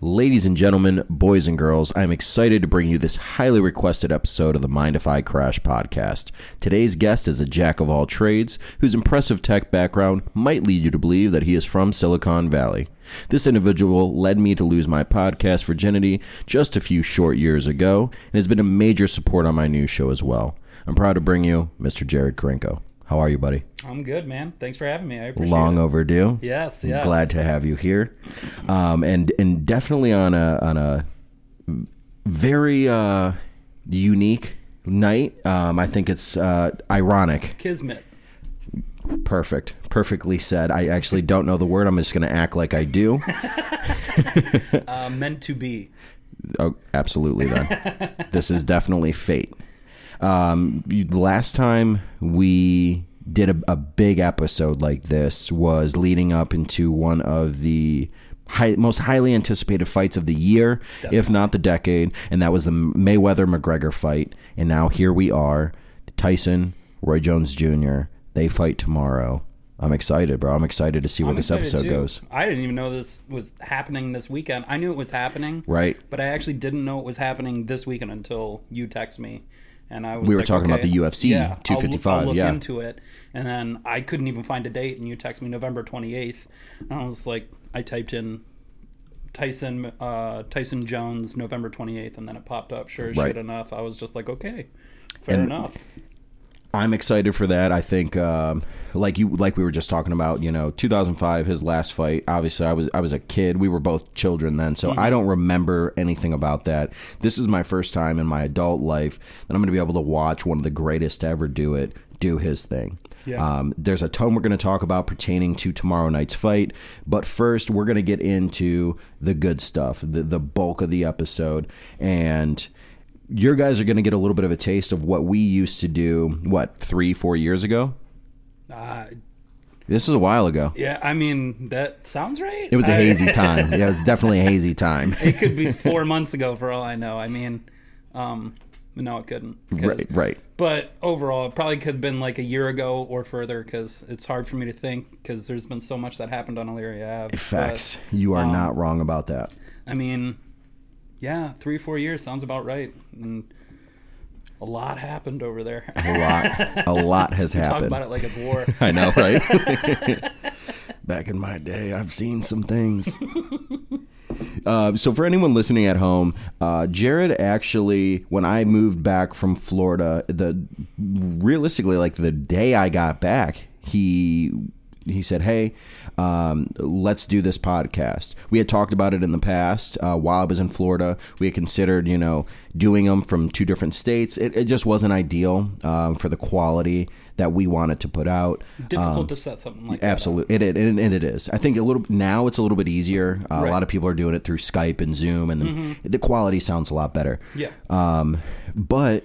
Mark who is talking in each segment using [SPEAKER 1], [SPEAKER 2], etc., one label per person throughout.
[SPEAKER 1] Ladies and gentlemen, boys and girls, I am excited to bring you this highly requested episode of the Mind If I Crash podcast. Today's guest is a jack of all trades whose impressive tech background might lead you to believe that he is from Silicon Valley. This individual led me to lose my podcast virginity just a few short years ago and has been a major support on my new show as well. I'm proud to bring you Mr. Jared Karinko. How are you, buddy?
[SPEAKER 2] I'm good, man. Thanks for having me. I appreciate
[SPEAKER 1] Long
[SPEAKER 2] it.
[SPEAKER 1] overdue.
[SPEAKER 2] Yes, yes.
[SPEAKER 1] glad to have you here, um, and and definitely on a on a very uh, unique night. Um, I think it's uh, ironic.
[SPEAKER 2] Kismet.
[SPEAKER 1] Perfect, perfectly said. I actually don't know the word. I'm just going to act like I do.
[SPEAKER 2] Uh, meant to be.
[SPEAKER 1] Oh, absolutely. Then this is definitely fate. Um, you- last time we did a, a big episode like this was leading up into one of the high, most highly anticipated fights of the year, if not the decade, and that was the Mayweather McGregor fight. And now here we are, Tyson, Roy Jones Jr. They fight tomorrow. I'm excited, bro. I'm excited to see where
[SPEAKER 2] I'm
[SPEAKER 1] this episode
[SPEAKER 2] too.
[SPEAKER 1] goes.
[SPEAKER 2] I didn't even know this was happening this weekend. I knew it was happening,
[SPEAKER 1] Right.
[SPEAKER 2] but I actually didn't know it was happening this weekend until you text me, and I was.
[SPEAKER 1] We were
[SPEAKER 2] like,
[SPEAKER 1] talking about the UFC
[SPEAKER 2] yeah, I'll look-
[SPEAKER 1] 255,
[SPEAKER 2] I'll look
[SPEAKER 1] yeah.
[SPEAKER 2] into it, and then I couldn't even find a date, and you text me November 28th, and I was like, I typed in. Tyson, uh, Tyson Jones, November twenty eighth, and then it popped up. Sure
[SPEAKER 1] Right.
[SPEAKER 2] shit enough, I was just like, okay, fair
[SPEAKER 1] And-
[SPEAKER 2] enough.
[SPEAKER 1] I'm excited for that. I think, um, like you, like we were just talking about, you know, 2005, his last fight. Obviously, I was I was a kid. We were both children then, so I don't remember anything about that. This is my first time in my adult life that I'm going to be able to watch one of the greatest to ever do it do his thing.
[SPEAKER 2] Yeah.
[SPEAKER 1] Um, there's a ton we're going to talk about pertaining to tomorrow night's fight, but first we're going to get into the good stuff, the the bulk of the episode, and your guys are going to get a little bit of a taste of what we used to do. What three, four years ago?
[SPEAKER 2] Uh,
[SPEAKER 1] This was a while ago.
[SPEAKER 2] yeah, I mean that sounds right.
[SPEAKER 1] It was a hazy time. Yeah, it was definitely a hazy time.
[SPEAKER 2] it could be four months ago for all I know. I mean, um, no, it couldn't.
[SPEAKER 1] Right, right.
[SPEAKER 2] But overall, it probably could have been like a year ago or further because it's hard for me to think because there's been so much that happened on Illyria Ave.
[SPEAKER 1] Facts. You are
[SPEAKER 2] um,
[SPEAKER 1] not wrong about that.
[SPEAKER 2] I mean, yeah, three, four years sounds about right. And a lot happened over there.
[SPEAKER 1] A lot, a lot has
[SPEAKER 2] Talk
[SPEAKER 1] happened.
[SPEAKER 2] about it like it's war.
[SPEAKER 1] I know, right? Back in my day, I've seen some things. Uh, so, for anyone listening at home, uh, Jared actually, when I moved back from Florida, the realistically, like the day I got back, he he said, "Hey, um, let's do this podcast." We had talked about it in the past uh, while I was in Florida. We had considered, you know, doing them from two different states. It, it just wasn't ideal um, for the quality that we wanted to put out.
[SPEAKER 2] Difficult to set something like that. up.
[SPEAKER 1] Absolutely, it, it and it is. I think a little now it's a little bit easier. Uh, A lot of people are doing it through Skype and Zoom, and the, the quality sounds a lot better.
[SPEAKER 2] Yeah.
[SPEAKER 1] Um, but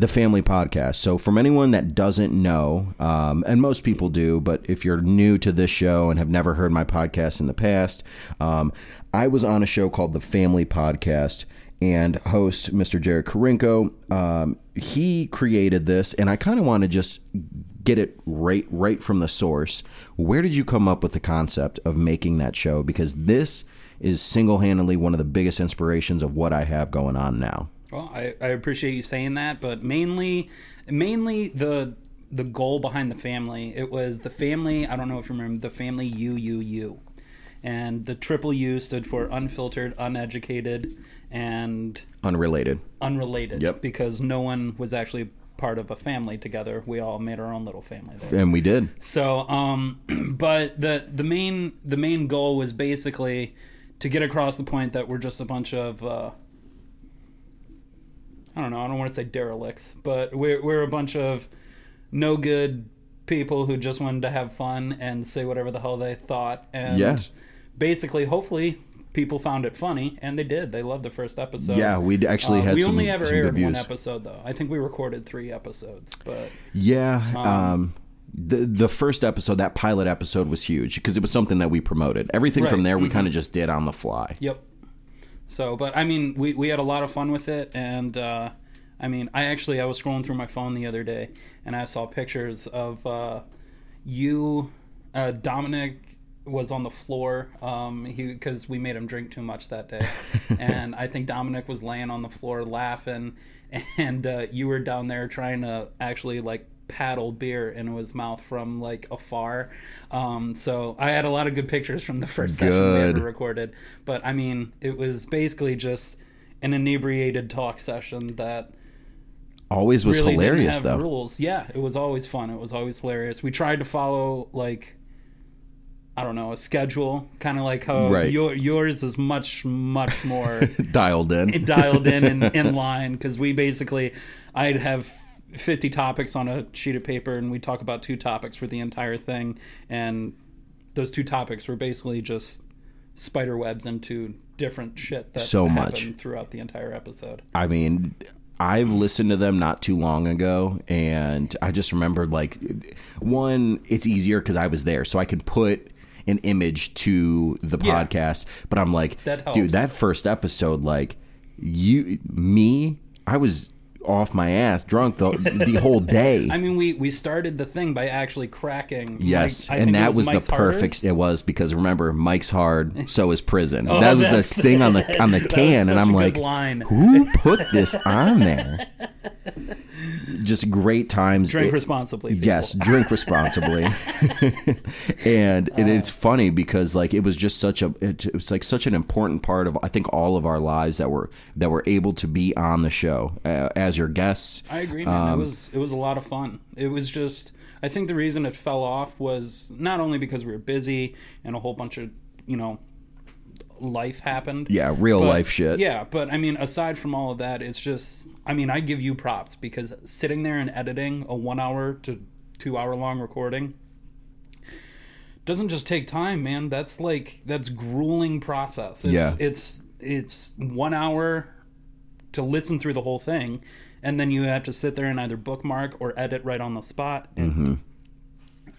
[SPEAKER 1] the family podcast. So, from anyone that doesn't know, um, and most people do, but if you're new to this show and have never heard my podcast in the past, um, I was on a show called the Family Podcast. And host Mr. Jared Karinko, um, he created this, and I kind of want to just get it right right from the source. Where did you come up with the concept of making that show? Because this is single handedly one of the biggest inspirations of what I have going on now.
[SPEAKER 2] Well, I, I appreciate you saying that, but mainly, mainly the the goal behind the family. It was the family. I don't know if you remember the family U U U, and the triple U stood for unfiltered, uneducated, and
[SPEAKER 1] Unrelated.
[SPEAKER 2] unrelated.
[SPEAKER 1] Yep.
[SPEAKER 2] Because no one was actually part of a family together. We all made our own little family there.
[SPEAKER 1] And we did.
[SPEAKER 2] So, um, but the the main the main goal was basically to get across the point that we're just a bunch of uh, I don't know. I don't want to say derelicts, but we're we're a bunch of no good people who just wanted to have fun and say whatever the hell they thought. And
[SPEAKER 1] Yeah.
[SPEAKER 2] basically, hopefully. People found it funny, and they did. They loved the first episode.
[SPEAKER 1] Yeah, we actually
[SPEAKER 2] Uh,
[SPEAKER 1] had
[SPEAKER 2] we
[SPEAKER 1] some,
[SPEAKER 2] only ever aired
[SPEAKER 1] good
[SPEAKER 2] one episode, though. I think we recorded three episodes, but
[SPEAKER 1] Yeah. Um, the the first episode, that pilot episode, was huge because it was something that we promoted. Everything from there, we
[SPEAKER 2] Mhm.
[SPEAKER 1] kind of just did on the fly.
[SPEAKER 2] Yep. So, but I mean, we we had a lot of fun with it, and uh, I mean, I actually I was scrolling through my phone the other day, and I saw pictures of uh, you, uh, Dominic, was on the floor. Um, he because we made him drink too much that day, and I think Dominic was laying on the floor laughing, and uh, you were down there trying to actually like paddle beer into his mouth from like afar. Um, so I had a lot of good pictures from the first session we ever recorded. But I mean, it was basically just an inebriated talk session that
[SPEAKER 1] Always was
[SPEAKER 2] really
[SPEAKER 1] hilarious though.
[SPEAKER 2] rules. Yeah, it was always fun. It was always hilarious. We tried to follow like I don't know a schedule, kind of like how
[SPEAKER 1] Right.
[SPEAKER 2] your, yours is much much more
[SPEAKER 1] Dialed in.
[SPEAKER 2] dialed in and in line because we basically I'd have 50 topics on a sheet of paper and we talk about two topics for the entire thing and those two topics were basically just spider webs into different shit that
[SPEAKER 1] So much.
[SPEAKER 2] throughout the entire episode.
[SPEAKER 1] I mean, I've listened to them not too long ago, and I just remembered like one, it's easier because I was there, so I could put an image to the
[SPEAKER 2] Yeah.
[SPEAKER 1] podcast. But I'm like,
[SPEAKER 2] That
[SPEAKER 1] dude, that first episode, like you, me, I was off my ass, drunk the the whole day.
[SPEAKER 2] I mean, we we started the thing by actually cracking.
[SPEAKER 1] Yes,
[SPEAKER 2] Mike-
[SPEAKER 1] and that was,
[SPEAKER 2] Mike's
[SPEAKER 1] the perfect.
[SPEAKER 2] Harders.
[SPEAKER 1] It was because remember, Mike's hard, so is prison. Oh, that was the
[SPEAKER 2] Oh,
[SPEAKER 1] thing on the on the
[SPEAKER 2] was
[SPEAKER 1] can, and I'm like,
[SPEAKER 2] line.
[SPEAKER 1] who put this on there? Just great times.
[SPEAKER 2] Drink
[SPEAKER 1] It-
[SPEAKER 2] responsibly. people.
[SPEAKER 1] Yes, drink responsibly. and it, it's funny because like it was just such a it, it was like such an important part of I think all of our lives that were that were able to be on the show uh, as your guests.
[SPEAKER 2] I agree, man.
[SPEAKER 1] Um,
[SPEAKER 2] it was it was a lot of fun. It was just I think the reason it fell off was not only because we were busy and a whole bunch of you know life happened.
[SPEAKER 1] Yeah, real
[SPEAKER 2] but-
[SPEAKER 1] life shit.
[SPEAKER 2] Yeah, but I mean, aside from all of that, it's just I mean, I give you props because sitting there and editing a one hour to two hour long recording doesn't just take time, man. That's like that's grueling process. It's,
[SPEAKER 1] Yeah.
[SPEAKER 2] it's it's one hour to listen through the whole thing, and then you have to sit there and either bookmark or edit right on the spot. And
[SPEAKER 1] Mm-hmm.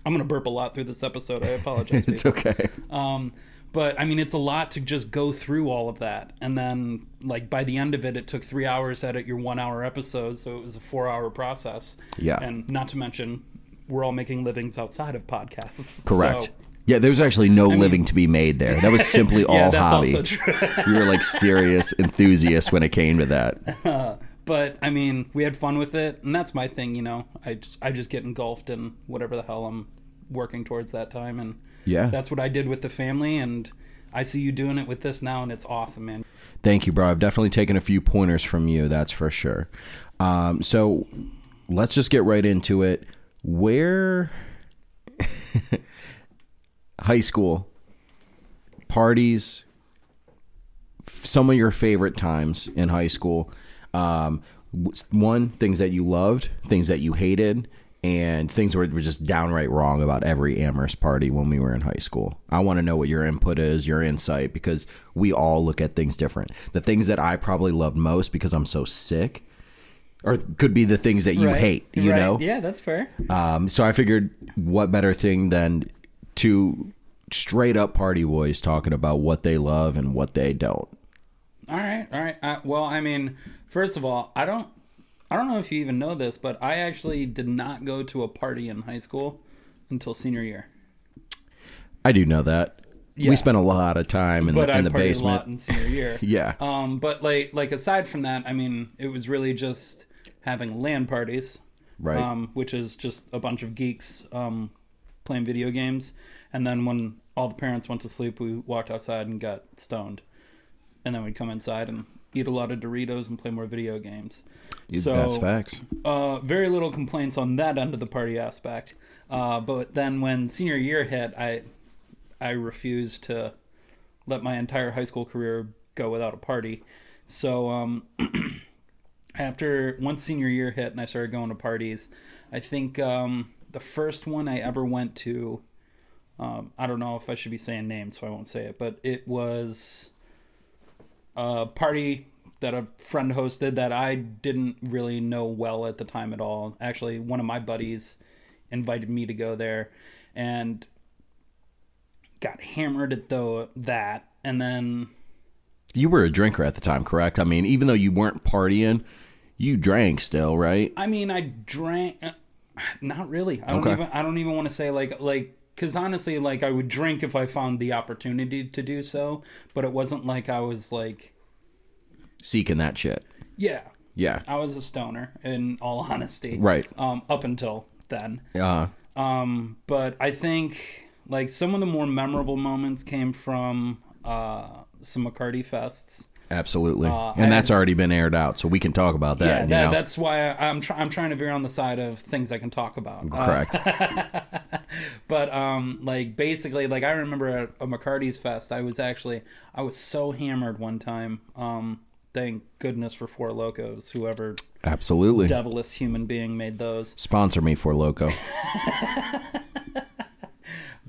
[SPEAKER 2] I'm gonna burp a lot through this episode. I apologize.
[SPEAKER 1] It's okay.
[SPEAKER 2] Um, but I mean, it's a lot to just go through all of that, and then like by the end of it, it took three hours to edit your one-hour episode, so it was a four-hour process.
[SPEAKER 1] Yeah.
[SPEAKER 2] and not to mention, we're all making livings outside of podcasts.
[SPEAKER 1] Correct.
[SPEAKER 2] So-
[SPEAKER 1] yeah, there was actually no living to be made there. That was simply all
[SPEAKER 2] yeah, that's
[SPEAKER 1] hobby.
[SPEAKER 2] also true.
[SPEAKER 1] we were like serious enthusiasts when it came to that.
[SPEAKER 2] but I mean, we had fun with it, and that's my thing. You know, I just, I just get engulfed in whatever the hell I'm working towards that time, and
[SPEAKER 1] Yeah.
[SPEAKER 2] that's what I did with the family, and I see you doing it with this now, and it's awesome, man.
[SPEAKER 1] Thank you, bro. I've definitely taken a few pointers from you. That's for sure. Um, so let's just get right into it. Where high school parties, some of your favorite times in high school. Um, one things that you loved, things that you hated, and things that were just downright wrong about every Amherst party when we were in high school. I want to know what your input is, your insight, because we all look at things different. The things that I probably loved most because I'm so sick, or could be the things that you
[SPEAKER 2] Right.
[SPEAKER 1] hate. You
[SPEAKER 2] Right.
[SPEAKER 1] know,
[SPEAKER 2] Yeah, that's fair.
[SPEAKER 1] um, so I figured, what better thing than two straight up party boys talking about what they love and what they don't.
[SPEAKER 2] All right, all right. Uh, well, I mean, first of all, I don't, I don't know if you even know this, but I actually did not go to a party in high school until senior year.
[SPEAKER 1] I do know that.
[SPEAKER 2] Yeah.
[SPEAKER 1] We spent a lot of time in
[SPEAKER 2] But
[SPEAKER 1] the,
[SPEAKER 2] I
[SPEAKER 1] in the
[SPEAKER 2] partied a lot
[SPEAKER 1] basement.
[SPEAKER 2] in senior year.
[SPEAKER 1] Yeah.
[SPEAKER 2] Um, but like, like aside from that, I mean, it was really just having LAN parties,
[SPEAKER 1] Right.
[SPEAKER 2] Um, which is just a bunch of geeks um, playing video games, and then when all the parents went to sleep, we walked outside and got stoned, and then we'd come inside and eat a lot of Doritos and play more video games. So
[SPEAKER 1] That's facts.
[SPEAKER 2] uh, very little complaints on that end of the party aspect. Uh, but then when senior year hit, I I refused to let my entire high school career go without a party. So um, after once senior year hit and I started going to parties, I think um, the first one I ever went to, um, I don't know if I should be saying names, so I won't say it, but it was a party that a friend hosted that I didn't really know well at the time at all. Actually, one of my buddies invited me to go there and got hammered at the that and then
[SPEAKER 1] You were a drinker at the time, correct? I mean, even though you weren't partying, you drank still, right?
[SPEAKER 2] I mean I drank uh, not really. I don't
[SPEAKER 1] Okay.
[SPEAKER 2] even I don't even want to say like like because honestly, like I would drink if I found the opportunity to do so, but it wasn't like I was like,
[SPEAKER 1] Seeking that shit.
[SPEAKER 2] yeah,
[SPEAKER 1] Yeah.
[SPEAKER 2] I was a stoner. In all honesty,
[SPEAKER 1] Right.
[SPEAKER 2] Um, up until then,
[SPEAKER 1] Uh,
[SPEAKER 2] um, but I think like some of the more memorable moments came from uh some McCarty fests.
[SPEAKER 1] absolutely.
[SPEAKER 2] Uh,
[SPEAKER 1] and
[SPEAKER 2] I-
[SPEAKER 1] that's already been aired out, so we can talk about that.
[SPEAKER 2] yeah, that, that's why I, I'm try- I'm trying to veer on the side of things I can talk about. Uh,
[SPEAKER 1] correct.
[SPEAKER 2] But um, like basically, like I remember at a McCarty's fest, I was actually I was so hammered one time. Um, thank goodness for Four Locos, whoever
[SPEAKER 1] absolutely.
[SPEAKER 2] devilish human being made those.
[SPEAKER 1] Sponsor me for Loco.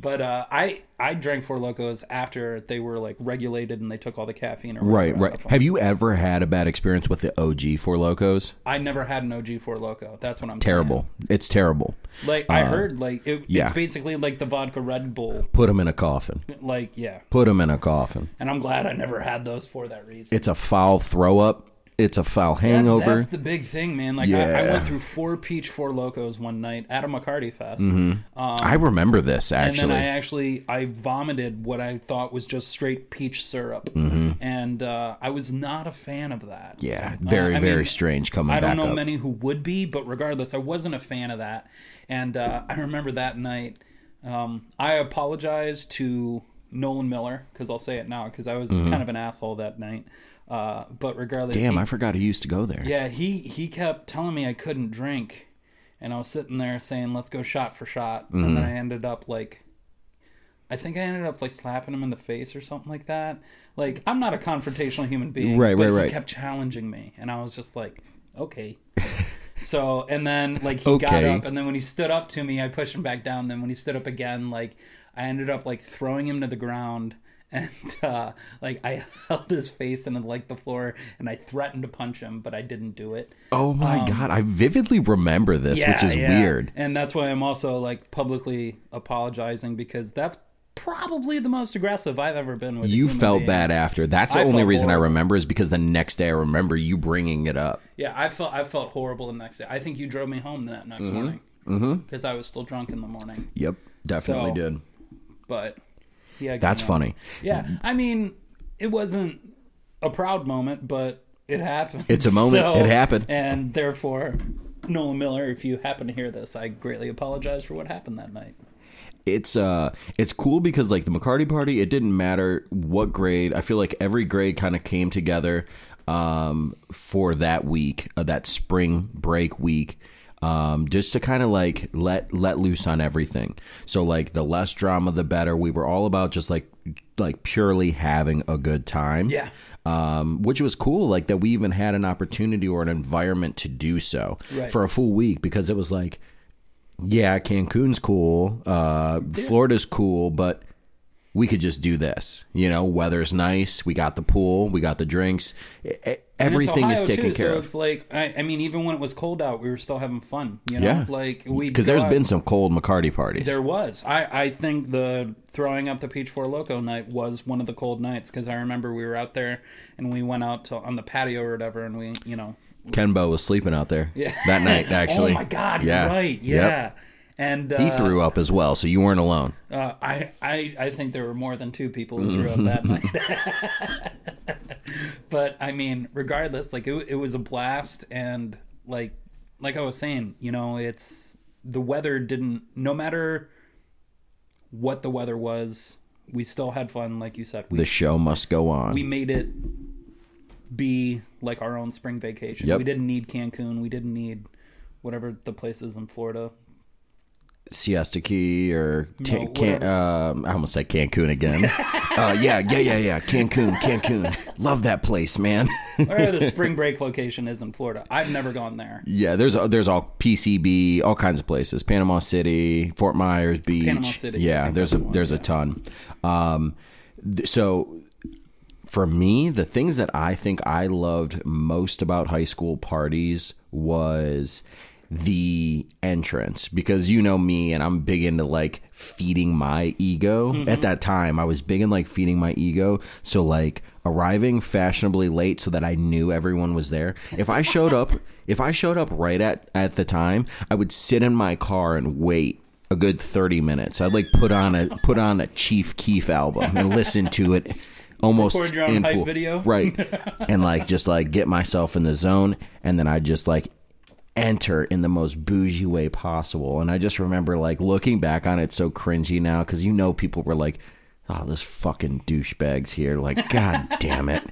[SPEAKER 2] But uh, I I drank Four Locos after they were like regulated and they took all the caffeine. Or
[SPEAKER 1] Right, right. Have you ever had a bad experience with the OG Four Locos?
[SPEAKER 2] I never had an OG Four Loco. That's what I'm
[SPEAKER 1] Terrible. It's terrible.
[SPEAKER 2] saying. Like I heard, like it,
[SPEAKER 1] Uh, yeah.
[SPEAKER 2] it's basically like the vodka Red Bull.
[SPEAKER 1] Put them in a coffin.
[SPEAKER 2] Like yeah,
[SPEAKER 1] Put them in a coffin.
[SPEAKER 2] and I'm glad I never had those for that reason.
[SPEAKER 1] It's a foul throw up. It's a foul hangover.
[SPEAKER 2] that's the big thing, man. Like I, I went through four peach four locos one night at a McCarty fest,
[SPEAKER 1] I remember this
[SPEAKER 2] and
[SPEAKER 1] Mm-hmm. actually.
[SPEAKER 2] then I actually I vomited what I thought was just straight peach syrup, and uh, I was not a fan of that.
[SPEAKER 1] Mm-hmm. yeah, very
[SPEAKER 2] I
[SPEAKER 1] very
[SPEAKER 2] mean,
[SPEAKER 1] strange coming
[SPEAKER 2] I don't know
[SPEAKER 1] up.
[SPEAKER 2] many who would be, but regardless, I wasn't a fan of that. And uh, I remember that night, um, I apologized to Nolan Miller because I'll say it now because I was kind of an asshole that night. Uh, but regardless,
[SPEAKER 1] Mm-hmm. Damn,
[SPEAKER 2] he-
[SPEAKER 1] I forgot he used to go there.
[SPEAKER 2] yeah, he he kept telling me I couldn't drink, and I was sitting there saying, "Let's go shot for shot," and
[SPEAKER 1] Mm-hmm.
[SPEAKER 2] then I ended up like, I think I ended up like slapping him in the face or something like that. Like I'm not a confrontational human being,
[SPEAKER 1] Right,
[SPEAKER 2] but
[SPEAKER 1] right,
[SPEAKER 2] he
[SPEAKER 1] right.
[SPEAKER 2] kept challenging me, and I was just like, okay. So and then like he got up, and then when he stood up to me, I pushed him back down. Then when he stood up again, like I ended up like throwing him to the ground. And uh, like I held his face into like the floor, and I threatened to punch him, but I didn't do it.
[SPEAKER 1] Oh my god, I vividly remember this, which is
[SPEAKER 2] yeah.
[SPEAKER 1] weird.
[SPEAKER 2] And that's why I'm also like publicly apologizing because that's probably the most aggressive I've ever been with.
[SPEAKER 1] You felt
[SPEAKER 2] being.
[SPEAKER 1] bad after. That's the
[SPEAKER 2] I
[SPEAKER 1] only reason I remember is because the next day I remember you bringing it up.
[SPEAKER 2] Yeah, I felt I felt horrible the next day. I think you drove me home that next
[SPEAKER 1] Mm-hmm.
[SPEAKER 2] morning because I was still drunk in the morning.
[SPEAKER 1] Yep, definitely
[SPEAKER 2] So-
[SPEAKER 1] did.
[SPEAKER 2] But yeah,
[SPEAKER 1] That's funny.
[SPEAKER 2] Yeah, I mean, it wasn't a proud moment, but it happened.
[SPEAKER 1] It's a moment. It happened.
[SPEAKER 2] and therefore, Nolan Miller, if you happen to hear this, I greatly apologize for what happened that night.
[SPEAKER 1] it's uh it's cool because like the McCarty party, it didn't matter what grade. I feel like every grade kind of came together um for that week, uh, that spring break week. Um, just to kind of like let let loose on everything. So like the less drama, the better. We were all about just like like purely having a good time.
[SPEAKER 2] Yeah.
[SPEAKER 1] um, which was cool. Like that we even had an opportunity or an environment to do so
[SPEAKER 2] Right.
[SPEAKER 1] for a full week because it was like, yeah, Cancun's cool, uh, Florida's cool, but we could just do this. You know, weather's nice. We got the pool. We got the drinks. Everything is taken
[SPEAKER 2] too,
[SPEAKER 1] care
[SPEAKER 2] so
[SPEAKER 1] of.
[SPEAKER 2] It's like I, I mean, even when it was cold out, we were still having fun. You know,
[SPEAKER 1] Yeah.
[SPEAKER 2] like we
[SPEAKER 1] Because there's been some cold McCarty parties.
[SPEAKER 2] There was. I, I think the throwing up the Peach Four Loco night was one of the cold nights because I remember we were out there and we went out to, on the patio or whatever and we, you know,
[SPEAKER 1] Kenbo was sleeping out there
[SPEAKER 2] yeah.
[SPEAKER 1] that night. Oh actually,
[SPEAKER 2] oh my God,
[SPEAKER 1] Yeah.
[SPEAKER 2] right.
[SPEAKER 1] Yep.
[SPEAKER 2] And uh,
[SPEAKER 1] He threw up as well, so you weren't alone.
[SPEAKER 2] Uh, I, I I think there were more than two people who threw up that night. but I mean, regardless, like it, it was a blast, and like like I was saying, you know, it's the weather didn't. No matter what the weather was, we still had fun. Like you said, we
[SPEAKER 1] The show must go on.
[SPEAKER 2] we made it be like our own spring vacation.
[SPEAKER 1] Yep.
[SPEAKER 2] We didn't need Cancun. We didn't need whatever the places in Florida.
[SPEAKER 1] Siesta Key or
[SPEAKER 2] No,
[SPEAKER 1] can, um, I almost said Cancun again. uh, yeah, yeah, yeah, yeah. Cancun, Cancun. Love that place, man.
[SPEAKER 2] Where the spring break location is in Florida. I've never gone there.
[SPEAKER 1] yeah, there's there's all PCB, all kinds of places. Panama City, Fort Myers Beach.
[SPEAKER 2] Panama City,
[SPEAKER 1] Yeah, there's a
[SPEAKER 2] the one,
[SPEAKER 1] there's a ton. Um, th- so for me, the things that I think I loved most about high school parties was the entrance because you know me and I'm big into like feeding my ego.
[SPEAKER 2] Mm-hmm.
[SPEAKER 1] At that time, I was big in like feeding my ego. So like arriving fashionably late so that I knew everyone was there. If I showed up, if I showed up right at at the time, I would sit in my car and wait a good 30 minutes. I'd like put on a put on a Chief Keef album and listen to it almost
[SPEAKER 2] your own
[SPEAKER 1] in full.
[SPEAKER 2] video?
[SPEAKER 1] Right. and like just like get myself in the zone and then I just like enter in the most bougie way possible. And I just remember like looking back on it so cringy now cuz you know people were like, "Oh, this fucking douchebags here." Like, god damn it.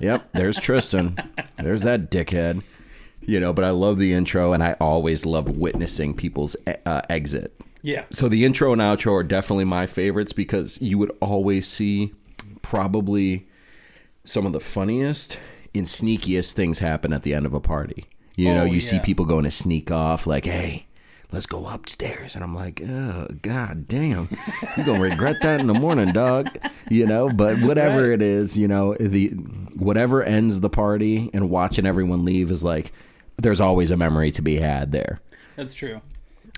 [SPEAKER 1] Yep, there's Tristan. There's that dickhead. You know, but I love the intro and I always love witnessing people's uh, exit.
[SPEAKER 2] Yeah.
[SPEAKER 1] So the intro and outro are definitely my favorites because you would always see probably some of the funniest and sneakiest things happen at the end of a party. You know,
[SPEAKER 2] Oh,
[SPEAKER 1] you see people going to sneak off like, "Hey, let's go upstairs." And I'm like, "Oh, god damn. You're going to regret that in the morning, dog." You know, but whatever
[SPEAKER 2] Right.
[SPEAKER 1] it is, you know, the whatever ends the party and watching everyone leave is like there's always a memory to be had there.
[SPEAKER 2] That's true.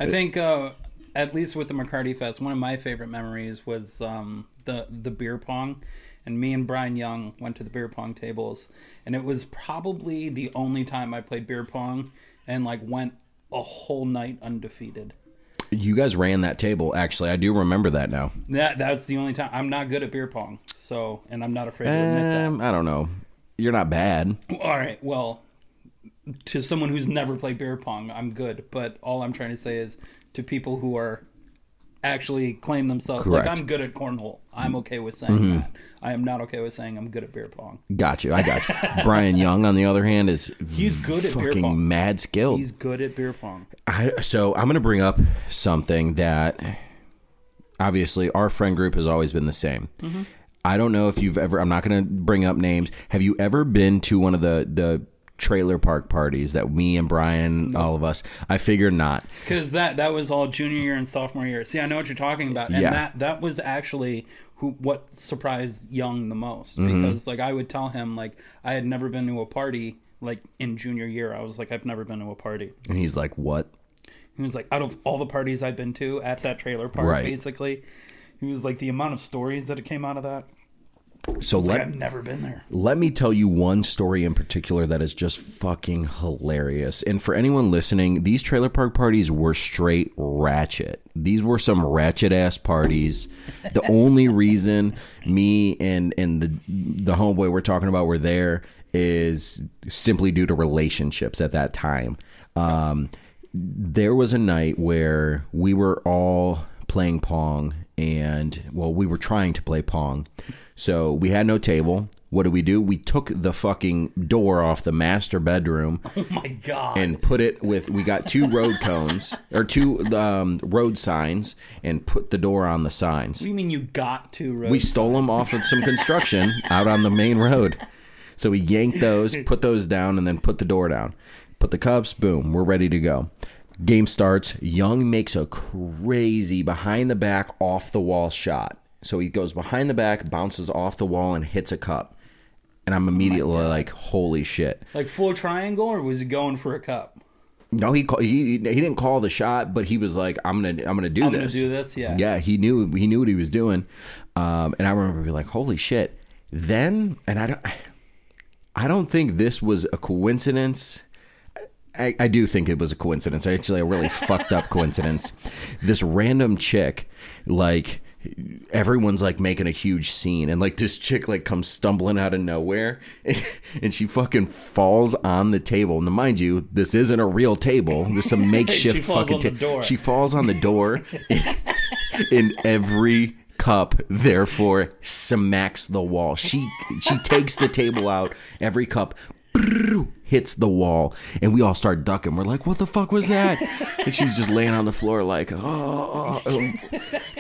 [SPEAKER 2] I think uh, at least with the McCarty Fest, one of my favorite memories was um, the the beer pong, and me and Brian Young went to the beer pong tables, and it was probably the only time I played beer pong and like went a whole night undefeated.
[SPEAKER 1] You guys ran that table. Actually, I do remember that now.
[SPEAKER 2] That that's the only time I'm not good at beer pong. So, and I'm not afraid to admit
[SPEAKER 1] Um, I don't know. You're not bad.
[SPEAKER 2] All right, well, to someone who's never played beer pong, I'm good. But all I'm trying to say is to people who are actually claim themselves
[SPEAKER 1] Correct.
[SPEAKER 2] like I'm good at cornhole. I'm okay with saying that. I am not okay with saying I'm good at beer pong.
[SPEAKER 1] Got you. I got you. Brian Young, on the other hand, is
[SPEAKER 2] He's good at beer pong.
[SPEAKER 1] mad skilled.
[SPEAKER 2] He's good at beer pong.
[SPEAKER 1] I, so I'm going to bring up something that obviously our friend group has always been the same.
[SPEAKER 2] Mm-hmm.
[SPEAKER 1] I don't know if you've ever. I'm not going to bring up names. Have you ever been to one of the the trailer park parties that me and Brian, all of us? I figure not.
[SPEAKER 2] Because that that was all junior year and sophomore year. See, I know what you're talking about, and
[SPEAKER 1] Yeah.
[SPEAKER 2] that that was actually who what surprised Young the most
[SPEAKER 1] Mm-hmm.
[SPEAKER 2] because like I would tell him like I had never been to a party like in junior year. I was like I've never been to a party.
[SPEAKER 1] And he's like, "What?"
[SPEAKER 2] He was like out of all the parties I've been to at that trailer park,
[SPEAKER 1] Right.
[SPEAKER 2] basically. He was like the amount of stories that came out of that.
[SPEAKER 1] So
[SPEAKER 2] Like
[SPEAKER 1] let
[SPEAKER 2] I've never been there.
[SPEAKER 1] Let me tell you one story in particular that is just fucking hilarious. And for anyone listening, these trailer park parties were straight ratchet. These were some ratchet ass parties. The only reason me and and the the homeboy we're talking about were there is simply due to relationships at that time. Um, there was a night where we were all playing pong and well we were trying to play pong so we had no table what did we do we took the fucking door off the master bedroom
[SPEAKER 2] Oh my god!
[SPEAKER 1] and put it with we got two road cones or two um, road signs and put the door on the signs
[SPEAKER 2] what do you mean you got to? Rose?
[SPEAKER 1] we stole them off of some construction out on the main road. So we yanked those, put those down, and then put the door down. Put the cups, boom, we're ready to go. Game starts. Young makes a crazy behind the back, off the wall shot. So he goes behind the back, bounces off the wall, and hits a cup. And I'm immediately like, holy shit.
[SPEAKER 2] like full triangle, or was he going for a cup?
[SPEAKER 1] No, he call, he he didn't call the shot, but he was like, "I'm gonna I'm gonna do
[SPEAKER 2] I'm gonna
[SPEAKER 1] this."
[SPEAKER 2] do this, yeah.
[SPEAKER 1] yeah. He knew he knew what he was doing, um, and I remember being like, "Holy shit!" Then, and I don't I don't think this was a coincidence. I, I do think it was a coincidence. Actually, a really fucked up coincidence. This random chick, like everyone's like making a huge scene, and like this chick like comes stumbling out of nowhere, and, she fucking falls on the table. Now, mind you, this isn't a real table. This is a makeshift fucking
[SPEAKER 2] on the
[SPEAKER 1] ta-
[SPEAKER 2] door.
[SPEAKER 1] She falls on the door, in every cup therefore smacks the wall she she takes the table out every cup hits the wall and we all start ducking we're like what the fuck was that and she's just laying on the floor like oh, oh, oh.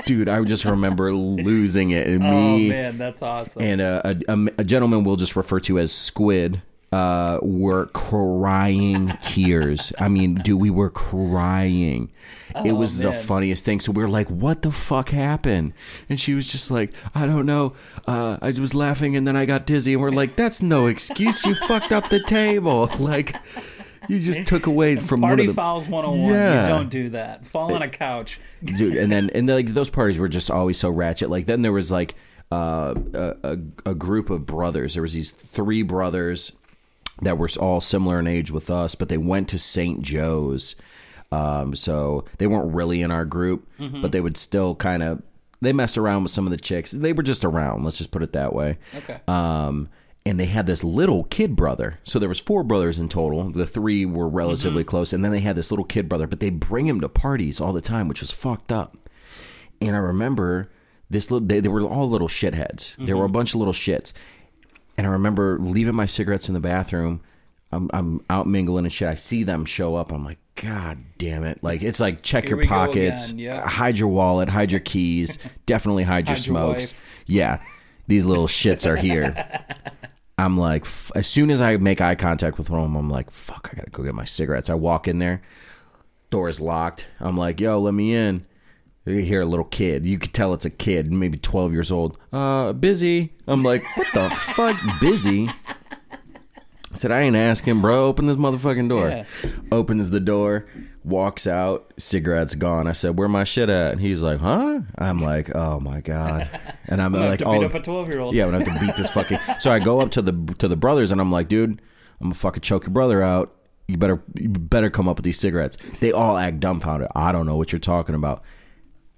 [SPEAKER 1] dude i just remember losing it and
[SPEAKER 2] Oh
[SPEAKER 1] me
[SPEAKER 2] man, that's awesome.
[SPEAKER 1] and uh, a, a, a gentleman we'll just refer to as Squid uh, were crying tears. I mean, dude, we were crying. it was the funniest thing. So we were like, "What the fuck happened?" And she was just like, "I don't know. Uh, I was laughing and then I got dizzy." And we're like, "That's no excuse. You fucked up the table. Like, you just took away from one
[SPEAKER 2] Party
[SPEAKER 1] of the
[SPEAKER 2] fouls 101.
[SPEAKER 1] Yeah.
[SPEAKER 2] You don't do that. Fall on a couch.
[SPEAKER 1] dude and then and then, like those parties were just always so ratchet like then there was like uh, a, a, a group of brothers there was these three brothers that were all similar in age with us but they went to st joe's Um, so they weren't really in our group,
[SPEAKER 2] Mm-hmm.
[SPEAKER 1] but they would still kind of they messed around with some of the chicks. They were just around. Let's just put it that way.
[SPEAKER 2] Okay.
[SPEAKER 1] Um, and they had this little kid brother. So there was four brothers in total. The three were relatively
[SPEAKER 2] Mm-hmm.
[SPEAKER 1] close, and then they had this little kid brother. But they bring him to parties all the time, which was fucked up. And I remember this little. They, they were all little shitheads. There were a bunch of little shits. And I remember leaving my cigarettes in the bathroom. I'm, I'm out mingling and shit. I see them show up. I'm like, God damn it! Like it's like check
[SPEAKER 2] Here
[SPEAKER 1] your pockets,
[SPEAKER 2] yeah.
[SPEAKER 1] hide your wallet, hide your keys, definitely hide your
[SPEAKER 2] Hide
[SPEAKER 1] smokes. yeah, these little shits are here. I'm like, f- as soon as I make eye contact with one of them, I'm like, fuck, I gotta go get my cigarettes. I walk in there, door's locked. I'm like, yo, let me in. You hear a little kid. You could tell it's a kid, maybe 12 years old. Uh, busy. I'm like, what the fuck, busy? I said, I ain't asking, bro. Open this motherfucking door.
[SPEAKER 2] Yeah.
[SPEAKER 1] Opens the door, walks out, cigarette's gone. I said, where my shit at? And he's like, huh? I'm like, oh my God. And I'm like,
[SPEAKER 2] to beat
[SPEAKER 1] oh,
[SPEAKER 2] up a twelve year old.
[SPEAKER 1] yeah, I'm gonna have to beat this fucking. So I go up to the to the brothers and I'm like, dude, I'm gonna fucking choke your brother out. You better you better come up with these cigarettes. They all act dumbfounded. I don't know what you're talking about.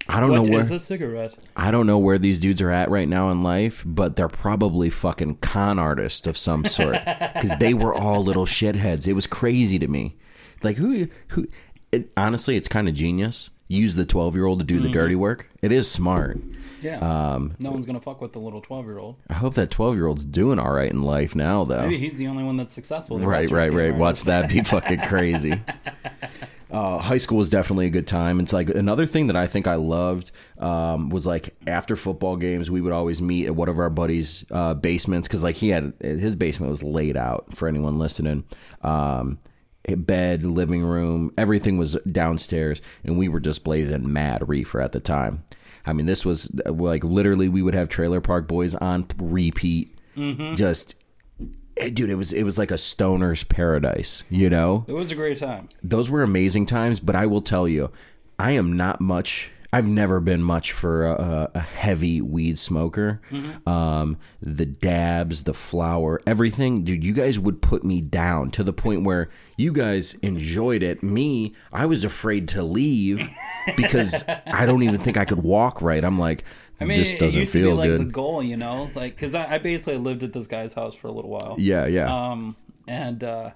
[SPEAKER 1] I don't
[SPEAKER 2] What
[SPEAKER 1] know where
[SPEAKER 2] is a cigarette?
[SPEAKER 1] I don't know where these dudes are at right now in life, but they're probably fucking con artists of some sort because they were all little shitheads. It was crazy to me. Like who who? It, honestly, it's kind of genius. Use the 12 year old to do the mm-hmm. dirty work. It is smart.
[SPEAKER 2] Yeah.
[SPEAKER 1] Um,
[SPEAKER 2] no one's gonna fuck with the little twelve year old.
[SPEAKER 1] I hope that 12 year old's doing all right in life now, though.
[SPEAKER 2] Maybe he's the only one that's successful. The
[SPEAKER 1] Right, right, right. Watch that be fucking crazy. Uh, high school was definitely a good time. It's like another thing that I think I loved um, was like after football games, we would always meet at one of our buddies' uh, basements because like he had his basement was laid out for anyone listening. Um, bed, living room, everything was downstairs, and we were just blazing mad reefer at the time. I mean, this was uh, like literally we would have Trailer Park Boys on repeat, just eh, dude. It was it was like a stoner's paradise, you know
[SPEAKER 2] It was a great time.
[SPEAKER 1] those were amazing times but i will tell you i am not much i've never been much for a, a heavy weed smoker um, the dabs the flower everything dude you guys would put me down to the point where you guys enjoyed it me i was afraid to leave because i don't even think i could walk right i'm like
[SPEAKER 2] I mean,
[SPEAKER 1] this doesn't
[SPEAKER 2] used to be
[SPEAKER 1] feel
[SPEAKER 2] like
[SPEAKER 1] good
[SPEAKER 2] the goal, you know, like because I, I basically lived at this guy's house for a little while.
[SPEAKER 1] yeah yeah
[SPEAKER 2] Um, and uh,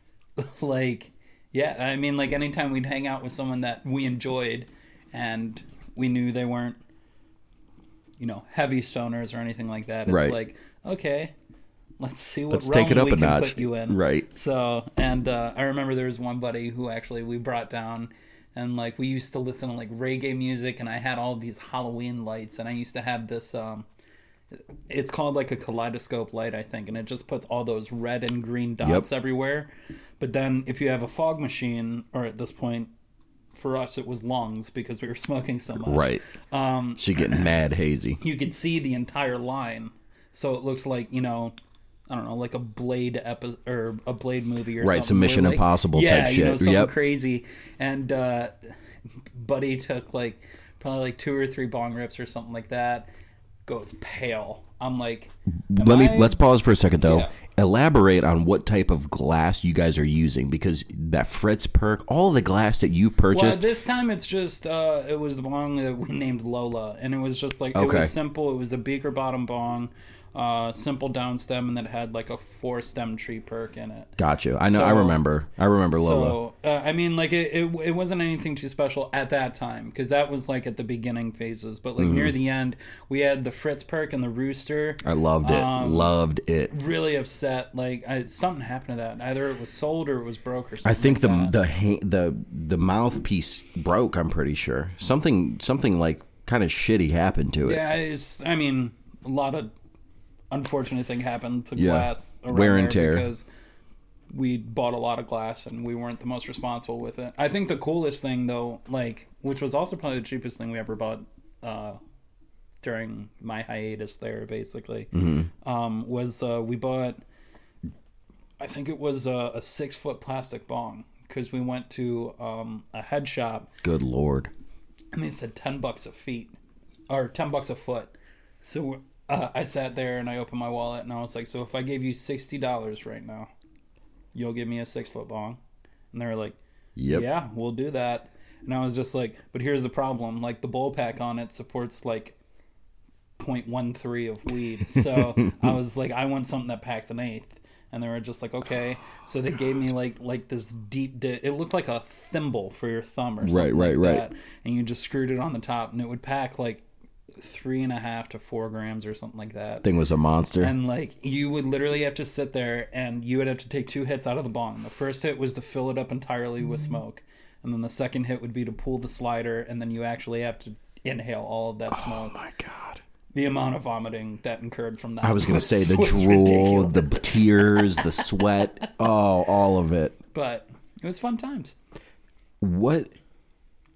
[SPEAKER 2] like, yeah, I mean, like anytime we'd hang out with someone that we enjoyed, and we knew they weren't, you know, heavy stoners or anything like that. It's
[SPEAKER 1] Right.
[SPEAKER 2] like, okay, let's see what
[SPEAKER 1] Let's take it up
[SPEAKER 2] we
[SPEAKER 1] a
[SPEAKER 2] can
[SPEAKER 1] notch.
[SPEAKER 2] put you in.
[SPEAKER 1] Right.
[SPEAKER 2] So, and uh, I remember there was one buddy who actually we brought down. And like we used to listen to like reggae music, and I had all these Halloween lights, and I used to have this um, it's called like a kaleidoscope light, I think, and it just puts all those red and green dots everywhere. But then if you have a fog machine, or at this point, for us it was lungs because we were smoking so much.
[SPEAKER 1] right
[SPEAKER 2] Um,
[SPEAKER 1] she getting mad hazy
[SPEAKER 2] you could see the entire line, so it looks like you know. I don't know, like a Blade epi- or a Blade movie or
[SPEAKER 1] Right,
[SPEAKER 2] something.
[SPEAKER 1] some Mission
[SPEAKER 2] like-
[SPEAKER 1] Impossible
[SPEAKER 2] yeah,
[SPEAKER 1] type
[SPEAKER 2] you know,
[SPEAKER 1] shit.
[SPEAKER 2] something
[SPEAKER 1] Yep.
[SPEAKER 2] crazy. And uh, Buddy took like probably like two or three bong rips or something like that. Goes pale. I'm like,
[SPEAKER 1] Let me
[SPEAKER 2] I-
[SPEAKER 1] let's pause for a second though.
[SPEAKER 2] Yeah.
[SPEAKER 1] Elaborate on what type of glass you guys are using because that Fritz perk, all the glass that you've
[SPEAKER 2] Well,
[SPEAKER 1] purchased.
[SPEAKER 2] this time it's just uh, it was the bong that we named Lola, and it was just like it was simple. It was a beaker bottom bong, uh, simple down stem, and then it had like a four stem tree perk in it.
[SPEAKER 1] Gotcha. I know. I remember. I remember Lola.
[SPEAKER 2] So uh, I mean, like it, it, it wasn't anything too special at that time because that was like at the beginning phases. But like
[SPEAKER 1] Mm-hmm.
[SPEAKER 2] near the end, we had the Fritz perk and the Rooster.
[SPEAKER 1] I loved it.
[SPEAKER 2] um,
[SPEAKER 1] loved it.
[SPEAKER 2] Really upset. Like I, something happened to that. Either it was sold or it was broke or something.
[SPEAKER 1] I think the
[SPEAKER 2] that.
[SPEAKER 1] the the the mouthpiece broke. I'm pretty sure something something like kind of shitty happened to it.
[SPEAKER 2] Yeah, it's, I mean, a lot of unfortunate thing happened to
[SPEAKER 1] Yeah.
[SPEAKER 2] glass around
[SPEAKER 1] Wear and tear.
[SPEAKER 2] because we bought a lot of glass and we weren't the most responsible with it. I think the coolest thing though, like, which was also probably the cheapest thing we ever bought uh, during my hiatus there, basically,
[SPEAKER 1] Mm-hmm.
[SPEAKER 2] um, was uh, we bought. I think it was a, a six foot plastic bong because we went to um, a head shop
[SPEAKER 1] Good lord.
[SPEAKER 2] and they said 10 bucks a feet or 10 bucks a foot so uh, i sat there and i opened my wallet and i was like so if i gave you $60 right now you'll give me a six foot bong and they were like
[SPEAKER 1] Yep.
[SPEAKER 2] yeah, we'll do that. And I was just like, but here's the problem: like the bowl pack on it supports like 0.13 of weed. So I was like, I want something that packs an eighth. And they were just like, okay. So they gave me like like this deep. Di- it looked like a thimble for your thumb or something.
[SPEAKER 1] Right, right,
[SPEAKER 2] like
[SPEAKER 1] right.
[SPEAKER 2] that. And you just screwed it on the top, and it would pack like three and a half to four grams or something like that.
[SPEAKER 1] Thing was a monster.
[SPEAKER 2] And like you would literally have to sit there and you would have to take two hits out of the bong. The first hit was to fill it up entirely with mm-hmm. smoke. And then the second hit would be to pull the slider and then you actually have to inhale all of that oh smoke.
[SPEAKER 1] oh my god.
[SPEAKER 2] The amount of vomiting that incurred from that.
[SPEAKER 1] I was gonna say the drool,
[SPEAKER 2] ridiculous.
[SPEAKER 1] the tears, the sweat. Oh, all of it.
[SPEAKER 2] But it was fun times.
[SPEAKER 1] What?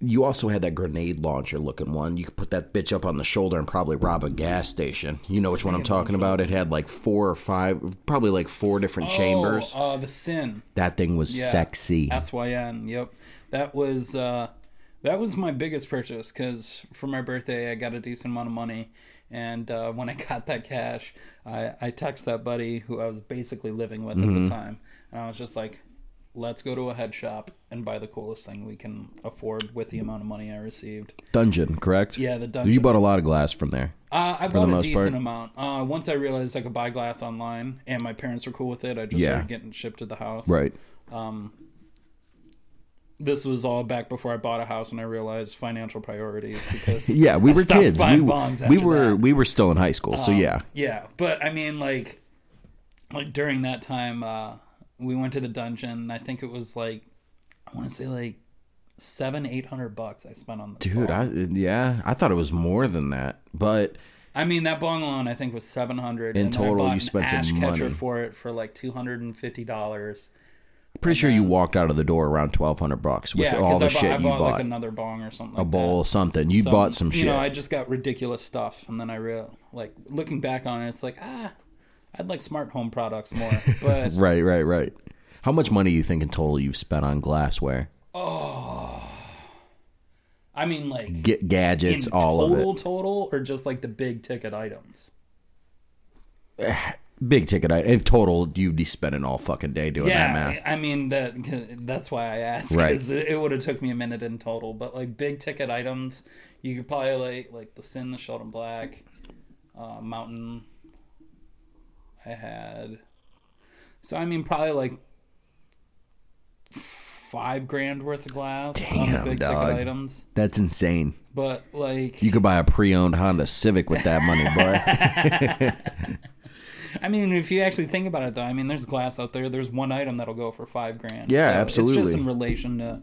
[SPEAKER 1] You also had that grenade launcher looking one. You could put that bitch up on the shoulder and probably rob a gas station. You know which one I'm talking about? It had like four or five, probably like four different chambers.
[SPEAKER 2] Oh, uh, the sin.
[SPEAKER 1] That thing was
[SPEAKER 2] Yeah.
[SPEAKER 1] sexy.
[SPEAKER 2] SYN. Yep, that was uh, that was my biggest purchase because for my birthday I got a decent amount of money, and uh, when I got that cash, I I text that buddy who I was basically living with
[SPEAKER 1] Mm-hmm.
[SPEAKER 2] at the time, and I was just like, "Let's go to a head shop and buy the coolest thing we can afford with the amount of money I received."
[SPEAKER 1] Dungeon, correct?
[SPEAKER 2] Yeah, the dungeon.
[SPEAKER 1] You bought a lot of glass from there.
[SPEAKER 2] Uh, I
[SPEAKER 1] the
[SPEAKER 2] bought a decent
[SPEAKER 1] part?
[SPEAKER 2] amount. Uh, once I realized I could buy glass online, and my parents were cool with it, I just
[SPEAKER 1] Yeah.
[SPEAKER 2] started getting shipped to the house.
[SPEAKER 1] Right.
[SPEAKER 2] Um, this was all back before I bought a house and I realized financial priorities because
[SPEAKER 1] Yeah, we
[SPEAKER 2] I
[SPEAKER 1] were kids. We, we were
[SPEAKER 2] that.
[SPEAKER 1] we were still in high school. so yeah.
[SPEAKER 2] yeah but I mean like like during that time uh we went to the dungeon I think it was like I want to say like seven eight hundred bucks I spent on the
[SPEAKER 1] Dude, I yeah, I thought it was more than that. But
[SPEAKER 2] I mean that bong alone I think was seven hundred
[SPEAKER 1] In
[SPEAKER 2] and then I
[SPEAKER 1] total, you spent some
[SPEAKER 2] ash catcher
[SPEAKER 1] money.
[SPEAKER 2] for it for like two hundred and fifty dollars
[SPEAKER 1] pretty sure you walked out of the door around twelve hundred bucks with
[SPEAKER 2] yeah
[SPEAKER 1] all the
[SPEAKER 2] I, bought,
[SPEAKER 1] shit
[SPEAKER 2] I
[SPEAKER 1] you
[SPEAKER 2] bought
[SPEAKER 1] bought.
[SPEAKER 2] like another bong or something
[SPEAKER 1] a
[SPEAKER 2] like
[SPEAKER 1] bowl,
[SPEAKER 2] that.
[SPEAKER 1] something. You bought some shit.
[SPEAKER 2] You know, I just got ridiculous stuff, and then I real like looking back on it, it's like ah, I'd like smart home products more, but
[SPEAKER 1] right, right, right. How much money do you think in total you've spent on glassware?
[SPEAKER 2] Oh, I mean like
[SPEAKER 1] Get gadgets, all
[SPEAKER 2] total,
[SPEAKER 1] of
[SPEAKER 2] total, or just like the big ticket items.
[SPEAKER 1] Big ticket. item. If total, you'd be spending all fucking day doing that math.
[SPEAKER 2] I mean that that's why I asked
[SPEAKER 1] Right.
[SPEAKER 2] because it, it would have took me a minute in total. But like big ticket items, you could probably like like the Sin, the Sheldon Black, uh, Mountain. I had, so I mean probably like five grand worth of glass on the
[SPEAKER 1] Damn,
[SPEAKER 2] big
[SPEAKER 1] dog.
[SPEAKER 2] ticket items.
[SPEAKER 1] That's insane.
[SPEAKER 2] But like,
[SPEAKER 1] You could buy a pre-owned Honda Civic with that money, boy.
[SPEAKER 2] I mean, if you actually think about it, though, I mean, there's glass out there. There's one item that'll go for five grand.
[SPEAKER 1] Yeah,
[SPEAKER 2] So It's
[SPEAKER 1] absolutely.
[SPEAKER 2] just in relation to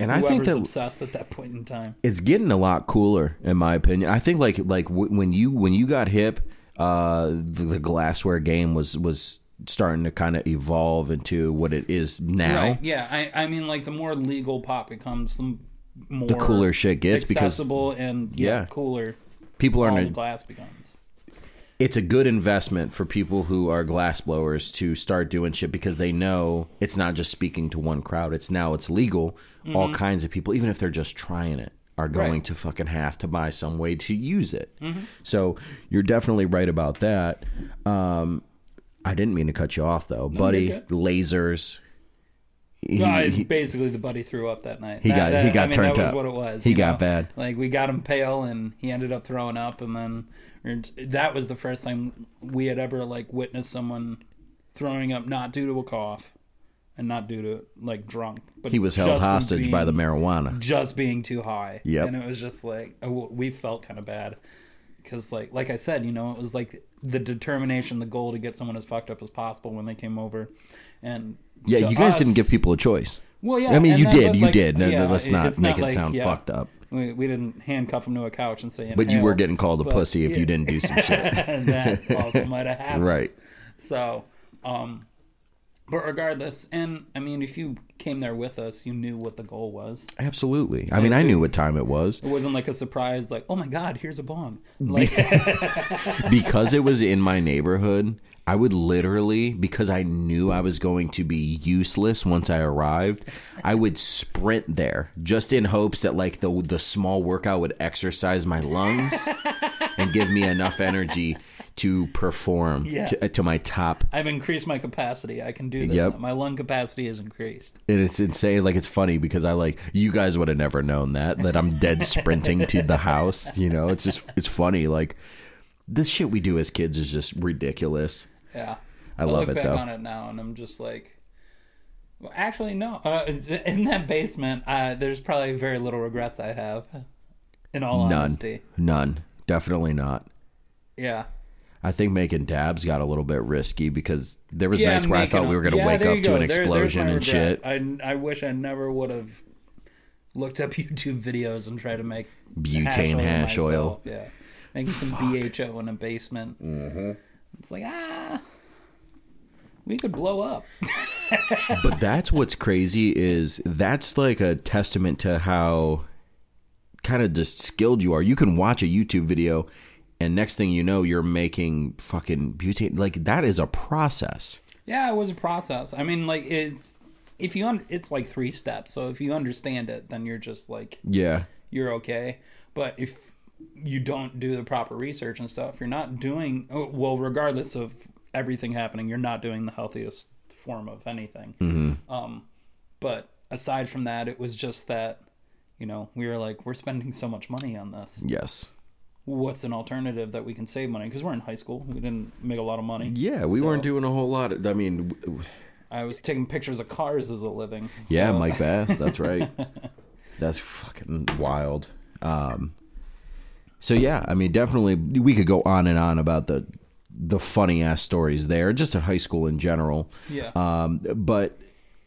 [SPEAKER 1] and I think that
[SPEAKER 2] obsessed at that point in time.
[SPEAKER 1] it's getting a lot cooler in my opinion i think like like w- when you when you got hip uh the, the glassware game was was starting to kind of evolve into what it is now
[SPEAKER 2] Right? Yeah. I, I mean, like the more legal pop becomes, the more
[SPEAKER 1] the cooler shit gets because
[SPEAKER 2] accessible and yeah,
[SPEAKER 1] Yeah.
[SPEAKER 2] cooler
[SPEAKER 1] people aren't
[SPEAKER 2] glass becomes.
[SPEAKER 1] it's a good investment for people who are glass blowers to start doing shit because they know it's not just speaking to one crowd it's now it's legal all kinds of people even if they're just trying it are going.
[SPEAKER 2] Right.
[SPEAKER 1] to fucking have to buy some way to use it
[SPEAKER 2] Mm-hmm.
[SPEAKER 1] so you're definitely right about that um i didn't mean to cut you off though buddy lasers he,
[SPEAKER 2] No,
[SPEAKER 1] he-
[SPEAKER 2] basically, the buddy threw up that night.
[SPEAKER 1] He
[SPEAKER 2] That-
[SPEAKER 1] got-
[SPEAKER 2] that-
[SPEAKER 1] he got
[SPEAKER 2] I mean,
[SPEAKER 1] turned
[SPEAKER 2] That was
[SPEAKER 1] up.
[SPEAKER 2] what it was.
[SPEAKER 1] He got
[SPEAKER 2] know?
[SPEAKER 1] bad.
[SPEAKER 2] Like we got him pale, and he ended up throwing up, and then that was the first time we had ever like witnessed someone throwing up, not due to a cough, and not due to like drunk, but
[SPEAKER 1] he was held hostage by the marijuana
[SPEAKER 2] just being too high.
[SPEAKER 1] Yeah,
[SPEAKER 2] And it was just like we felt kind of bad because, like, like I said, you know, it was like the determination, the goal to get someone as fucked up as possible when they came over, and
[SPEAKER 1] yeah you guys didn't give people a choice
[SPEAKER 2] Well, yeah,
[SPEAKER 1] I mean, you
[SPEAKER 2] that-
[SPEAKER 1] did, you
[SPEAKER 2] like,
[SPEAKER 1] did. No, no, let's not make it
[SPEAKER 2] like-
[SPEAKER 1] sound
[SPEAKER 2] yeah.
[SPEAKER 1] fucked up.
[SPEAKER 2] We, we didn't handcuff him to a couch and say,
[SPEAKER 1] But you were getting called a
[SPEAKER 2] but-
[SPEAKER 1] pussy if you didn't do some shit.
[SPEAKER 2] and that also might have happened.
[SPEAKER 1] right.
[SPEAKER 2] So, um, but regardless, and I mean, if you came there with us, you knew what the goal was.
[SPEAKER 1] Absolutely. I mean, I knew what time it was
[SPEAKER 2] It wasn't like a surprise, like, oh my god, here's a bong. Like,
[SPEAKER 1] because it was in my neighborhood. I would literally, because I knew I was going to be useless once I arrived, I would sprint there just in hopes that like the the small workout would exercise my lungs and give me enough energy to perform
[SPEAKER 2] Yeah.
[SPEAKER 1] to, to my top.
[SPEAKER 2] I've increased my capacity. I can do this.
[SPEAKER 1] Yep.
[SPEAKER 2] My lung capacity is increased.
[SPEAKER 1] And it's insane. Like it's funny because I like you guys would have never known that that I'm dead sprinting to the house. You know, it's just it's funny. Like this shit we do as kids is just ridiculous.
[SPEAKER 2] Yeah.
[SPEAKER 1] I love
[SPEAKER 2] look
[SPEAKER 1] it, though.
[SPEAKER 2] on it now, and I'm just like, well, actually, no. Uh, in that basement, uh, there's probably very little regrets I have. In all
[SPEAKER 1] None,
[SPEAKER 2] honesty,
[SPEAKER 1] none, definitely not.
[SPEAKER 2] yeah.
[SPEAKER 1] I think making dabs got a little bit risky because there was
[SPEAKER 2] Yeah,
[SPEAKER 1] nights where I thought we were going to
[SPEAKER 2] yeah,
[SPEAKER 1] wake up to
[SPEAKER 2] go.
[SPEAKER 1] an explosion
[SPEAKER 2] my
[SPEAKER 1] and
[SPEAKER 2] regret.
[SPEAKER 1] shit.
[SPEAKER 2] I, I wish I never would have looked up YouTube videos and tried to make
[SPEAKER 1] Butane hash
[SPEAKER 2] myself.
[SPEAKER 1] oil.
[SPEAKER 2] Yeah, making some BHO in a basement. Mm-hmm. It's like ah, we could blow up.
[SPEAKER 1] but that's what's crazy is that's like a testament to how kind of just skilled you are. You can watch a YouTube video and next thing you know you're making fucking butane like that is a process.
[SPEAKER 2] Yeah, it was a process. I mean, like it's if you un- it's like three steps. So if you understand it, then you're just like
[SPEAKER 1] Yeah.
[SPEAKER 2] you're okay. But if you don't do the proper research and stuff, you're not doing oh, well. Regardless of everything happening, you're not doing the healthiest form of anything.
[SPEAKER 1] Mm-hmm.
[SPEAKER 2] Um, but aside from that, it was just that you know we were like we're spending so much money on this.
[SPEAKER 1] Yes.
[SPEAKER 2] What's an alternative that we can save money? Because we're in high school, we didn't make a lot of money.
[SPEAKER 1] Yeah, we
[SPEAKER 2] So-
[SPEAKER 1] weren't doing a whole lot. Of, I mean,
[SPEAKER 2] i was taking pictures of cars as a living.
[SPEAKER 1] yeah, Mike Bass. That's right. that's fucking wild. Um, so yeah, I mean, definitely we could go on and on about the the funny ass stories there, just in high school in general.
[SPEAKER 2] Yeah.
[SPEAKER 1] Um, but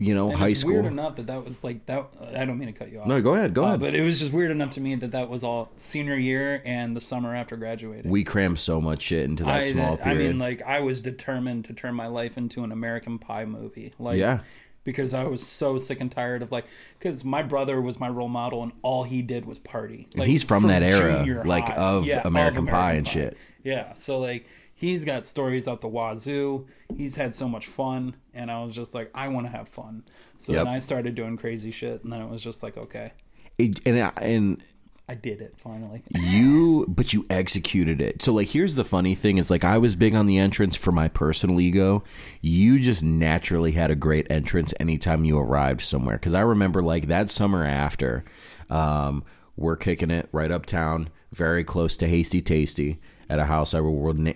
[SPEAKER 1] you know,
[SPEAKER 2] And
[SPEAKER 1] high school.
[SPEAKER 2] weird enough that that was like that. I don't mean to cut you off.
[SPEAKER 1] no, go ahead. Go
[SPEAKER 2] Uh,
[SPEAKER 1] ahead.
[SPEAKER 2] but it was just weird enough to me that that was all senior year and the summer after graduating.
[SPEAKER 1] we crammed so much shit into that
[SPEAKER 2] I,
[SPEAKER 1] small period.
[SPEAKER 2] I mean, like I was determined to turn my life into an American Pie movie. Like,
[SPEAKER 1] Yeah.
[SPEAKER 2] because I was so sick and tired of like, because my brother was my role model and all he did was party. Like,
[SPEAKER 1] he's from that era, like,
[SPEAKER 2] high.
[SPEAKER 1] of American Pie and shit.
[SPEAKER 2] Yeah, so like he's got stories out the wazoo. He's had so much fun, and I was just like, I want to have fun. So
[SPEAKER 1] Yep.
[SPEAKER 2] then I started doing crazy shit, and then it was just like, okay,
[SPEAKER 1] It- and and
[SPEAKER 2] I did it finally.
[SPEAKER 1] you but you executed it so like here's the funny thing is like i was big on the entrance for my personal ego you just naturally had a great entrance anytime you arrived somewhere because i remember like that summer after um, we're kicking it right uptown very close to hasty tasty at a house i na-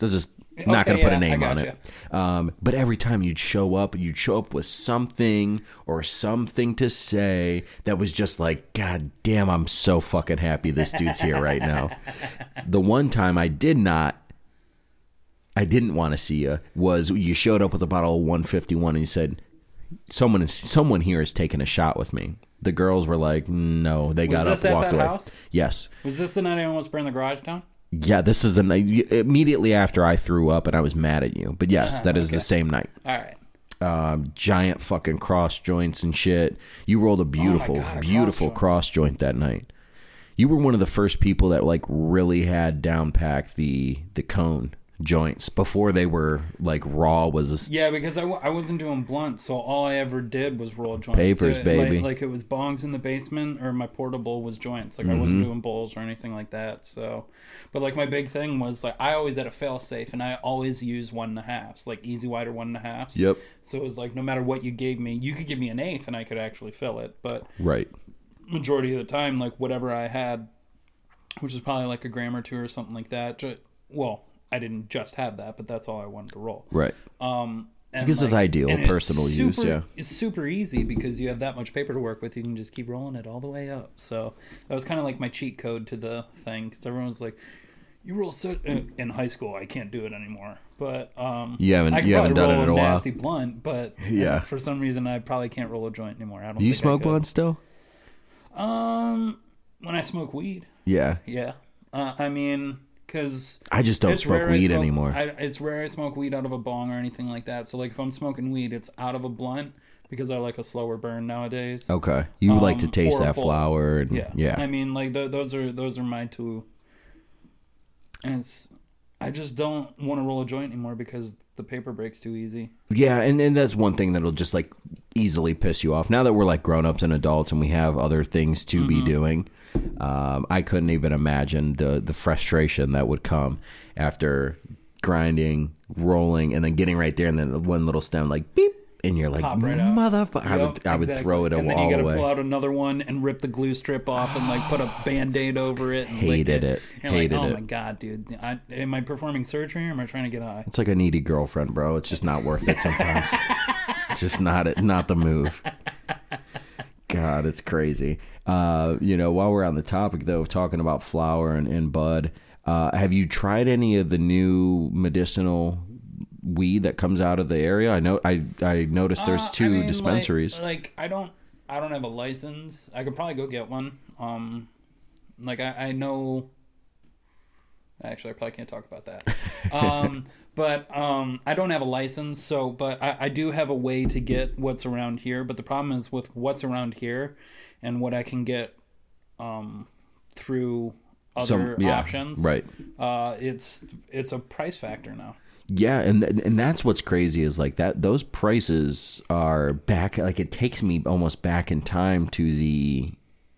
[SPEAKER 1] this is not
[SPEAKER 2] Okay,
[SPEAKER 1] going to put
[SPEAKER 2] yeah,
[SPEAKER 1] a name on
[SPEAKER 2] gotcha.
[SPEAKER 1] it um, but every time you'd show up, you'd show up with something or something to say that was just like, God damn, I'm so fucking happy this dude's here right now. The one time I did not, I didn't want to see you was you showed up with a bottle of 151 and you said, "Someone is someone here is taking a shot with me." The girls were like, "No," they got
[SPEAKER 2] this
[SPEAKER 1] up, walked away.
[SPEAKER 2] house?
[SPEAKER 1] Yes.
[SPEAKER 2] Was this the night I almost burned the garage down?
[SPEAKER 1] Yeah, this is the night immediately after I threw up and I was mad at you. But yes,
[SPEAKER 2] Uh-huh,
[SPEAKER 1] that is the same night.
[SPEAKER 2] All right.
[SPEAKER 1] um, giant fucking cross joints and shit. You rolled a beautiful,
[SPEAKER 2] Oh God, a
[SPEAKER 1] beautiful
[SPEAKER 2] cross joint.
[SPEAKER 1] cross joint that night. You were one of the first people that like really had down packed the the cone joints before they were like raw. Was
[SPEAKER 2] Yeah, because I, w- I wasn't doing blunt, so all I ever did was roll joints.
[SPEAKER 1] Papers,
[SPEAKER 2] Uh,
[SPEAKER 1] baby.
[SPEAKER 2] Like, like it was bongs in the basement, or my portable was joints. Like I
[SPEAKER 1] Mm-hmm.
[SPEAKER 2] wasn't doing bowls or anything like that. So, but like my big thing was like I always had a fail safe, and I always use one and a halves, like E-Z Wider one and a halves.
[SPEAKER 1] Yep.
[SPEAKER 2] So it was like no matter what you gave me, you could give me an eighth, and I could actually fill it. But
[SPEAKER 1] right.
[SPEAKER 2] majority of the time, like whatever I had, which is probably like a gram or two or something like that. Well, I didn't just have that, but that's all I wanted to roll.
[SPEAKER 1] Right.
[SPEAKER 2] Um, and
[SPEAKER 1] Because it's ideal,
[SPEAKER 2] and it's
[SPEAKER 1] personal use, yeah.
[SPEAKER 2] it's super easy because you have that much paper to work with. You can just keep rolling it all the way up. So that was kind of like my cheat code to the thing because everyone's like, "You roll so." In high school, I can't do it anymore. But um,
[SPEAKER 1] You haven't-
[SPEAKER 2] I
[SPEAKER 1] you haven't done it in a while.
[SPEAKER 2] Nasty blunt, but
[SPEAKER 1] Yeah.
[SPEAKER 2] for some reason, I probably can't roll a joint anymore. I don't.
[SPEAKER 1] Do you smoke blunt still?
[SPEAKER 2] Um, when I smoke weed,
[SPEAKER 1] Yeah.
[SPEAKER 2] yeah. Uh, I mean, because
[SPEAKER 1] I just don't smoke weed
[SPEAKER 2] smoke-
[SPEAKER 1] anymore.
[SPEAKER 2] I, it's rare I smoke weed out of a bong or anything like that. So like if I'm smoking weed, it's out of a blunt because I like a slower burn nowadays.
[SPEAKER 1] okay. You like to
[SPEAKER 2] Um,
[SPEAKER 1] taste that
[SPEAKER 2] bowl.
[SPEAKER 1] flower and
[SPEAKER 2] Yeah,
[SPEAKER 1] yeah.
[SPEAKER 2] I mean, like th- those are those are my two. And it's, I just don't want to roll a joint anymore because the paper breaks too easy.
[SPEAKER 1] Yeah, and, and that's one thing that'll just like easily piss you off. Now that we're like grown ups and adults and we have other things to be doing, um, I couldn't even imagine the the frustration that would come after grinding, rolling, and then getting right there, and then the one little stem like beep, and you're like,
[SPEAKER 2] Pop right
[SPEAKER 1] motherfucker! I would I would
[SPEAKER 2] exactly.
[SPEAKER 1] throw it
[SPEAKER 2] and then you gotta
[SPEAKER 1] away.
[SPEAKER 2] pull out another one and rip the glue strip off and like put a band-aid over it and
[SPEAKER 1] Hated it.
[SPEAKER 2] You're
[SPEAKER 1] Hated
[SPEAKER 2] like, oh
[SPEAKER 1] it.
[SPEAKER 2] my god, dude. I, am I performing surgery or am I trying to get high?
[SPEAKER 1] It's like a needy girlfriend, bro. It's just not worth it sometimes. it's just not it, not the move. God, it's crazy. Uh, you know, while we're on the topic though, of talking about flower and, and bud, uh, have you tried any of the new medicinal weed that comes out of the area? I know I I noticed there's
[SPEAKER 2] Uh, I
[SPEAKER 1] two
[SPEAKER 2] mean, like-
[SPEAKER 1] dispensaries.
[SPEAKER 2] Like, I don't, I don't have a license. I could probably go get one. Um, like I, I know. Actually, I probably can't talk about that. um, but um, I don't have a license, so but I, I do have a way to get what's around here. But the problem is with what's around here, and what I can get, um, through other
[SPEAKER 1] Some- yeah,
[SPEAKER 2] options.
[SPEAKER 1] right.
[SPEAKER 2] Uh, it's it's a price factor now.
[SPEAKER 1] Yeah, and and that's what's crazy is like that. Those prices are back. Like it takes me almost back in time to the,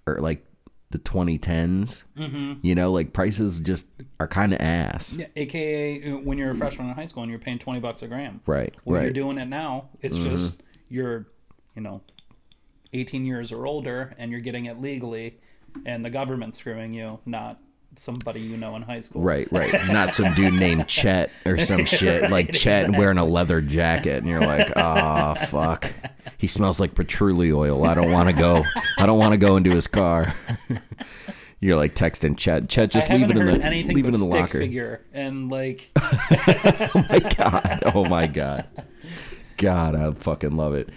[SPEAKER 1] or like the 2010s. Mm-hmm. You know, like prices just are kind of ass.
[SPEAKER 2] Yeah, AKA uh, when you're a freshman in high school and you're paying twenty bucks a gram.
[SPEAKER 1] Right,
[SPEAKER 2] When
[SPEAKER 1] right.
[SPEAKER 2] you're doing it now, it's just you're, you know, eighteen years or older, and you're getting it legally, and the government's screwing you, not somebody you know in high school.
[SPEAKER 1] Right, right. Not some dude named Chet or some shit like
[SPEAKER 2] Right,
[SPEAKER 1] Chet wearing a leather jacket, and you're like, oh fuck, he smells like patchouli oil. I don't want to go. I don't want to go into his car. You're like texting Chet. Chet, just leave it in the leave it in the
[SPEAKER 2] stick
[SPEAKER 1] locker.
[SPEAKER 2] figure and like
[SPEAKER 1] oh my god. Oh my god. God, I fucking love it.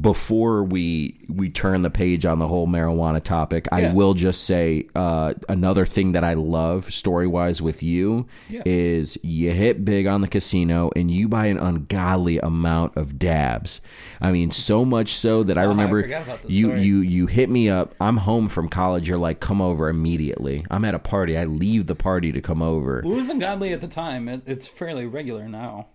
[SPEAKER 1] Before we we turn the page on the whole marijuana topic, I will just say uh, another thing that I love story wise with you
[SPEAKER 2] Yeah.
[SPEAKER 1] is you hit big on the casino and you buy an ungodly amount of dabs. I mean, so much so that I
[SPEAKER 2] Oh, I
[SPEAKER 1] remember
[SPEAKER 2] this
[SPEAKER 1] you
[SPEAKER 2] story.
[SPEAKER 1] you you hit me up. I'm home from college. You're like, come over immediately. I'm at a party. I leave the party to come over.
[SPEAKER 2] it was ungodly at the time. It, it's fairly regular now.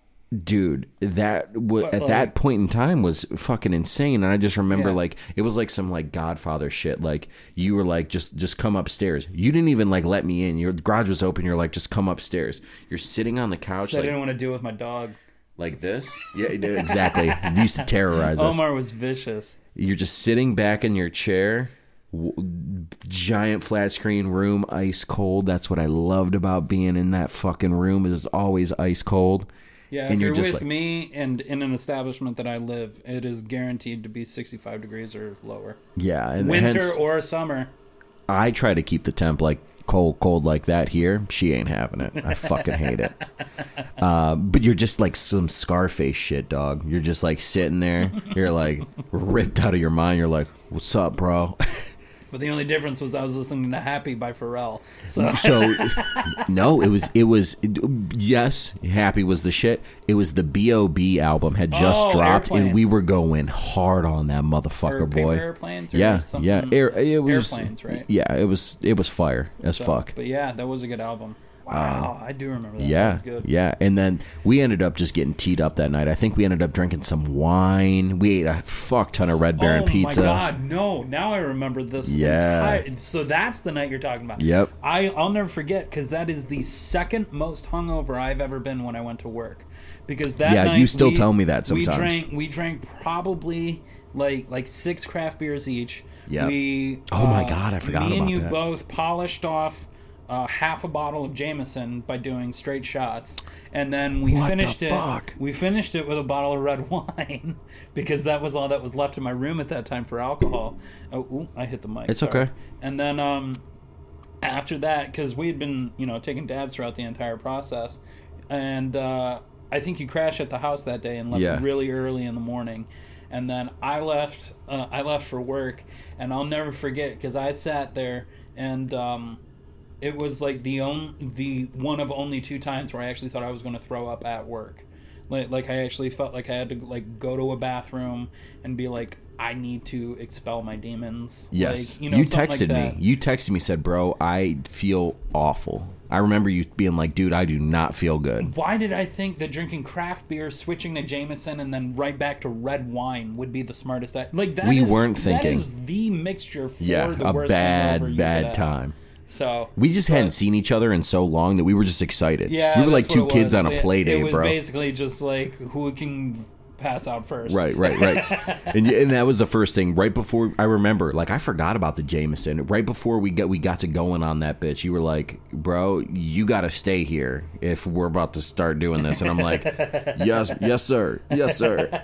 [SPEAKER 1] Dude that w- at that point in time was fucking insane. And i just remember
[SPEAKER 2] Yeah.
[SPEAKER 1] like it was like some like godfather shit. Like you were like just just come upstairs. You didn't even like let me in. Your garage was open. You're like just come upstairs. You're sitting on the couch
[SPEAKER 2] I
[SPEAKER 1] like,
[SPEAKER 2] didn't want to deal with my dog.
[SPEAKER 1] like this? Yeah you did- exactly. You used to terrorize us.
[SPEAKER 2] Omar was vicious.
[SPEAKER 1] you're just sitting back in your chair w- giant flat screen room ice cold. That's what i loved about being in that fucking room. It was always ice cold
[SPEAKER 2] Yeah,
[SPEAKER 1] And
[SPEAKER 2] if
[SPEAKER 1] you're
[SPEAKER 2] you're, with
[SPEAKER 1] like-
[SPEAKER 2] me and in an establishment that I live, it is guaranteed to be 65 degrees or lower.
[SPEAKER 1] yeah and
[SPEAKER 2] Winter
[SPEAKER 1] hence-
[SPEAKER 2] or summer.
[SPEAKER 1] I try to keep the temp like cold, cold like that here. She ain't having it. I fucking hate it. Uh, but you're just like some Scarface shit, dog. You're just like sitting there. You're like ripped out of your mind. You're like, "What's up, bro?"
[SPEAKER 2] But the only difference was I was listening to Happy by Pharrell. So
[SPEAKER 1] So, no, it was it was yes, happy was the shit. It was the B.O.B. album had oh, just
[SPEAKER 2] Oh,
[SPEAKER 1] dropped, and we were going hard on that motherfucker,
[SPEAKER 2] or
[SPEAKER 1] boy.
[SPEAKER 2] airplanes or
[SPEAKER 1] Yeah,
[SPEAKER 2] something.
[SPEAKER 1] yeah, air, it was
[SPEAKER 2] airplanes, right?
[SPEAKER 1] Yeah, it was it was fire as
[SPEAKER 2] So,
[SPEAKER 1] fuck.
[SPEAKER 2] But yeah, that was a good album. Wow, I do remember that.
[SPEAKER 1] Yeah, yeah, and then we ended up just getting teed up that night. I think we ended up drinking some wine. We ate a fuck ton of Red Baron
[SPEAKER 2] oh
[SPEAKER 1] pizza.
[SPEAKER 2] Oh my god, no! Now I remember this.
[SPEAKER 1] Yeah.
[SPEAKER 2] entire- so that's the night you're talking about.
[SPEAKER 1] Yep.
[SPEAKER 2] I I'll never forget because that is the second most hungover I've ever been when I went to work. Because that
[SPEAKER 1] Yeah,
[SPEAKER 2] night
[SPEAKER 1] you still
[SPEAKER 2] we-
[SPEAKER 1] tell me that sometimes.
[SPEAKER 2] We drank we drank probably like like six craft beers each.
[SPEAKER 1] Yeah.
[SPEAKER 2] We
[SPEAKER 1] Oh my
[SPEAKER 2] uh,
[SPEAKER 1] God, I forgot
[SPEAKER 2] Me
[SPEAKER 1] about
[SPEAKER 2] and you
[SPEAKER 1] that.
[SPEAKER 2] both polished off. Uh, half a bottle of Jameson by doing straight shots, and then we
[SPEAKER 1] What the
[SPEAKER 2] finished it. We finished it with a bottle of red wine because that was all that was left in my room at that time for alcohol. Oh, ooh, I hit the mic.
[SPEAKER 1] It's
[SPEAKER 2] sorry.
[SPEAKER 1] okay.
[SPEAKER 2] And then um, after that, because we had been you know taking dabs throughout the entire process, and uh, I think you crashed at the house that day and left
[SPEAKER 1] Yeah.
[SPEAKER 2] really early in the morning. And then I left. Uh, I left for work, and I'll never forget because I sat there and. Um, it was like the only the one of only two times where I actually thought I was going to throw up at work. Like, like I actually felt like I had to like go to a bathroom and be like, I need to expel my demons.
[SPEAKER 1] Yes.
[SPEAKER 2] like, you know,
[SPEAKER 1] you texted
[SPEAKER 2] like that.
[SPEAKER 1] me. You texted me said, "Bro, I feel awful." I remember you being like, "Dude, I do not feel good."
[SPEAKER 2] Why did I think that drinking craft beer, switching to Jameson, and then right back to red wine would be the smartest? Act? Like that
[SPEAKER 1] We
[SPEAKER 2] is-
[SPEAKER 1] weren't thinking.
[SPEAKER 2] is the mixture for
[SPEAKER 1] Yeah,
[SPEAKER 2] the
[SPEAKER 1] a
[SPEAKER 2] worst
[SPEAKER 1] bad bad
[SPEAKER 2] could have. So
[SPEAKER 1] We just
[SPEAKER 2] but-
[SPEAKER 1] hadn't seen each other in so long that we were just excited.
[SPEAKER 2] Yeah,
[SPEAKER 1] we were like two kids on a
[SPEAKER 2] It-
[SPEAKER 1] play
[SPEAKER 2] It was
[SPEAKER 1] bro.
[SPEAKER 2] basically just like who can pass out first.
[SPEAKER 1] Right, right, right. and and that was the first thing. Right before I remember, like I forgot about the Jameson. Right before we got we got to going on that bitch, you were like, "Bro, you got to stay here if we're about to start doing this." And I'm like, "Yes, yes, sir, yes, sir."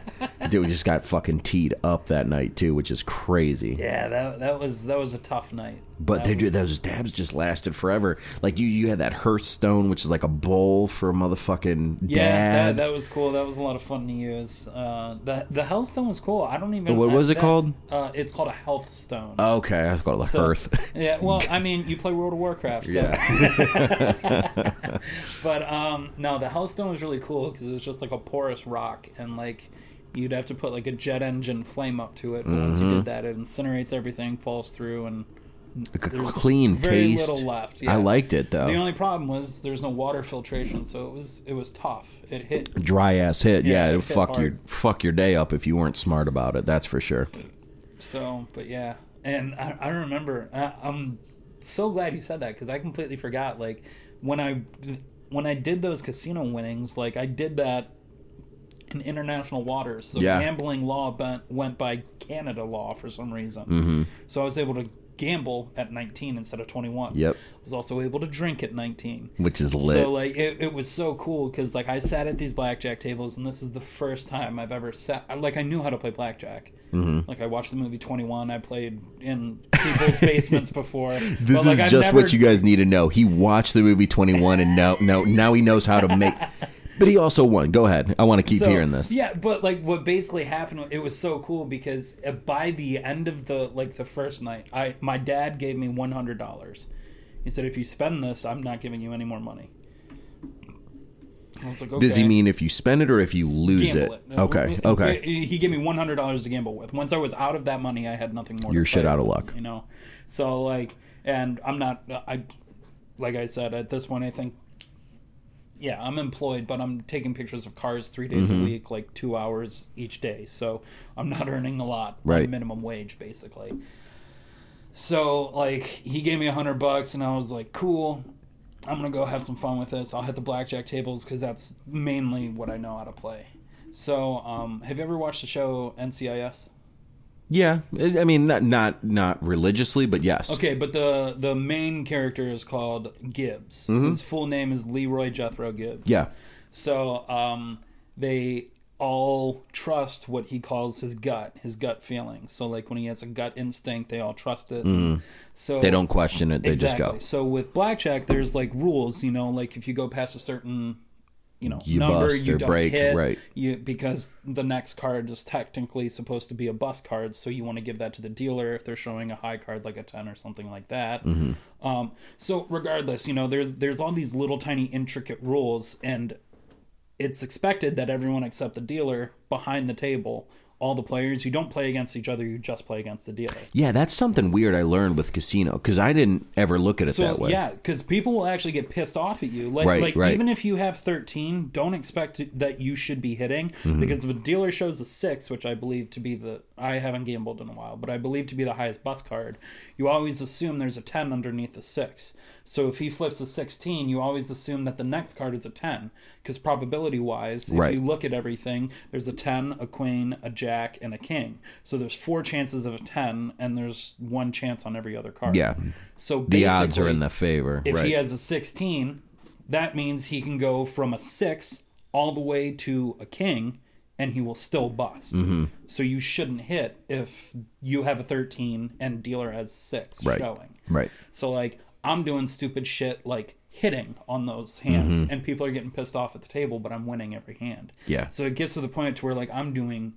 [SPEAKER 1] Dude, we just got fucking teed up that night too, which is crazy.
[SPEAKER 2] Yeah, that that was that was a tough night.
[SPEAKER 1] But
[SPEAKER 2] That
[SPEAKER 1] they
[SPEAKER 2] was-
[SPEAKER 1] do those dabs just lasted forever. Like you, you had that Hearthstone, which is like a bowl for a motherfucking
[SPEAKER 2] Yeah, that, that was cool. That was a lot of fun to use. Uh, the the Healthstone was cool. I don't even.
[SPEAKER 1] What
[SPEAKER 2] I-
[SPEAKER 1] was it
[SPEAKER 2] that-
[SPEAKER 1] called?
[SPEAKER 2] Uh, it's called a Health Stone.
[SPEAKER 1] okay, I was called a
[SPEAKER 2] So-
[SPEAKER 1] Hearth.
[SPEAKER 2] Yeah, well, I mean, you play World of Warcraft, so.
[SPEAKER 1] yeah.
[SPEAKER 2] But um, no, the Hellstone was really cool because it was just like a porous rock, and like you'd have to put like a jet engine flame up to it. But once you
[SPEAKER 1] Mm-hmm.
[SPEAKER 2] did that, it incinerates everything, falls through, and
[SPEAKER 1] Like a
[SPEAKER 2] There's
[SPEAKER 1] clean
[SPEAKER 2] very
[SPEAKER 1] taste.
[SPEAKER 2] little left,
[SPEAKER 1] I liked it though.
[SPEAKER 2] the only problem was there's no water filtration, so it was it was tough. It hit
[SPEAKER 1] Dry ass hit. Yeah,
[SPEAKER 2] Yeah,
[SPEAKER 1] it
[SPEAKER 2] it
[SPEAKER 1] fuck
[SPEAKER 2] hard.
[SPEAKER 1] your fuck your day up if you weren't smart about it. That's for sure.
[SPEAKER 2] So, but yeah, and I, I remember. I, I'm so glad you said that because I completely forgot. Like when I when I did those casino winnings, like I did that in international waters. So
[SPEAKER 1] Yeah.
[SPEAKER 2] gambling law bent, went by Canada law for some reason.
[SPEAKER 1] Mm-hmm.
[SPEAKER 2] So I was able to gamble at 19 instead of 21.
[SPEAKER 1] Yep.
[SPEAKER 2] I was also able to drink at 19.
[SPEAKER 1] Which is lit.
[SPEAKER 2] So like it, it was so cool because like I sat at these blackjack tables and this is the first time I've ever sat like I knew how to play blackjack. Mm-hmm. Like I watched the movie Twenty One. I played in people's basements before.
[SPEAKER 1] this
[SPEAKER 2] but, like,
[SPEAKER 1] is
[SPEAKER 2] I've
[SPEAKER 1] just
[SPEAKER 2] never-
[SPEAKER 1] what you guys need to know. He watched the movie Twenty One, and now, now, now he knows how to make. But he also won. Go ahead. I want to keep
[SPEAKER 2] So,
[SPEAKER 1] hearing this.
[SPEAKER 2] Yeah, but like what basically happened, it was so cool because uh, by the end of the like the first night, I my dad gave me one hundred dollars. He said, "If you spend this, I'm not giving you any more money." I was like, okay.
[SPEAKER 1] Does he mean if you spend it or if you lose it?
[SPEAKER 2] it.
[SPEAKER 1] Okay. Okay.
[SPEAKER 2] He gave me one hundred dollars to gamble with. Once I was out of that money, I had nothing more.
[SPEAKER 1] You're shit out of luck.
[SPEAKER 2] You know, so like, and I'm not. I like I said at this point, I think. Yeah, I'm employed, but I'm taking pictures of cars three days
[SPEAKER 1] Mm-hmm.
[SPEAKER 2] a week, like two hours each day. So I'm not earning a lot,
[SPEAKER 1] Right.
[SPEAKER 2] minimum wage, basically. So like he gave me a hundred bucks, and I was like, cool. I'm gonna go have some fun with this. I'll hit the blackjack tables because that's mainly what I know how to play. So, um, have you ever watched the show NCIS?
[SPEAKER 1] Yeah. I mean, not not not religiously, but yes.
[SPEAKER 2] Okay, but the the main character is called Gibbs. His full name is Leroy Jethro Gibbs.
[SPEAKER 1] Yeah.
[SPEAKER 2] So, um, they all trust what he calls his gut, his gut feeling. So, like when he has a gut instinct, they all trust it. Mm. So
[SPEAKER 1] They don't question it. They
[SPEAKER 2] exactly.
[SPEAKER 1] just go.
[SPEAKER 2] So with blackjack, there's like rules. You know, like if you go past a certain, you know,
[SPEAKER 1] You
[SPEAKER 2] number,
[SPEAKER 1] bust
[SPEAKER 2] you
[SPEAKER 1] or
[SPEAKER 2] don't
[SPEAKER 1] break,
[SPEAKER 2] hit,
[SPEAKER 1] right.
[SPEAKER 2] You because the next card is technically supposed to be a bust card, so you want to give that to the dealer if they're showing a high card like a ten or something like that.
[SPEAKER 1] Mm-hmm.
[SPEAKER 2] Um, so regardless, you know, there's there's all these little tiny intricate rules, and it's expected that everyone except the dealer behind the table, all the players, you don't play against each other, you just play against the dealer.
[SPEAKER 1] Yeah, that's something weird I learned with casino because I didn't ever look at it
[SPEAKER 2] So
[SPEAKER 1] that way.
[SPEAKER 2] yeah, because people will actually get pissed off at you. Like,
[SPEAKER 1] Right,
[SPEAKER 2] like
[SPEAKER 1] right.
[SPEAKER 2] even if you have thirteen, don't expect that you should be hitting
[SPEAKER 1] Mm-hmm.
[SPEAKER 2] because if a dealer shows a six, which I believe to be the I haven't gambled in a while, but I believe to be the highest bust card, you always assume there's a ten underneath the six. So if he flips a sixteen, you always assume that the next card is a ten because probability wise, if
[SPEAKER 1] Right.
[SPEAKER 2] you look at everything, there's a ten, a queen, a jack, and a king. So there's four chances of a ten, and there's one chance on every other card.
[SPEAKER 1] Yeah.
[SPEAKER 2] So
[SPEAKER 1] The odds are in the favor.
[SPEAKER 2] if
[SPEAKER 1] right.
[SPEAKER 2] he has a 16, that means he can go from a 6 all the way to a king and he will still bust.
[SPEAKER 1] Mm-hmm.
[SPEAKER 2] So you shouldn't hit if you have a 13 and dealer has 6
[SPEAKER 1] Right.
[SPEAKER 2] showing.
[SPEAKER 1] right.
[SPEAKER 2] So like I'm doing stupid shit like hitting on those hands and people are getting pissed off at the table but I'm winning every hand.
[SPEAKER 1] Mm-hmm. Yeah.
[SPEAKER 2] So it gets to the point to where like I'm doing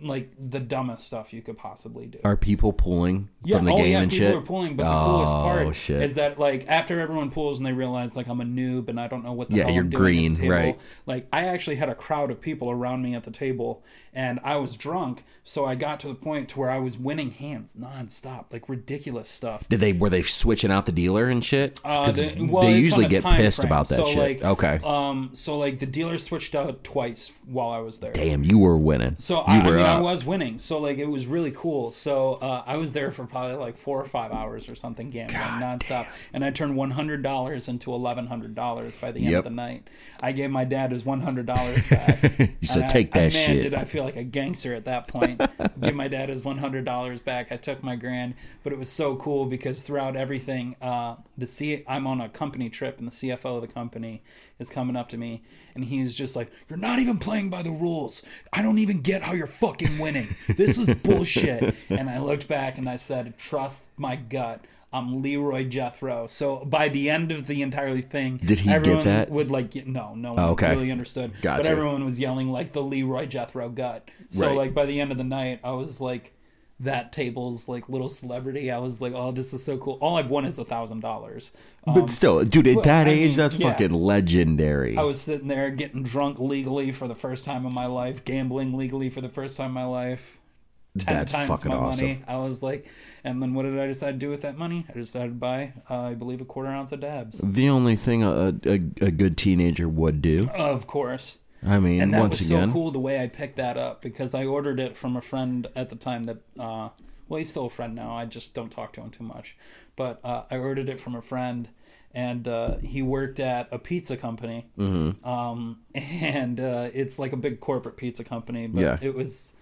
[SPEAKER 2] like the dumbest stuff you could possibly do.
[SPEAKER 1] Are people pulling
[SPEAKER 2] Yeah,
[SPEAKER 1] from the
[SPEAKER 2] oh
[SPEAKER 1] game
[SPEAKER 2] yeah,
[SPEAKER 1] and
[SPEAKER 2] people
[SPEAKER 1] shit?
[SPEAKER 2] are pulling, but the coolest
[SPEAKER 1] Oh,
[SPEAKER 2] part
[SPEAKER 1] shit.
[SPEAKER 2] is that like after everyone pulls and they realize like I'm a noob and I don't know what the
[SPEAKER 1] Yeah,
[SPEAKER 2] hell
[SPEAKER 1] you're
[SPEAKER 2] I'm doing
[SPEAKER 1] green,
[SPEAKER 2] at the table,
[SPEAKER 1] right.
[SPEAKER 2] Like I actually had a crowd of people around me at the table, and I was drunk, so I got to the point to where I was winning hands nonstop, like ridiculous stuff.
[SPEAKER 1] Did they were they switching out the dealer and shit?
[SPEAKER 2] Uh,
[SPEAKER 1] 'Cause
[SPEAKER 2] the- well,
[SPEAKER 1] they usually get pissed
[SPEAKER 2] frame.
[SPEAKER 1] about that
[SPEAKER 2] So,
[SPEAKER 1] shit.
[SPEAKER 2] like,
[SPEAKER 1] okay.
[SPEAKER 2] Um, so like the dealer switched out twice while I was there.
[SPEAKER 1] Damn, you were winning.
[SPEAKER 2] So I, I
[SPEAKER 1] were
[SPEAKER 2] mean, I was winning. So like, it was really cool. So uh, I was there for probably like four or five hours or something, gambling nonstop, and I turned one hundred dollars into eleven hundred dollars by the end
[SPEAKER 1] Yep.
[SPEAKER 2] of the night. I gave my dad his one hundred dollars back.
[SPEAKER 1] You said,
[SPEAKER 2] I-
[SPEAKER 1] "Take that
[SPEAKER 2] I, man,
[SPEAKER 1] shit."
[SPEAKER 2] Did I feel like a gangster at that point? Give my dad his one hundred dollars back. I took my grand, but it was so cool because throughout everything, uh, the C I'm on a company trip, and the CFO of the company is coming up to me, and he's just like, "You're not even playing by the rules. I don't even get how you're fucking winning. This is bullshit." and I looked back and I said, "Trust my gut." I'm Leroy Jethro. So by the end of the entire thing,
[SPEAKER 1] Did he get
[SPEAKER 2] everyone
[SPEAKER 1] that?
[SPEAKER 2] would like get, no, no one
[SPEAKER 1] Oh, okay.
[SPEAKER 2] really understood.
[SPEAKER 1] Gotcha.
[SPEAKER 2] But everyone was yelling like the Leroy Jethro gut. So
[SPEAKER 1] Right.
[SPEAKER 2] like by the end of the night, I was like that table's like little celebrity. I was like, oh, this is so cool. All I've won is a thousand dollars. Um,
[SPEAKER 1] but still, dude, at that
[SPEAKER 2] I
[SPEAKER 1] age,
[SPEAKER 2] mean,
[SPEAKER 1] that's
[SPEAKER 2] yeah.
[SPEAKER 1] fucking legendary.
[SPEAKER 2] I was sitting there getting drunk legally for the first time in my life, gambling legally for the first time in my life. Ten
[SPEAKER 1] That's
[SPEAKER 2] times
[SPEAKER 1] fucking
[SPEAKER 2] my
[SPEAKER 1] awesome.
[SPEAKER 2] money. I was like, and then what did I decide to do with that money? I decided to buy, uh, I believe, a quarter ounce of dabs.
[SPEAKER 1] the only thing a, a, a good teenager would do.
[SPEAKER 2] Of course.
[SPEAKER 1] I mean,
[SPEAKER 2] and that
[SPEAKER 1] once
[SPEAKER 2] was
[SPEAKER 1] again,
[SPEAKER 2] so cool the way I picked that up because I ordered it from a friend at the time that uh, well he's still a friend now I just don't talk to him too much but uh, I ordered it from a friend and uh, he worked at a pizza company
[SPEAKER 1] Mm-hmm.
[SPEAKER 2] um, and uh, it's like a big corporate pizza company but
[SPEAKER 1] Yeah.
[SPEAKER 2] it was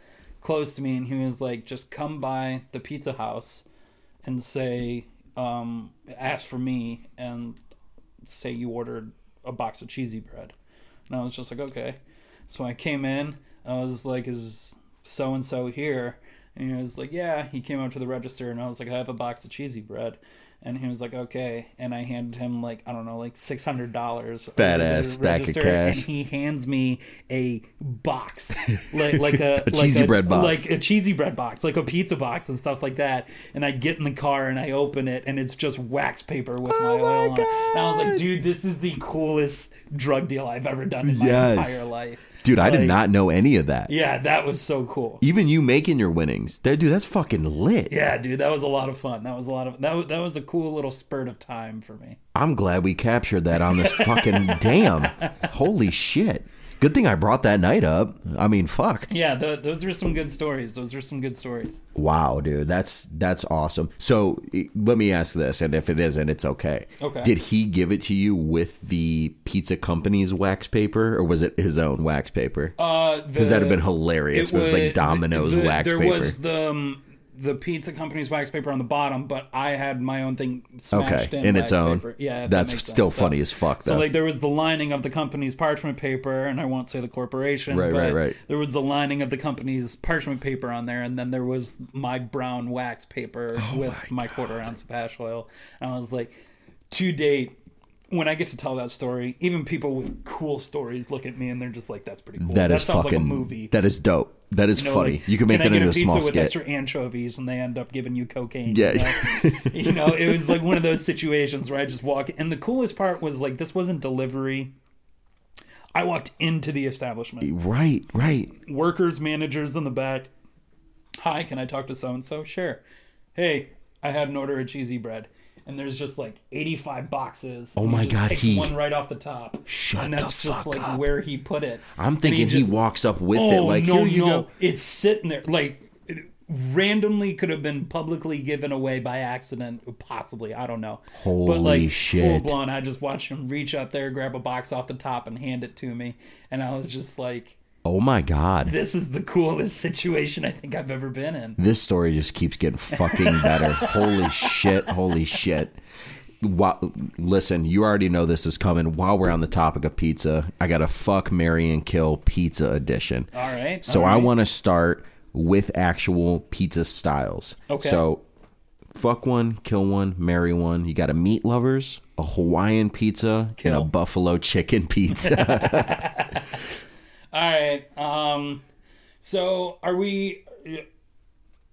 [SPEAKER 2] close to me and he was like just come by the pizza house and say um, ask for me and say you ordered a box of cheesy bread and I was just like, okay. So I came in. I was like, is so and so here? And he was like, yeah. He came up to the register, and I was like, I have a box of cheesy bread. And he was like, okay. And I handed him like I don't know, like six hundred dollars.
[SPEAKER 1] Badass stack of cash.
[SPEAKER 2] And he hands me a box, like like a, like
[SPEAKER 1] cheesy bread box.
[SPEAKER 2] like a cheesy bread box, like a pizza box and stuff like that. And I get in the car and I open it, and it's just wax paper with oh my
[SPEAKER 1] Oh my
[SPEAKER 2] oil on it. And I was like, dude, this is the coolest drug deal I've ever done in my
[SPEAKER 1] Yes.
[SPEAKER 2] entire life.
[SPEAKER 1] Dude, I did not know any of that.
[SPEAKER 2] Yeah, that was so cool.
[SPEAKER 1] Even you making your winnings, that dude, that's fucking lit.
[SPEAKER 2] Yeah, dude, that was a lot of fun. That was a lot of that. Was, that was a cool little spurt of time for me.
[SPEAKER 1] I'm glad we captured that on this fucking damn. Holy shit. Good thing I brought that night up. I mean, fuck.
[SPEAKER 2] Yeah, th those are some good stories. Those are some good stories.
[SPEAKER 1] Wow, dude, that's that's awesome. So let me ask this, and if it isn't, it's okay.
[SPEAKER 2] Okay.
[SPEAKER 1] Did he give it to you with the pizza company's wax paper, or was it his own wax paper?
[SPEAKER 2] Uh,
[SPEAKER 1] Because that'd have been hilarious. if It was like Domino's
[SPEAKER 2] the-
[SPEAKER 1] wax
[SPEAKER 2] there
[SPEAKER 1] paper.
[SPEAKER 2] was the um, the pizza company's wax paper on the bottom, but I had my own thing smashed
[SPEAKER 1] Okay,
[SPEAKER 2] in,
[SPEAKER 1] in its own.
[SPEAKER 2] paper. Yeah, if that
[SPEAKER 1] That's still
[SPEAKER 2] sense.
[SPEAKER 1] funny as fuck,
[SPEAKER 2] So
[SPEAKER 1] though.
[SPEAKER 2] like there was the lining of the company's parchment paper, and I won't say the corporation.
[SPEAKER 1] Right,
[SPEAKER 2] but
[SPEAKER 1] right, right.
[SPEAKER 2] There was the lining of the company's parchment paper on there, and then there was my brown wax paper
[SPEAKER 1] Oh
[SPEAKER 2] with my, quarter ounce of hash oil. And I was like, to date. When I get to tell that story, even people with cool stories look at me and they're just like, "That's pretty cool."
[SPEAKER 1] That is
[SPEAKER 2] sounds
[SPEAKER 1] fucking.
[SPEAKER 2] like a movie.
[SPEAKER 1] That is dope. That is
[SPEAKER 2] You know,
[SPEAKER 1] funny.
[SPEAKER 2] like,
[SPEAKER 1] you can make
[SPEAKER 2] I
[SPEAKER 1] that into
[SPEAKER 2] a
[SPEAKER 1] a
[SPEAKER 2] pizza
[SPEAKER 1] small
[SPEAKER 2] with extra anchovies, and they end up giving you cocaine.
[SPEAKER 1] Yeah.
[SPEAKER 2] you know? You know, it was like one of those situations where I just walk. And the coolest part was like this wasn't delivery. I walked into the establishment.
[SPEAKER 1] right, right.
[SPEAKER 2] Workers, managers in the back. Hi, can I talk to so and so? Sure. Hey, I had an order of cheesy bread. And there's just like 85 boxes.
[SPEAKER 1] Oh my God,
[SPEAKER 2] takes
[SPEAKER 1] he-
[SPEAKER 2] one right off the top.
[SPEAKER 1] Shut
[SPEAKER 2] And that's
[SPEAKER 1] the
[SPEAKER 2] just
[SPEAKER 1] fuck
[SPEAKER 2] like
[SPEAKER 1] up.
[SPEAKER 2] where he put it.
[SPEAKER 1] I'm thinking he,
[SPEAKER 2] just-
[SPEAKER 1] walks up with
[SPEAKER 2] oh,
[SPEAKER 1] it like,
[SPEAKER 2] no,
[SPEAKER 1] here you
[SPEAKER 2] no.
[SPEAKER 1] go.
[SPEAKER 2] It's sitting there like it randomly could have been publicly given away by accident, possibly. I don't know. but
[SPEAKER 1] Holy
[SPEAKER 2] like
[SPEAKER 1] shit.
[SPEAKER 2] full blown, I just watched him reach up there, grab a box off the top, and hand it to me, and I was just like,
[SPEAKER 1] Oh my god.
[SPEAKER 2] "This is the coolest situation I think I've ever been in."
[SPEAKER 1] This story just keeps getting fucking better. holy shit. Holy shit. Listen, you already know this is coming. While we're on the topic of pizza, I got a fuck, Mary, and kill pizza edition.
[SPEAKER 2] All right.
[SPEAKER 1] So
[SPEAKER 2] all
[SPEAKER 1] I want to start with actual pizza styles.
[SPEAKER 2] Okay.
[SPEAKER 1] So fuck one, kill one, marry one. You got a meat lovers, a Hawaiian pizza, and a buffalo chicken pizza.
[SPEAKER 2] All right. Um, So are we?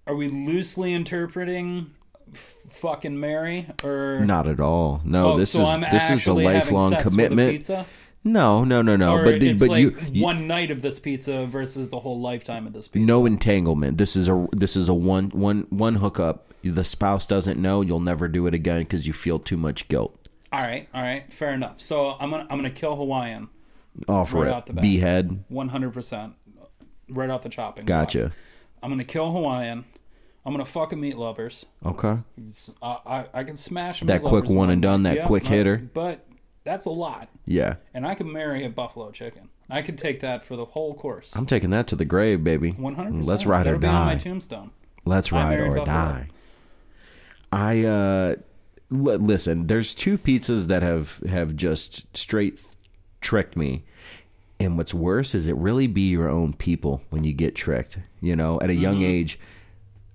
[SPEAKER 2] Are we loosely interpreting f- fucking Mary or?
[SPEAKER 1] Not at all. No,
[SPEAKER 2] Oh,
[SPEAKER 1] this
[SPEAKER 2] so
[SPEAKER 1] is this is a lifelong
[SPEAKER 2] a
[SPEAKER 1] commitment.
[SPEAKER 2] pizza?
[SPEAKER 1] No, no, no, no.
[SPEAKER 2] Or
[SPEAKER 1] but the-
[SPEAKER 2] it's
[SPEAKER 1] but
[SPEAKER 2] like
[SPEAKER 1] you, you
[SPEAKER 2] one night of this pizza versus the whole lifetime of this pizza.
[SPEAKER 1] no entanglement. This is a this is a one one one hookup. The spouse doesn't know. You'll never do it again because you feel too much guilt.
[SPEAKER 2] All right, all right, fair enough. So I'm gonna I'm gonna kill Hawaiian,
[SPEAKER 1] Offer
[SPEAKER 2] Right
[SPEAKER 1] it.
[SPEAKER 2] off the bat.
[SPEAKER 1] Behead.
[SPEAKER 2] 100 percent, right off the chopping. block.
[SPEAKER 1] Gotcha.
[SPEAKER 2] I'm gonna kill Hawaiian. I'm gonna fuck a meat lovers.
[SPEAKER 1] Okay.
[SPEAKER 2] I I, I can smash a
[SPEAKER 1] That
[SPEAKER 2] meat
[SPEAKER 1] quick
[SPEAKER 2] lovers
[SPEAKER 1] one and done, that quick
[SPEAKER 2] no,
[SPEAKER 1] hitter.
[SPEAKER 2] But that's a lot,
[SPEAKER 1] Yeah.
[SPEAKER 2] and I can marry a buffalo chicken. I could take that for the whole course.
[SPEAKER 1] I'm taking that to the grave, baby.
[SPEAKER 2] 100.
[SPEAKER 1] Let's ride
[SPEAKER 2] That'll
[SPEAKER 1] or
[SPEAKER 2] be on my
[SPEAKER 1] die.
[SPEAKER 2] tombstone.
[SPEAKER 1] Let's
[SPEAKER 2] I
[SPEAKER 1] ride
[SPEAKER 2] married
[SPEAKER 1] or
[SPEAKER 2] Buffalo.
[SPEAKER 1] die. I uh li- listen, there's two pizzas that have have just straight tricked me. And what's worse is it really be your own people when you get tricked. You know, at a young
[SPEAKER 2] Mm-hmm.
[SPEAKER 1] age,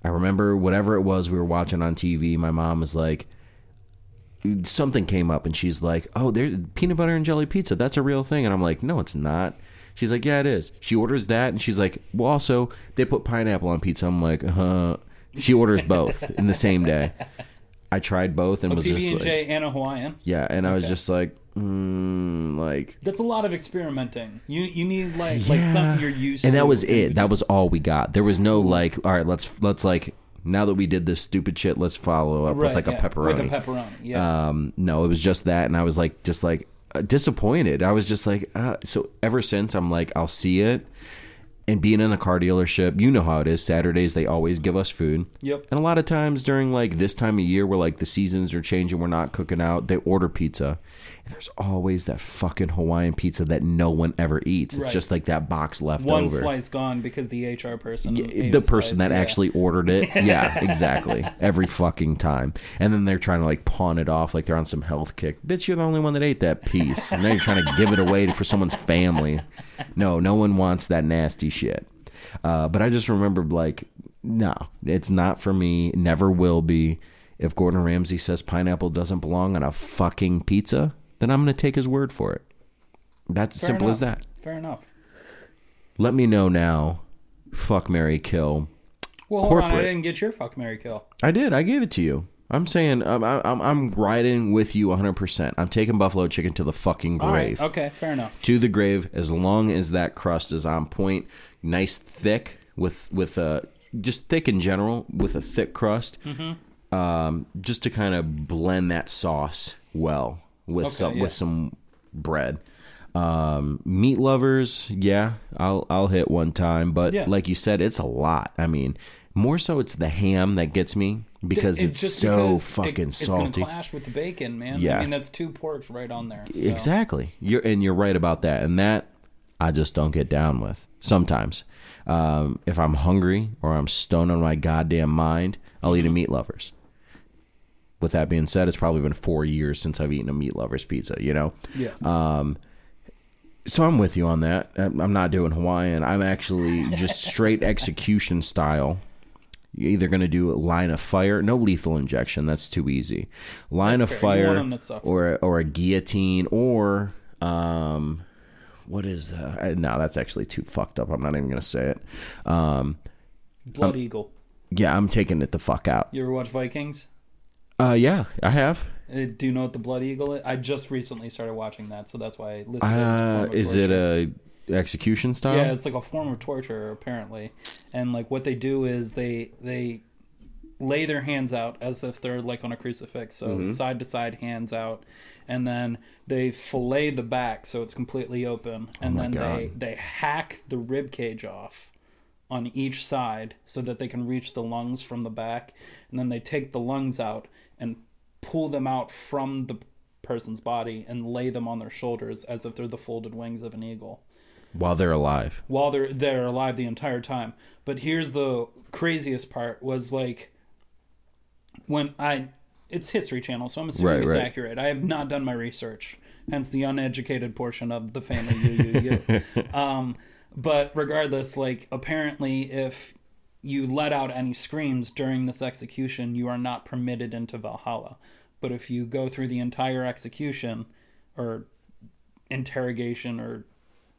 [SPEAKER 1] I remember whatever it was we were watching on TV, my mom was like something came up and she's like, "Oh, there's peanut butter and jelly pizza. That's a real thing." And I'm like, "No, it's not." She's like, "Yeah, it is." She orders that and she's like, "Well, also they put pineapple on pizza." I'm like, "Uh." She orders both in the same day. I tried both and was
[SPEAKER 2] PB
[SPEAKER 1] just like,
[SPEAKER 2] and a Hawaiian.
[SPEAKER 1] yeah, and I was just like, mm, like,
[SPEAKER 2] That's a lot of experimenting. You you need like like
[SPEAKER 1] Yeah.
[SPEAKER 2] something you're used to.
[SPEAKER 1] and that was it. That was all we got. There was no like, all right, let's let's like now that we did this stupid shit, let's follow up with like
[SPEAKER 2] yeah,
[SPEAKER 1] a pepperoni.
[SPEAKER 2] With a pepperoni, yeah.
[SPEAKER 1] Um, no, it was just that, and I was like, just like uh, disappointed. I was just like, uh, so ever since I'm like, I'll see it. And being in a car dealership, you know how it is. Saturdays they always give us food.
[SPEAKER 2] Yep.
[SPEAKER 1] And a lot of times during like this time of year where like the seasons are changing, we're not cooking out, they order pizza. There's always that fucking Hawaiian pizza that no one ever eats. It's
[SPEAKER 2] Right.
[SPEAKER 1] just like that box left over.
[SPEAKER 2] One
[SPEAKER 1] over.
[SPEAKER 2] slice gone because the HR person, ate
[SPEAKER 1] the person
[SPEAKER 2] slice,
[SPEAKER 1] that
[SPEAKER 2] yeah.
[SPEAKER 1] actually ordered it. Yeah, exactly. Every fucking time. And then they're trying to like pawn it off like they're on some health kick. Bitch, you're the only one that ate that piece. And now you're trying to give it away for someone's family. No, no one wants that nasty shit. Uh, but I just remembered like, no, it's not for me. Never will be. If Gordon Ramsay says pineapple doesn't belong on a fucking pizza, then I'm going to take his word for it. That's as
[SPEAKER 2] Fair
[SPEAKER 1] simple as that.
[SPEAKER 2] Fair enough.
[SPEAKER 1] Let me know now. Fuck Mary Kill.
[SPEAKER 2] Well, hold on, I
[SPEAKER 1] Corporate.
[SPEAKER 2] didn't get your fuck Mary kill.
[SPEAKER 1] I did. I gave it to you. I'm saying I'm I'm I'm riding with you 100. percent I'm taking buffalo chicken to the fucking
[SPEAKER 2] All right,
[SPEAKER 1] grave.
[SPEAKER 2] okay, fair enough.
[SPEAKER 1] To the grave, as long as that crust is on point, nice thick with with a just thick in general with a thick crust,
[SPEAKER 2] Mm-hmm.
[SPEAKER 1] um, just to kind of blend that sauce well with
[SPEAKER 2] Okay,
[SPEAKER 1] some
[SPEAKER 2] yeah.
[SPEAKER 1] with some bread. Um, meat lovers, yeah, I'll I'll hit one time, but
[SPEAKER 2] Yeah.
[SPEAKER 1] like you said, it's a lot. I mean, more so it's the ham that gets me because it's,
[SPEAKER 2] just
[SPEAKER 1] so
[SPEAKER 2] because
[SPEAKER 1] fucking
[SPEAKER 2] it,
[SPEAKER 1] salty.
[SPEAKER 2] It's gonna clash with the bacon, man.
[SPEAKER 1] Yeah.
[SPEAKER 2] I mean that's two porks right on there. so.
[SPEAKER 1] Exactly. You're and you're right about that. And that I just don't get down with sometimes. Um, if I'm hungry or I'm stoned on my goddamn mind, I'll eat a meat lovers. With that being said, it's probably been four years since I've eaten a meat lovers pizza. You know.
[SPEAKER 2] Yeah.
[SPEAKER 1] Um, so I'm with you on that. I'm I'm not doing Hawaiian. I'm actually just straight execution style. You're either going to do a line of fire, no lethal injection. That's too easy. Line
[SPEAKER 2] That's
[SPEAKER 1] of
[SPEAKER 2] fair.
[SPEAKER 1] Fire,
[SPEAKER 2] them to suffer.
[SPEAKER 1] or or a guillotine, or um, what is that? Uh, No, that's actually too fucked up. I'm not even going to say it. Um,
[SPEAKER 2] Blood Eagle.
[SPEAKER 1] yeah, I'm taking it the fuck out.
[SPEAKER 2] You ever watch Vikings?
[SPEAKER 1] Uh, yeah, I have.
[SPEAKER 2] Uh, do you know what the Blood Eagle is? I just recently started watching that, so that's why I it a
[SPEAKER 1] Uh,
[SPEAKER 2] form of
[SPEAKER 1] is it a execution style?
[SPEAKER 2] Yeah, it's like a form of torture apparently. And like what they do is they they lay their hands out as if they're like on a crucifix, so
[SPEAKER 1] Mm-hmm.
[SPEAKER 2] side to side hands out, and then they fillet the back so it's completely open, and
[SPEAKER 1] Oh
[SPEAKER 2] then they they hack the rib cage off on each side so that they can reach the lungs from the back, and then they take the lungs out and pull them out from the person's body and lay them on their shoulders as if they're the folded wings of an eagle
[SPEAKER 1] While they're alive.
[SPEAKER 2] while they're they're alive the entire time. But here's the craziest part was like when I it's History Channel, so I'm assuming
[SPEAKER 1] Right,
[SPEAKER 2] it's
[SPEAKER 1] right.
[SPEAKER 2] accurate. I have not done my research, hence the uneducated portion of the family you you you. um, but regardless, like apparently, if you let out any screams during this execution, you are not permitted into Valhalla. But if you go through the entire execution or interrogation or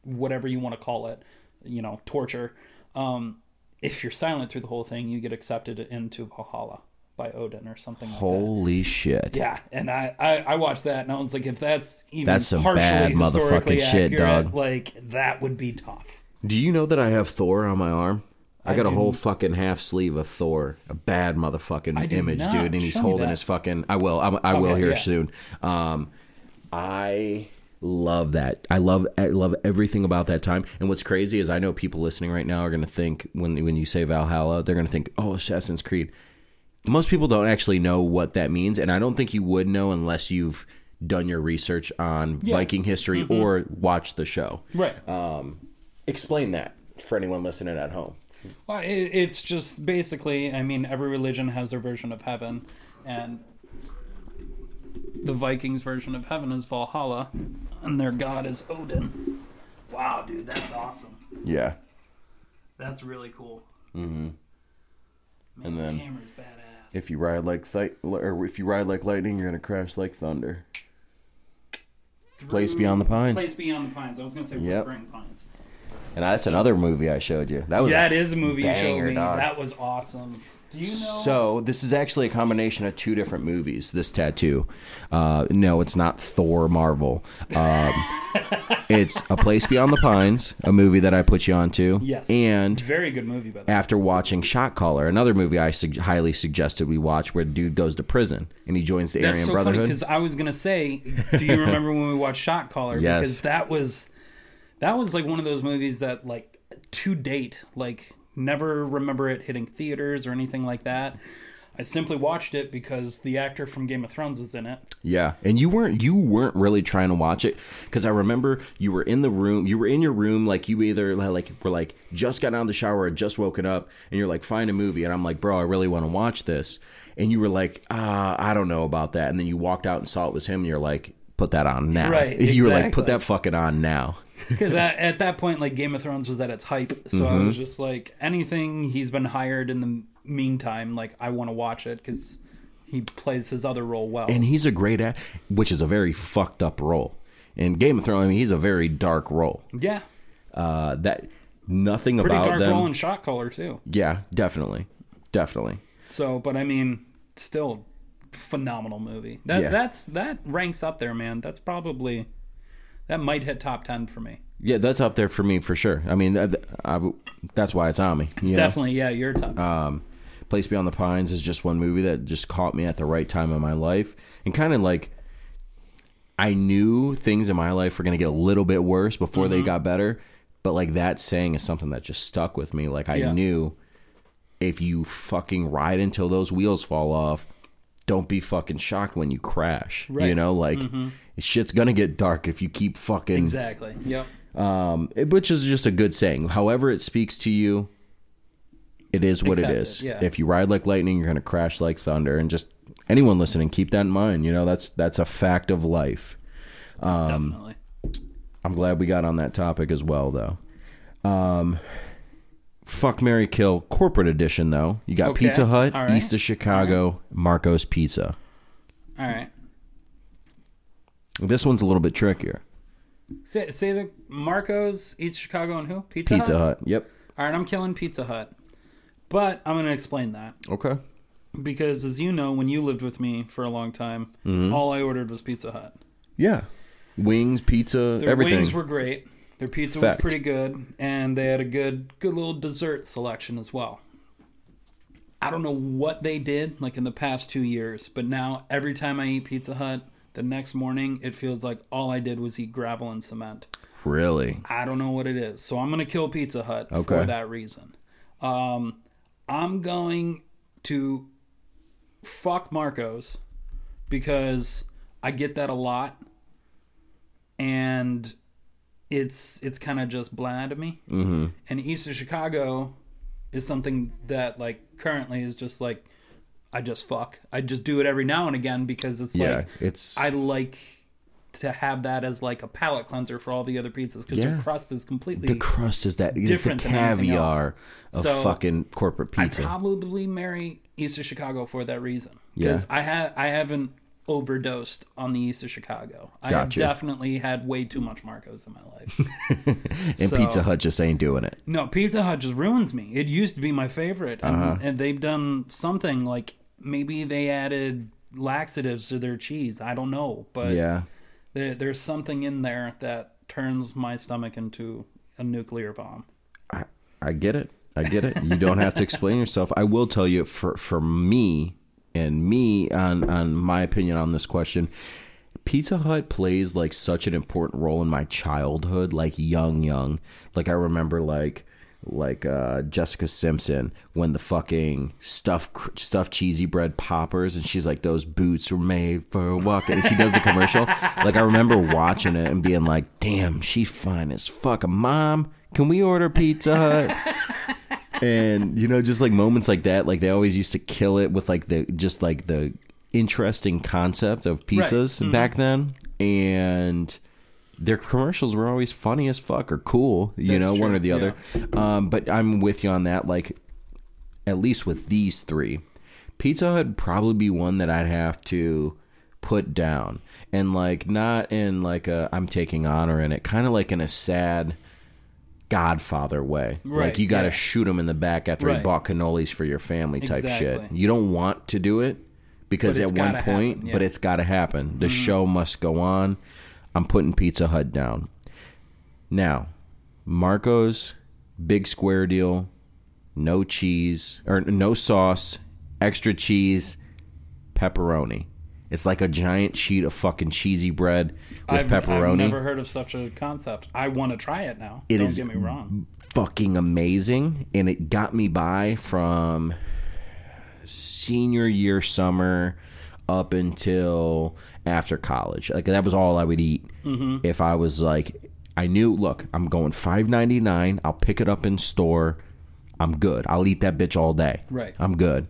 [SPEAKER 2] whatever you want to call it, you know, torture, um, if you're silent through the whole thing, you get accepted into Valhalla by Odin or something like that.
[SPEAKER 1] Holy shit.
[SPEAKER 2] Yeah, and I, I I watched that and I was like, if that's even
[SPEAKER 1] That's some
[SPEAKER 2] partially
[SPEAKER 1] bad
[SPEAKER 2] historically
[SPEAKER 1] motherfucking shit,
[SPEAKER 2] accurate,
[SPEAKER 1] dog.
[SPEAKER 2] like that would be tough.
[SPEAKER 1] Do you know that I have Thor on my arm? I got a whole fucking half sleeve of Thor, a bad motherfucking image,
[SPEAKER 2] not.
[SPEAKER 1] dude, and he's
[SPEAKER 2] Show
[SPEAKER 1] holding his fucking. I will, I, I will
[SPEAKER 2] Okay,
[SPEAKER 1] here
[SPEAKER 2] yeah.
[SPEAKER 1] soon. Um, I love that. I love, I love everything about that time. And what's crazy is I know people listening right now are gonna think when when you say Valhalla, they're gonna think, oh, Assassin's Creed. Most people don't actually know what that means, and I don't think you would know unless you've done your research on Viking history
[SPEAKER 2] Mm-hmm.
[SPEAKER 1] or watched the show.
[SPEAKER 2] Right.
[SPEAKER 1] Um, explain that for anyone listening at home.
[SPEAKER 2] Well, it, it's just basically, I mean, every religion has their version of heaven, and the Vikings' version of heaven is Valhalla, and their god is Odin. Wow, dude, that's awesome.
[SPEAKER 1] Yeah.
[SPEAKER 2] That's really cool.
[SPEAKER 1] Mm-hmm.
[SPEAKER 2] Man,
[SPEAKER 1] And then-
[SPEAKER 2] Hammer's badass.
[SPEAKER 1] If you ride like th- or if you ride like lightning, you're gonna crash like thunder. Place Beyond the Pines.
[SPEAKER 2] Place Beyond the Pines. I was gonna say
[SPEAKER 1] Yep.
[SPEAKER 2] Whispering Pines.
[SPEAKER 1] And that's another movie I showed you. That was
[SPEAKER 2] That is a movie you
[SPEAKER 1] banger,
[SPEAKER 2] showed me.
[SPEAKER 1] dog.
[SPEAKER 2] That was awesome. Do you know?
[SPEAKER 1] So this is actually a combination of two different movies. This tattoo, uh, no, it's not Thor Marvel. Um, it's A Place Beyond the Pines, a movie that I put you onto.
[SPEAKER 2] yes.
[SPEAKER 1] and
[SPEAKER 2] very good movie by the way.
[SPEAKER 1] after watching Shot Caller, another movie I sug- highly suggested we watch, where the dude goes to prison and he joins the
[SPEAKER 2] That's
[SPEAKER 1] Aryan
[SPEAKER 2] so funny
[SPEAKER 1] Brotherhood.
[SPEAKER 2] because I was gonna say, do you remember when we watched Shot Caller?
[SPEAKER 1] Yes.
[SPEAKER 2] Because that was that was like one of those movies that like to date, like never remember it hitting theaters or anything like that. I simply watched it because the actor from Game of Thrones was in it.
[SPEAKER 1] Yeah, and you weren't you weren't really trying to watch it because I remember you were in the room, you were in your room, like you either like were like just got out of the shower or just woken up, and you're like find a movie, and I'm like, bro, I really want to watch this, and you were like, ah, I don't know about that, and then you walked out and saw it was him, and you're like, put that on now,
[SPEAKER 2] Right,
[SPEAKER 1] You were like, put that fucking on now.
[SPEAKER 2] Because at, at that point, like Game of Thrones was at its hype, so I
[SPEAKER 1] Mm-hmm.
[SPEAKER 2] was just like, anything he's been hired in the meantime, like I want to watch it because he plays his other role well.
[SPEAKER 1] And he's a great act, which is a very fucked up role. In Game of Thrones, I mean, he's a very dark role.
[SPEAKER 2] yeah,
[SPEAKER 1] Uh, that nothing about it.
[SPEAKER 2] pretty
[SPEAKER 1] about
[SPEAKER 2] dark
[SPEAKER 1] them.
[SPEAKER 2] role in Shot Caller too.
[SPEAKER 1] yeah, definitely, definitely.
[SPEAKER 2] So, but I mean, still phenomenal movie. That
[SPEAKER 1] Yeah.
[SPEAKER 2] that's that ranks up there, man. That's probably that might hit top ten for me.
[SPEAKER 1] Yeah, that's up there for me for sure. I mean, that, I, that's why it's on me.
[SPEAKER 2] It's
[SPEAKER 1] you know?
[SPEAKER 2] definitely yeah, your top.
[SPEAKER 1] Um, Place Beyond the Pines is just one movie that just caught me at the right time in my life, and kind of like I knew things in my life were going to get a little bit worse before they got better, but like that saying is something that just stuck with me. Like I
[SPEAKER 2] Yeah.
[SPEAKER 1] knew if you fucking ride until those wheels fall off, don't be fucking shocked when you crash. You know, like shit's gonna get dark if you keep fucking
[SPEAKER 2] exactly. Yep.
[SPEAKER 1] um, it- which is just a good saying. However, it speaks to you, it is what
[SPEAKER 2] Accept
[SPEAKER 1] it
[SPEAKER 2] it,
[SPEAKER 1] is.
[SPEAKER 2] yeah.
[SPEAKER 1] If you ride like lightning, you're to crash like thunder. And just anyone listening, keep that in mind. You know, that's that's a fact of life. Um,
[SPEAKER 2] Definitely.
[SPEAKER 1] I'm glad we got on that topic as well, though. Um, fuck Mary Kill corporate edition though. You got
[SPEAKER 2] Okay,
[SPEAKER 1] Pizza Hut,
[SPEAKER 2] right,
[SPEAKER 1] East of Chicago, Marco's Pizza.
[SPEAKER 2] All right.
[SPEAKER 1] This one's a little bit trickier.
[SPEAKER 2] Say say the Marcos, East Chicago, and who? Pizza,
[SPEAKER 1] Pizza
[SPEAKER 2] Hut.
[SPEAKER 1] Hut. Yep.
[SPEAKER 2] All right, I'm killing Pizza Hut, but I'm going to explain that
[SPEAKER 1] Okay.
[SPEAKER 2] because, as you know, when you lived with me for a long time,
[SPEAKER 1] Mm-hmm.
[SPEAKER 2] all I ordered was Pizza Hut.
[SPEAKER 1] Yeah. Wings, pizza,
[SPEAKER 2] Their
[SPEAKER 1] everything.
[SPEAKER 2] wings were great. Their pizza
[SPEAKER 1] Fact.
[SPEAKER 2] was pretty good, and they had a good, good little dessert selection as well. I don't know what they did like in the past two years, but now every time I eat Pizza Hut, the next morning it feels like all I did was eat gravel and cement.
[SPEAKER 1] really.
[SPEAKER 2] I don't know what it is, so I'm gonna kill Pizza Hut
[SPEAKER 1] Okay.
[SPEAKER 2] for that reason. Um, I'm going to fuck Marcos because I get that a lot, and it's it's kind of just bland to me.
[SPEAKER 1] Mm-hmm.
[SPEAKER 2] And East of Chicago is something that like currently is just like I just fuck. I just do it every now and again because it's
[SPEAKER 1] Yeah,
[SPEAKER 2] like
[SPEAKER 1] it's
[SPEAKER 2] I like to have that as like a palate cleanser for all the other pizzas because
[SPEAKER 1] Yeah.
[SPEAKER 2] their crust is completely.
[SPEAKER 1] the crust is that is the
[SPEAKER 2] different
[SPEAKER 1] caviar of
[SPEAKER 2] So,
[SPEAKER 1] fucking corporate pizza.
[SPEAKER 2] I'd probably marry East of Chicago for that reason
[SPEAKER 1] Yeah.
[SPEAKER 2] because I have I haven't overdosed on the east of Chicago. I
[SPEAKER 1] Gotcha.
[SPEAKER 2] have definitely had way too much Marcos in my life.
[SPEAKER 1] And
[SPEAKER 2] So-
[SPEAKER 1] Pizza Hut just ain't doing it.
[SPEAKER 2] no, Pizza Hut just ruins me. It used to be my favorite, and,
[SPEAKER 1] Uh-huh.
[SPEAKER 2] and they've done something like maybe they added laxatives to their cheese. I don't know, but
[SPEAKER 1] Yeah.
[SPEAKER 2] there, there's something in there that turns my stomach into a nuclear bomb.
[SPEAKER 1] I, I get it. I get it. You don't have to explain yourself. I will tell you for for me and me on on my opinion on this question. Pizza Hut plays like such an important role in my childhood, like young, young. Like I remember, like like uh, Jessica Simpson when the fucking stuff stuffed cheesy bread poppers, and she's like, "Those boots were made for walking." And she does the commercial. Like I remember watching it and being like, "Damn, she's fine as fuck." Mom, can we order Pizza Hut? and you know just like moments like that like they always used to kill it with like the just like the interesting concept of pizzas back then. And their commercials were always funny as fuck or cool you
[SPEAKER 2] That's
[SPEAKER 1] know one or the other. Um, but i'm with you on that like at least with these three pizza hut would probably be one that i'd have to put down. And like not in like a i'm taking honor in it kind of like in a sad Godfather way. like you got to
[SPEAKER 2] yeah.
[SPEAKER 1] shoot him in the back after he bought cannolis for your family type shit. You don't want to do it because at one point,
[SPEAKER 2] happen,
[SPEAKER 1] but
[SPEAKER 2] yeah. Mm-hmm.
[SPEAKER 1] it's got to happen. The show must go on. I'm putting Pizza Hut down. Now, Marco's big square deal, no cheese or no sauce, extra cheese, pepperoni. It's like a giant sheet of fucking cheesy bread with
[SPEAKER 2] I've,
[SPEAKER 1] pepperoni.
[SPEAKER 2] I've never heard of such a concept. I want to try it now.
[SPEAKER 1] It
[SPEAKER 2] Don't
[SPEAKER 1] is
[SPEAKER 2] get me wrong.
[SPEAKER 1] fucking amazing and it got me by from senior year summer up until after college like that was all i would eat
[SPEAKER 2] Mm-hmm.
[SPEAKER 1] if i was like i knew look i'm going 5.99 i'll pick it up in store i'm good i'll eat that bitch all day
[SPEAKER 2] Right.
[SPEAKER 1] i'm good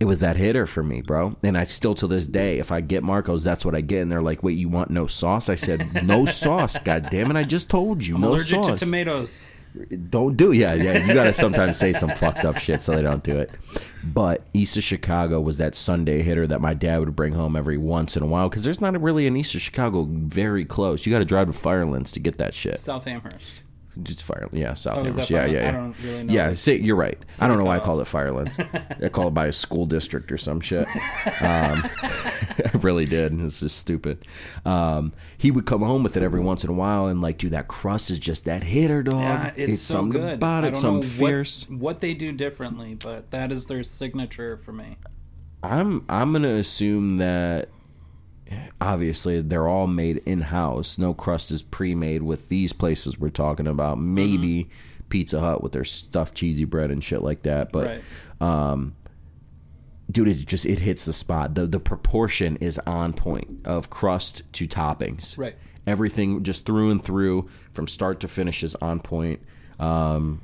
[SPEAKER 1] it was that hitter for me, bro. And I still to this day, if I get Marcos, that's what I get. And they're like, "Wait, you want no sauce?" I said, "No sauce." God damn it! I just told you,
[SPEAKER 2] I'm
[SPEAKER 1] no
[SPEAKER 2] allergic
[SPEAKER 1] sauce.
[SPEAKER 2] to tomatoes.
[SPEAKER 1] Don't do yeah, yeah. You gotta sometimes say some fucked up shit so they don't do it. But East of Chicago was that Sunday hitter that my dad would bring home every once in a while because there's not really an East of Chicago very close. You got to drive to Firelands to get that shit.
[SPEAKER 2] South Amherst.
[SPEAKER 1] Just Fire, yeah, South
[SPEAKER 2] Oh,
[SPEAKER 1] Amherst. Yeah, yeah, yeah.
[SPEAKER 2] I don't really know.
[SPEAKER 1] Yeah, say, you're right. I don't know why I call it Firelands. I call it by a school district or some shit. Um, I really did. It's just stupid. Um, he would come home with it every once in a while, and like, dude, that crust is just that hitter, dog.
[SPEAKER 2] Yeah, it's, so
[SPEAKER 1] something
[SPEAKER 2] good.
[SPEAKER 1] about
[SPEAKER 2] I
[SPEAKER 1] it,
[SPEAKER 2] don't
[SPEAKER 1] some
[SPEAKER 2] know
[SPEAKER 1] fierce.
[SPEAKER 2] What, what they do differently, but that is their signature for me.
[SPEAKER 1] I'm I'm gonna assume that obviously they're all made in house. No crust is pre-made with these places we're talking about. Maybe
[SPEAKER 2] Mm-hmm.
[SPEAKER 1] Pizza Hut with their stuffed cheesy bread and shit like that. But
[SPEAKER 2] Right.
[SPEAKER 1] dude, it just it hits the spot. the The proportion is on point of crust to toppings.
[SPEAKER 2] Right.
[SPEAKER 1] Everything just through and through from start to finish is on point. Um,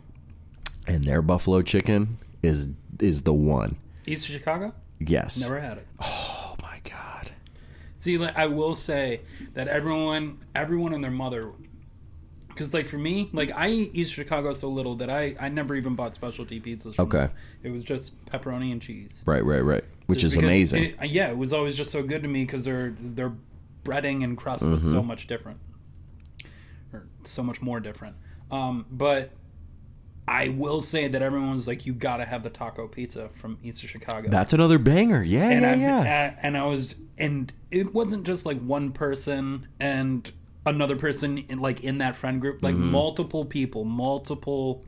[SPEAKER 1] and their buffalo chicken is is the one.
[SPEAKER 2] East of Chicago?
[SPEAKER 1] Yes.
[SPEAKER 2] Never had it.
[SPEAKER 1] Oh my god.
[SPEAKER 2] See, like, I will say that everyone, everyone and their mother, because like for me, like I eat East Chicago so little that I I never even bought specialty pizzas. From
[SPEAKER 1] Okay.
[SPEAKER 2] them. It was just pepperoni and cheese.
[SPEAKER 1] Right, right, right. Which
[SPEAKER 2] Just
[SPEAKER 1] is amazing.
[SPEAKER 2] it- yeah, it was always just so good to me because their their breading and crust was
[SPEAKER 1] Mm-hmm.
[SPEAKER 2] so much different, or so much more different. Um, but I will say that everyone's like, you got to have the taco pizza from East of Chicago.
[SPEAKER 1] That's another banger. Yeah,
[SPEAKER 2] and
[SPEAKER 1] yeah,
[SPEAKER 2] I
[SPEAKER 1] yeah.
[SPEAKER 2] and I was and it wasn't just like one person and another person in, like in that friend group, like
[SPEAKER 1] Mm-hmm.
[SPEAKER 2] multiple people, multiple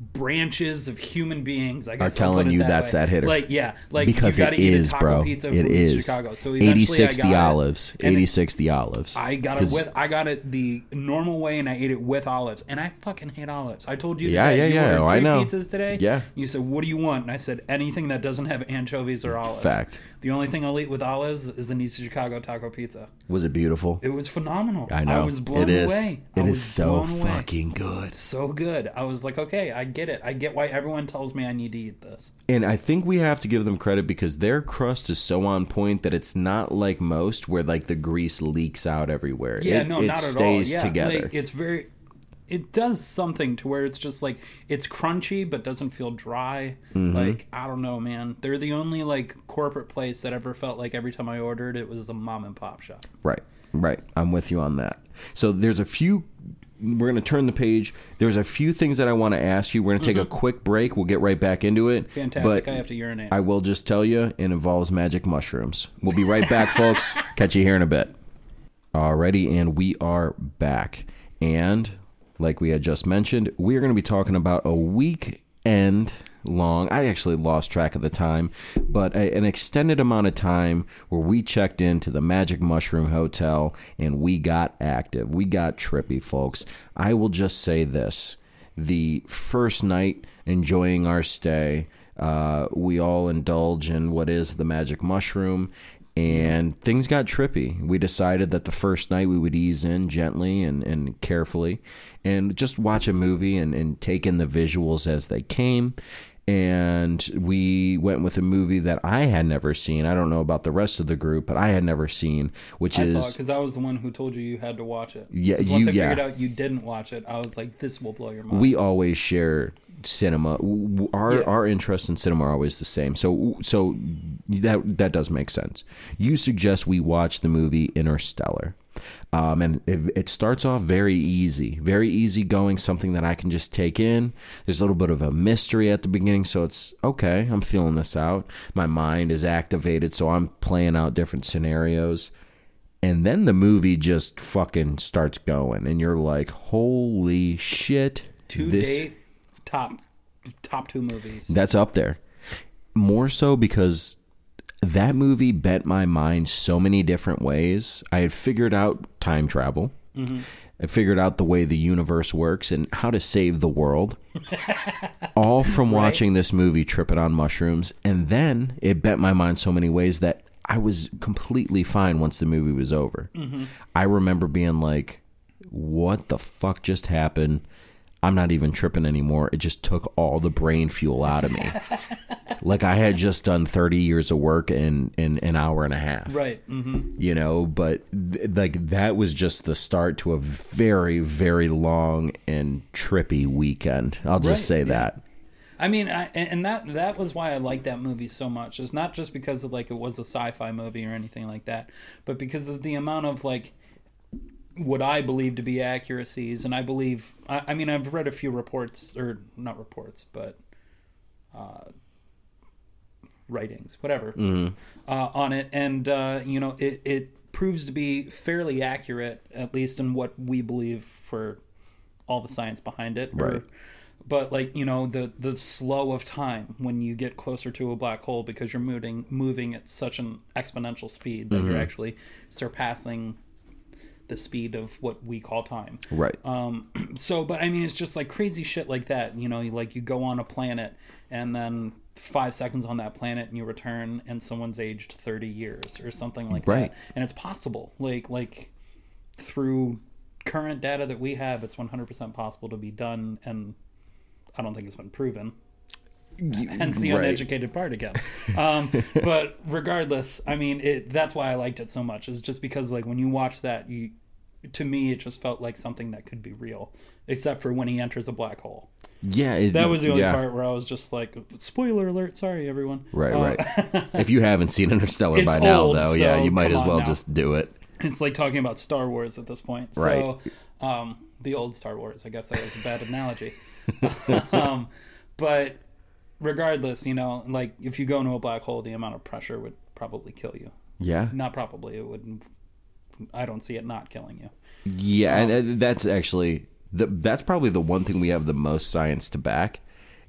[SPEAKER 2] branches of human beings. I guess
[SPEAKER 1] Are telling you
[SPEAKER 2] that
[SPEAKER 1] that's
[SPEAKER 2] way.
[SPEAKER 1] that hitter.
[SPEAKER 2] Like yeah, like
[SPEAKER 1] because
[SPEAKER 2] you gotta eat
[SPEAKER 1] is,
[SPEAKER 2] a taco
[SPEAKER 1] bro.
[SPEAKER 2] Pizza
[SPEAKER 1] It is.
[SPEAKER 2] Chicago. So
[SPEAKER 1] 86
[SPEAKER 2] I
[SPEAKER 1] the
[SPEAKER 2] got it.
[SPEAKER 1] olives. 86 the olives.
[SPEAKER 2] I got it with I got it the normal way and I ate it with olives and I fucking hate olives. I told you
[SPEAKER 1] Yeah, yeah,
[SPEAKER 2] you
[SPEAKER 1] yeah. Oh, I know.
[SPEAKER 2] pizzas today.
[SPEAKER 1] Yeah.
[SPEAKER 2] You said what do you want? And I said anything that doesn't have anchovies or olives.
[SPEAKER 1] Fact.
[SPEAKER 2] The only thing I'll eat with olives is the East Chicago taco pizza.
[SPEAKER 1] Was it beautiful?
[SPEAKER 2] It was phenomenal.
[SPEAKER 1] I know.
[SPEAKER 2] I was blown
[SPEAKER 1] it is.
[SPEAKER 2] away. I
[SPEAKER 1] It is so
[SPEAKER 2] away.
[SPEAKER 1] fucking good.
[SPEAKER 2] so good. I was like, okay, I get it. I get why everyone tells me I need to eat this.
[SPEAKER 1] And I think we have to give them credit because their crust is so on point that it's not like most where like the grease leaks out everywhere.
[SPEAKER 2] Yeah,
[SPEAKER 1] it,
[SPEAKER 2] no,
[SPEAKER 1] it
[SPEAKER 2] not at all.
[SPEAKER 1] stays
[SPEAKER 2] Yeah,
[SPEAKER 1] together.
[SPEAKER 2] like, it's very. it does something to where it's just like it's crunchy but doesn't feel dry.
[SPEAKER 1] Mm-hmm.
[SPEAKER 2] Like I don't know, man. They're the only like corporate place that ever felt like every time I ordered it was a mom and pop shop.
[SPEAKER 1] Right, right. I'm with you on that. So there's a few. We're going to turn the page. There's a few things that I want to ask you. We're going to take a quick break. We'll get right back into it.
[SPEAKER 2] Mm-hmm. Fantastic.
[SPEAKER 1] But
[SPEAKER 2] I have to urinate.
[SPEAKER 1] I will just tell you, it involves magic mushrooms. We'll be right back, folks. Catch you here in a bit. Alrighty, and we are back. And like we had just mentioned, we are going to be talking about a weekend long. I actually lost track of the time, but a, an extended amount of time where we checked into the Magic Mushroom Hotel and we got active. We got trippy, folks. I will just say this the first night enjoying our stay, uh, we all indulge in what is the Magic Mushroom. And things got trippy. We decided that the first night we would ease in gently and, and carefully and just watch a movie and, and take in the visuals as they came and we went with a movie that I had never seen. I don't know about the rest of the group, but I had never seen, which
[SPEAKER 2] I
[SPEAKER 1] is
[SPEAKER 2] because I was the one who told you you had to watch it.
[SPEAKER 1] Yeah,
[SPEAKER 2] 'Cause once
[SPEAKER 1] you-
[SPEAKER 2] I
[SPEAKER 1] yeah.
[SPEAKER 2] figured out you didn't watch it, I was like, "This will blow your mind."
[SPEAKER 1] we always share cinema. Our
[SPEAKER 2] Yeah.
[SPEAKER 1] our interests in cinema are always the same. So so that that does make sense. You suggest we watch the movie Interstellar. Um, and it, it starts off very easy, very easy going, something that I can just take in. There's a little bit of a mystery at the beginning, so it's okay. I'm feeling this out. My mind is activated, so I'm playing out different scenarios. And then the movie just fucking starts going, and you're like, holy shit.
[SPEAKER 2] to
[SPEAKER 1] this-
[SPEAKER 2] date, top top two movies.
[SPEAKER 1] that's up there. More so because that movie bent my mind so many different ways. I had figured out time travel. Mm-hmm. I figured out the way the universe works and how to save the world. All from watching this movie tripping on mushrooms. And then it bent my mind so many ways that I was completely fine once the movie was over. Mm-hmm. I remember being like, what the fuck just happened? I'm not even tripping anymore. It just took all the brain fuel out of me. like I had just done 30 years of work in, in an hour and a half
[SPEAKER 2] right. hmm
[SPEAKER 1] you know but th- like that was just the start to a very very long and trippy weekend i'll just
[SPEAKER 2] Right,
[SPEAKER 1] say
[SPEAKER 2] yeah.
[SPEAKER 1] that
[SPEAKER 2] I mean, I, and that that was why I liked that movie so much. It's not just because of like it was a sci-fi movie or anything like that, but because of the amount of like what I believe to be accuracies, and I believe. I, I mean, I've read a few reports, or not reports, but uh, writings, whatever, uh, on it, and uh, you know, it it proves to be fairly accurate, at least in what we believe for all the science behind it. or-
[SPEAKER 1] Right.
[SPEAKER 2] but like you know the the slow of time when you get closer to a black hole because you're moving moving at such an exponential speed that you're actually surpassing the speed of what we call time.
[SPEAKER 1] right
[SPEAKER 2] Um, so, but I mean, it's just like crazy shit like that. You know, like you go on a planet and then five seconds on that planet and you return and someone's aged 30 years or something like
[SPEAKER 1] Right.
[SPEAKER 2] that. And it's possible. Like, like through current data that we have, it's 100% possible to be done. And I don't think it's been proven. Hence the
[SPEAKER 1] Right.
[SPEAKER 2] uneducated part again. Um, but regardless, I mean, it, that's why I liked it so much. Is just because like when you watch that, you to me it just felt like something that could be real, except for when he enters a black hole.
[SPEAKER 1] yeah it,
[SPEAKER 2] That was the only
[SPEAKER 1] yeah.
[SPEAKER 2] part where I was just like, spoiler alert, sorry everyone.
[SPEAKER 1] right
[SPEAKER 2] Uh,
[SPEAKER 1] right if you haven't seen interstellar by now
[SPEAKER 2] old,
[SPEAKER 1] though yeah you might as well
[SPEAKER 2] now.
[SPEAKER 1] just do it
[SPEAKER 2] It's like talking about Star Wars at this point.
[SPEAKER 1] Right.
[SPEAKER 2] So, um, the old Star Wars. I guess that was a bad analogy. um, but regardless, you know, like if you go into a black hole, the amount of pressure would probably kill you.
[SPEAKER 1] yeah
[SPEAKER 2] Not probably. It would. I don't see it not killing you.
[SPEAKER 1] yeah and uh, that's actually the, that's probably the one thing we have the most science to back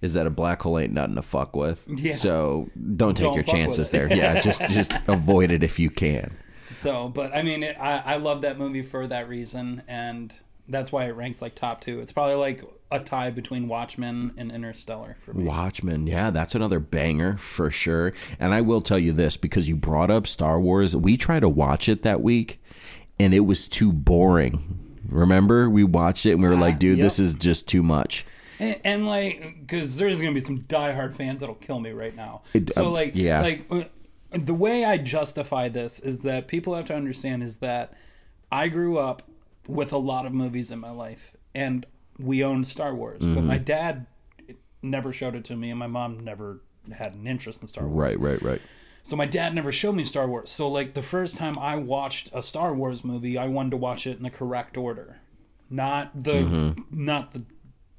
[SPEAKER 1] is that a black hole ain't nothing to fuck with
[SPEAKER 2] Yeah.
[SPEAKER 1] so don't take
[SPEAKER 2] Don't
[SPEAKER 1] your chances there yeah just just avoid it if you can
[SPEAKER 2] So, but I mean, it, I I love that movie for that reason, and that's why it ranks like top two. It's probably like a tie between Watchmen and Interstellar for me.
[SPEAKER 1] Watchmen, yeah, that's another banger for sure. And I will tell you this because you brought up Star Wars. We tried to watch it that week, and it was too boring. Remember, we watched it and we were like, "Dude,
[SPEAKER 2] yep.
[SPEAKER 1] this is just too much."
[SPEAKER 2] And, and like, because there's gonna be some diehard fans that'll kill me right now.
[SPEAKER 1] It-
[SPEAKER 2] so
[SPEAKER 1] uh,
[SPEAKER 2] like,
[SPEAKER 1] yeah.
[SPEAKER 2] like uh, the way I justify this is that people have to understand is that I grew up with a lot of movies in my life, and we owned Star Wars, but mm-hmm. my dad never showed it to me, and my mom never had an interest in Star Wars.
[SPEAKER 1] Right, right, right.
[SPEAKER 2] So my dad never showed me Star Wars. So like the first time I watched a Star Wars movie, I wanted to watch it in the correct order, not the mm-hmm. not the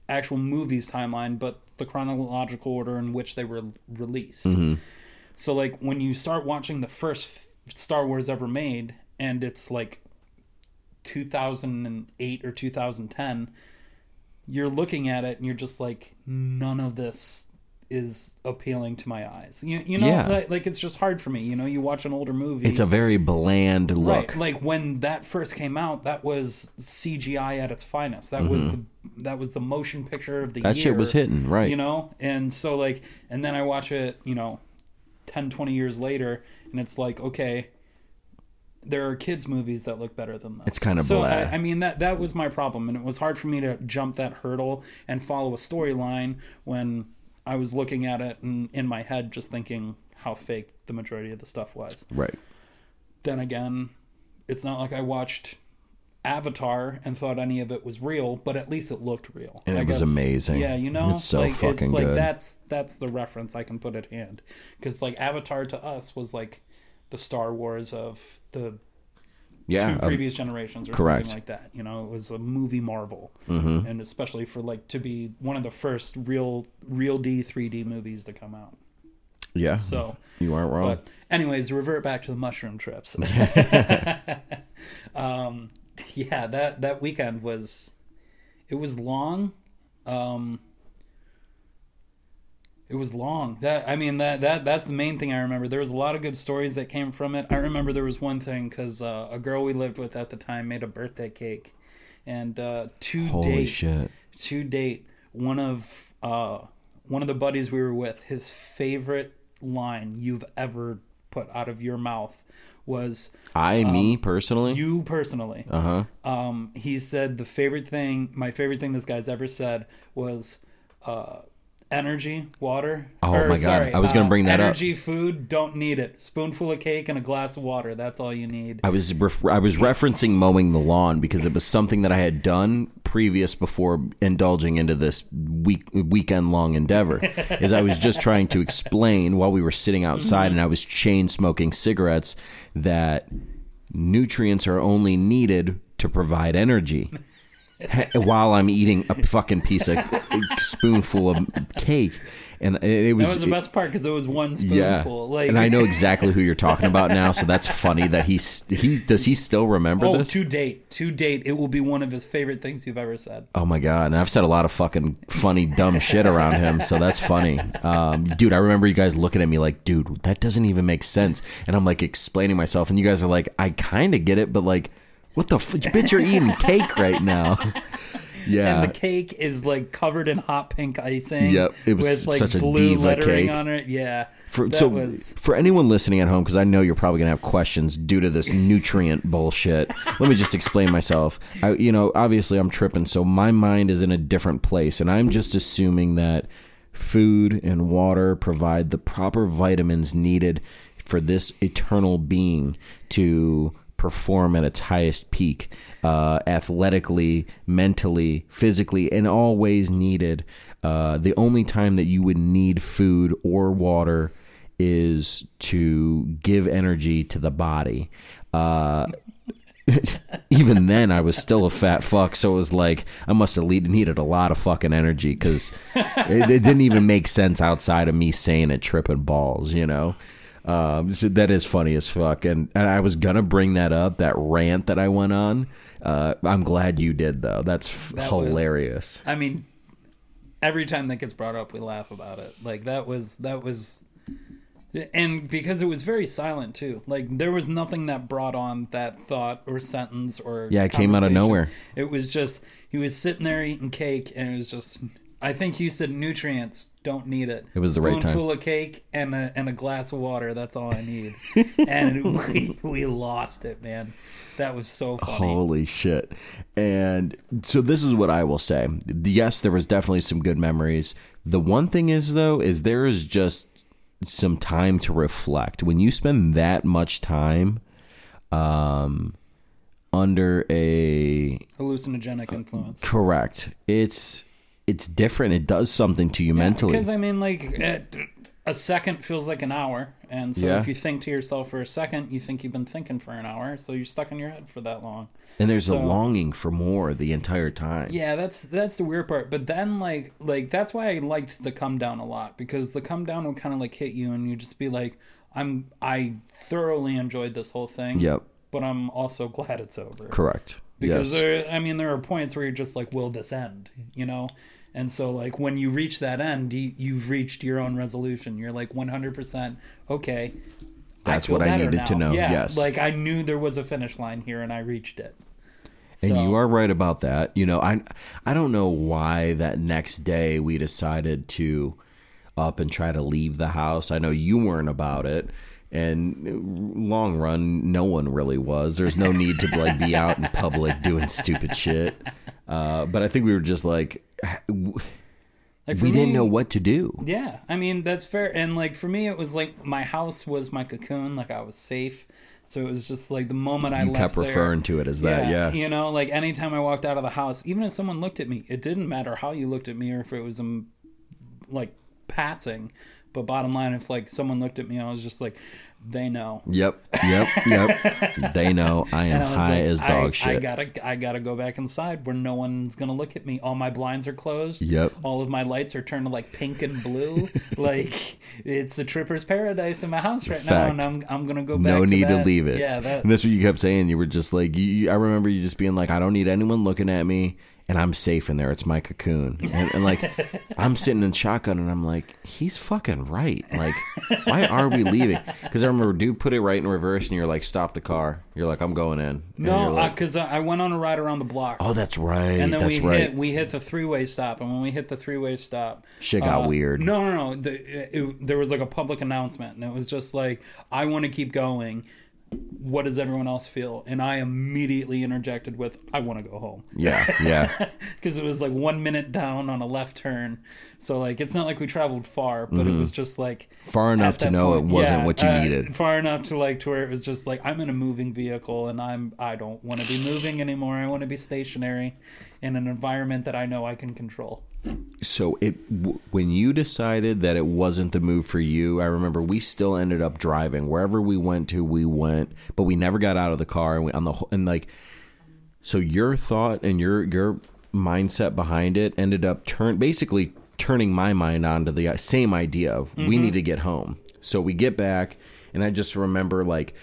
[SPEAKER 2] actual movie's timeline, but the chronological order in which they were released. Mm-hmm. So like when you start watching the first Star Wars ever made, and it's like 2008 or 2010, you're looking at it and you're just like, none of this is appealing to my eyes. You, you know,
[SPEAKER 1] Yeah.
[SPEAKER 2] like, like it's just hard for me. You know, you watch an older movie.
[SPEAKER 1] It's a very bland look.
[SPEAKER 2] Right, like when that first came out, that was CGI at its finest. That was the that was the motion picture of the
[SPEAKER 1] Mm-hmm. That
[SPEAKER 2] year.
[SPEAKER 1] shit was hitting, right.
[SPEAKER 2] You know, and so like, and then I watch it, you know, 10, 20 years later, and it's like, okay, there are kids movies that look better than this.
[SPEAKER 1] It's kinda
[SPEAKER 2] so. I, I mean that that was my problem, and it was hard for me to jump that hurdle and follow a storyline when I was looking at it and in my head just thinking how fake the majority of the stuff was
[SPEAKER 1] Right.
[SPEAKER 2] then again, it's not like I watched Avatar and thought any of it was real, but at least it looked real.
[SPEAKER 1] And
[SPEAKER 2] I
[SPEAKER 1] it was amazing.
[SPEAKER 2] Yeah, you know,
[SPEAKER 1] It's so
[SPEAKER 2] like,
[SPEAKER 1] fucking
[SPEAKER 2] it's like
[SPEAKER 1] good.
[SPEAKER 2] that's that's the reference I can put at hand because like Avatar to us was like the Star Wars of the
[SPEAKER 1] Yeah.
[SPEAKER 2] two
[SPEAKER 1] um,
[SPEAKER 2] previous generations or
[SPEAKER 1] correct.
[SPEAKER 2] something like that. You know, it was a movie marvel,
[SPEAKER 1] Mm-hmm.
[SPEAKER 2] and especially for like to be one of the first real RealD 3D movies to come out.
[SPEAKER 1] yeah.
[SPEAKER 2] So.
[SPEAKER 1] you aren't wrong.
[SPEAKER 2] But anyways, revert back to the mushroom trips. um, yeah, that that weekend was it was long. Um, it was long. That I mean that that that's the main thing I remember. There was a lot of good stories that came from it. I remember there was one thing because uh, a girl we lived with at the time made a birthday cake, and uh, to
[SPEAKER 1] Holy
[SPEAKER 2] date,
[SPEAKER 1] shit.
[SPEAKER 2] to date, one of uh, one of the buddies we were with, his favorite line you've ever put out of your mouth was
[SPEAKER 1] I, me personally.
[SPEAKER 2] um, you personally.
[SPEAKER 1] uh huh.
[SPEAKER 2] Um, he said the favorite thing, my favorite thing this guy's ever said was uh, energy, water.
[SPEAKER 1] Oh my God, I was gonna
[SPEAKER 2] uh,
[SPEAKER 1] bring that up.
[SPEAKER 2] Energy, food, don't need it. Spoonful of cake and a glass of water. That's all you need.
[SPEAKER 1] I was ref- I was referencing mowing the lawn because it was something that I had done previous before indulging into this week weekend long endeavor. is I was just trying to explain while we were sitting outside and I was chain smoking cigarettes that nutrients are only needed to provide energy. while I'm eating a fucking piece of spoonful of cake, and it, was
[SPEAKER 2] That was the best part because it was one
[SPEAKER 1] yeah,
[SPEAKER 2] spoonful. Like,
[SPEAKER 1] and I know exactly who you're talking about now. So that's funny that he's he does he still remember
[SPEAKER 2] Oh,
[SPEAKER 1] this?
[SPEAKER 2] to date, to date, it will be one of his favorite things you've ever said.
[SPEAKER 1] Oh my god! And I've said a lot of fucking funny, dumb shit around him, so that's funny, um, dude. I remember you guys looking at me like, dude, that doesn't even make sense, and I'm like explaining myself, and you guys are like, I kind of get it, but like, what the f- bitch? You're eating cake right now. Yeah,
[SPEAKER 2] and the cake is like covered in hot pink icing.
[SPEAKER 1] Yep, it was
[SPEAKER 2] with like
[SPEAKER 1] such a
[SPEAKER 2] blue
[SPEAKER 1] diva
[SPEAKER 2] lettering
[SPEAKER 1] cake.
[SPEAKER 2] on it. Yeah,
[SPEAKER 1] For, so
[SPEAKER 2] was
[SPEAKER 1] for anyone listening at home, because I know you're probably gonna have questions due to this nutrient bullshit. let me just explain myself. I, you know, obviously I'm tripping, so my mind is in a different place, and I'm just assuming that food and water provide the proper vitamins needed for this eternal being to perform at its highest peak, uh, athletically, mentally, physically, in all ways needed. Uh, the only time that you would need food or water is to give energy to the body. Uh, even then, I was still a fat fuck, so it was like I must have needed a lot of fucking energy because it, it didn't even make sense outside of me saying it, tripping balls, you know. Um, so that is funny as fuck, and and I was gonna bring that up, that rant that I went on. Uh, I'm glad you did though. That's f-
[SPEAKER 2] That was-
[SPEAKER 1] hilarious.
[SPEAKER 2] I mean, every time that gets brought up, we laugh about it. Like that was that was, and because it was very silent too. Like there was nothing that brought on that thought or sentence or
[SPEAKER 1] Yeah, it came out of nowhere.
[SPEAKER 2] It was just he was sitting there eating cake, and it was just. I think you said nutrients don't need it.
[SPEAKER 1] It was the right time.
[SPEAKER 2] Spoonful of cake and a and a glass of water. That's all I need. and we we lost it, man. That was so funny.
[SPEAKER 1] Holy shit. And so this is what I will say. Yes, there was definitely some good memories. The one thing is though is there is just some time to reflect. When you spend that much time um under a
[SPEAKER 2] hallucinogenic influence.
[SPEAKER 1] correct. It's it's different. It does something to you mentally.
[SPEAKER 2] Because I mean, like at, a second feels like an hour, and so
[SPEAKER 1] Yeah.
[SPEAKER 2] if you think to yourself for a second, you think you've been thinking for an hour, so you're stuck in your head for that long.
[SPEAKER 1] And there's a longing for more the entire time.
[SPEAKER 2] Yeah, that's that's the weird part. But then like like that's why I liked the come down a lot because the come down would kind of like hit you and you just be like, I'm I thoroughly enjoyed this whole thing.
[SPEAKER 1] Yep.
[SPEAKER 2] But I'm also glad it's over.
[SPEAKER 1] Correct.
[SPEAKER 2] Because
[SPEAKER 1] yes.
[SPEAKER 2] there I mean there are points where you're just like, will this end? You know? And so like when you reach that end, you, you've reached your own resolution. You're like 100% okay.
[SPEAKER 1] That's
[SPEAKER 2] feel
[SPEAKER 1] what I needed to know,
[SPEAKER 2] Yeah,
[SPEAKER 1] yes.
[SPEAKER 2] like I knew there was a finish line here and I reached it.
[SPEAKER 1] And
[SPEAKER 2] So-
[SPEAKER 1] you are right about that. You know, I I don't know why that next day we decided to up and try to leave the house. I know you weren't about it. And long run, no one really was. There's no need to like be out in public doing stupid shit. Uh, but I think we were just like,
[SPEAKER 2] Like,
[SPEAKER 1] we didn't know what to do.
[SPEAKER 2] Yeah, I mean that's fair. And like for me, it was like my house was my cocoon. Like I was safe. So it was just like the moment I
[SPEAKER 1] You
[SPEAKER 2] left
[SPEAKER 1] kept
[SPEAKER 2] there-
[SPEAKER 1] referring to it as that, yeah.
[SPEAKER 2] You know, like anytime I walked out of the house, even if someone looked at me, it didn't matter how you looked at me or if it was um, like passing. But bottom line, if like someone looked at me, I was just like, they know.
[SPEAKER 1] Yep, yep, yep. they know I am
[SPEAKER 2] I
[SPEAKER 1] high
[SPEAKER 2] like,
[SPEAKER 1] as dog
[SPEAKER 2] I,
[SPEAKER 1] shit.
[SPEAKER 2] I gotta, I gotta go back inside where no one's gonna look at me. All my blinds are closed.
[SPEAKER 1] Yep.
[SPEAKER 2] All of my lights are turned to like pink and blue. like it's a tripper's paradise in my house right now, and I'm, I'm gonna go back.
[SPEAKER 1] no
[SPEAKER 2] to
[SPEAKER 1] need to
[SPEAKER 2] that.
[SPEAKER 1] leave it.
[SPEAKER 2] Yeah, that.
[SPEAKER 1] And that's what you kept saying. You were just like, you- I remember you just being like, I don't need anyone looking at me, and I'm safe in there. It's my cocoon. And, and like, I'm sitting in shotgun, and I'm like, he's fucking right. Like, why are we leaving? Because I remember, dude, put it right in reverse, and you're like, stop the car. You're like, I'm going in. And
[SPEAKER 2] no,
[SPEAKER 1] like,
[SPEAKER 2] because I, I went on a ride around the block.
[SPEAKER 1] oh, that's right.
[SPEAKER 2] and then
[SPEAKER 1] that's
[SPEAKER 2] we
[SPEAKER 1] right.
[SPEAKER 2] hit we hit the three way stop, and when we hit the three way stop,
[SPEAKER 1] Shit got
[SPEAKER 2] uh,
[SPEAKER 1] weird.
[SPEAKER 2] No, no, no. The, it, there was like a public announcement, and it was just like, "I want to keep going. What does everyone else feel?" And I immediately interjected with, "I want to go home,"
[SPEAKER 1] yeah, yeah.
[SPEAKER 2] because it was like one minute down on a left turn. So like, it's not like we traveled far, but it was just like
[SPEAKER 1] Mm-hmm. Far enough to know it wasn't
[SPEAKER 2] yeah,
[SPEAKER 1] what you
[SPEAKER 2] uh,
[SPEAKER 1] needed.
[SPEAKER 2] Far enough to like to where it was just like I'm in a moving vehicle and I'm I don't want to be moving anymore. I want to be stationary in an environment that I know I can control.
[SPEAKER 1] So it w- when you decided that it wasn't the move for you i remember we still ended up driving wherever we went to we went but we never got out of the car and we on the whole- and like so your thought and your your mindset behind it ended up turn basically turning my mind onto the uh, same idea of we mm-hmm. need to get home so we get back and i just remember like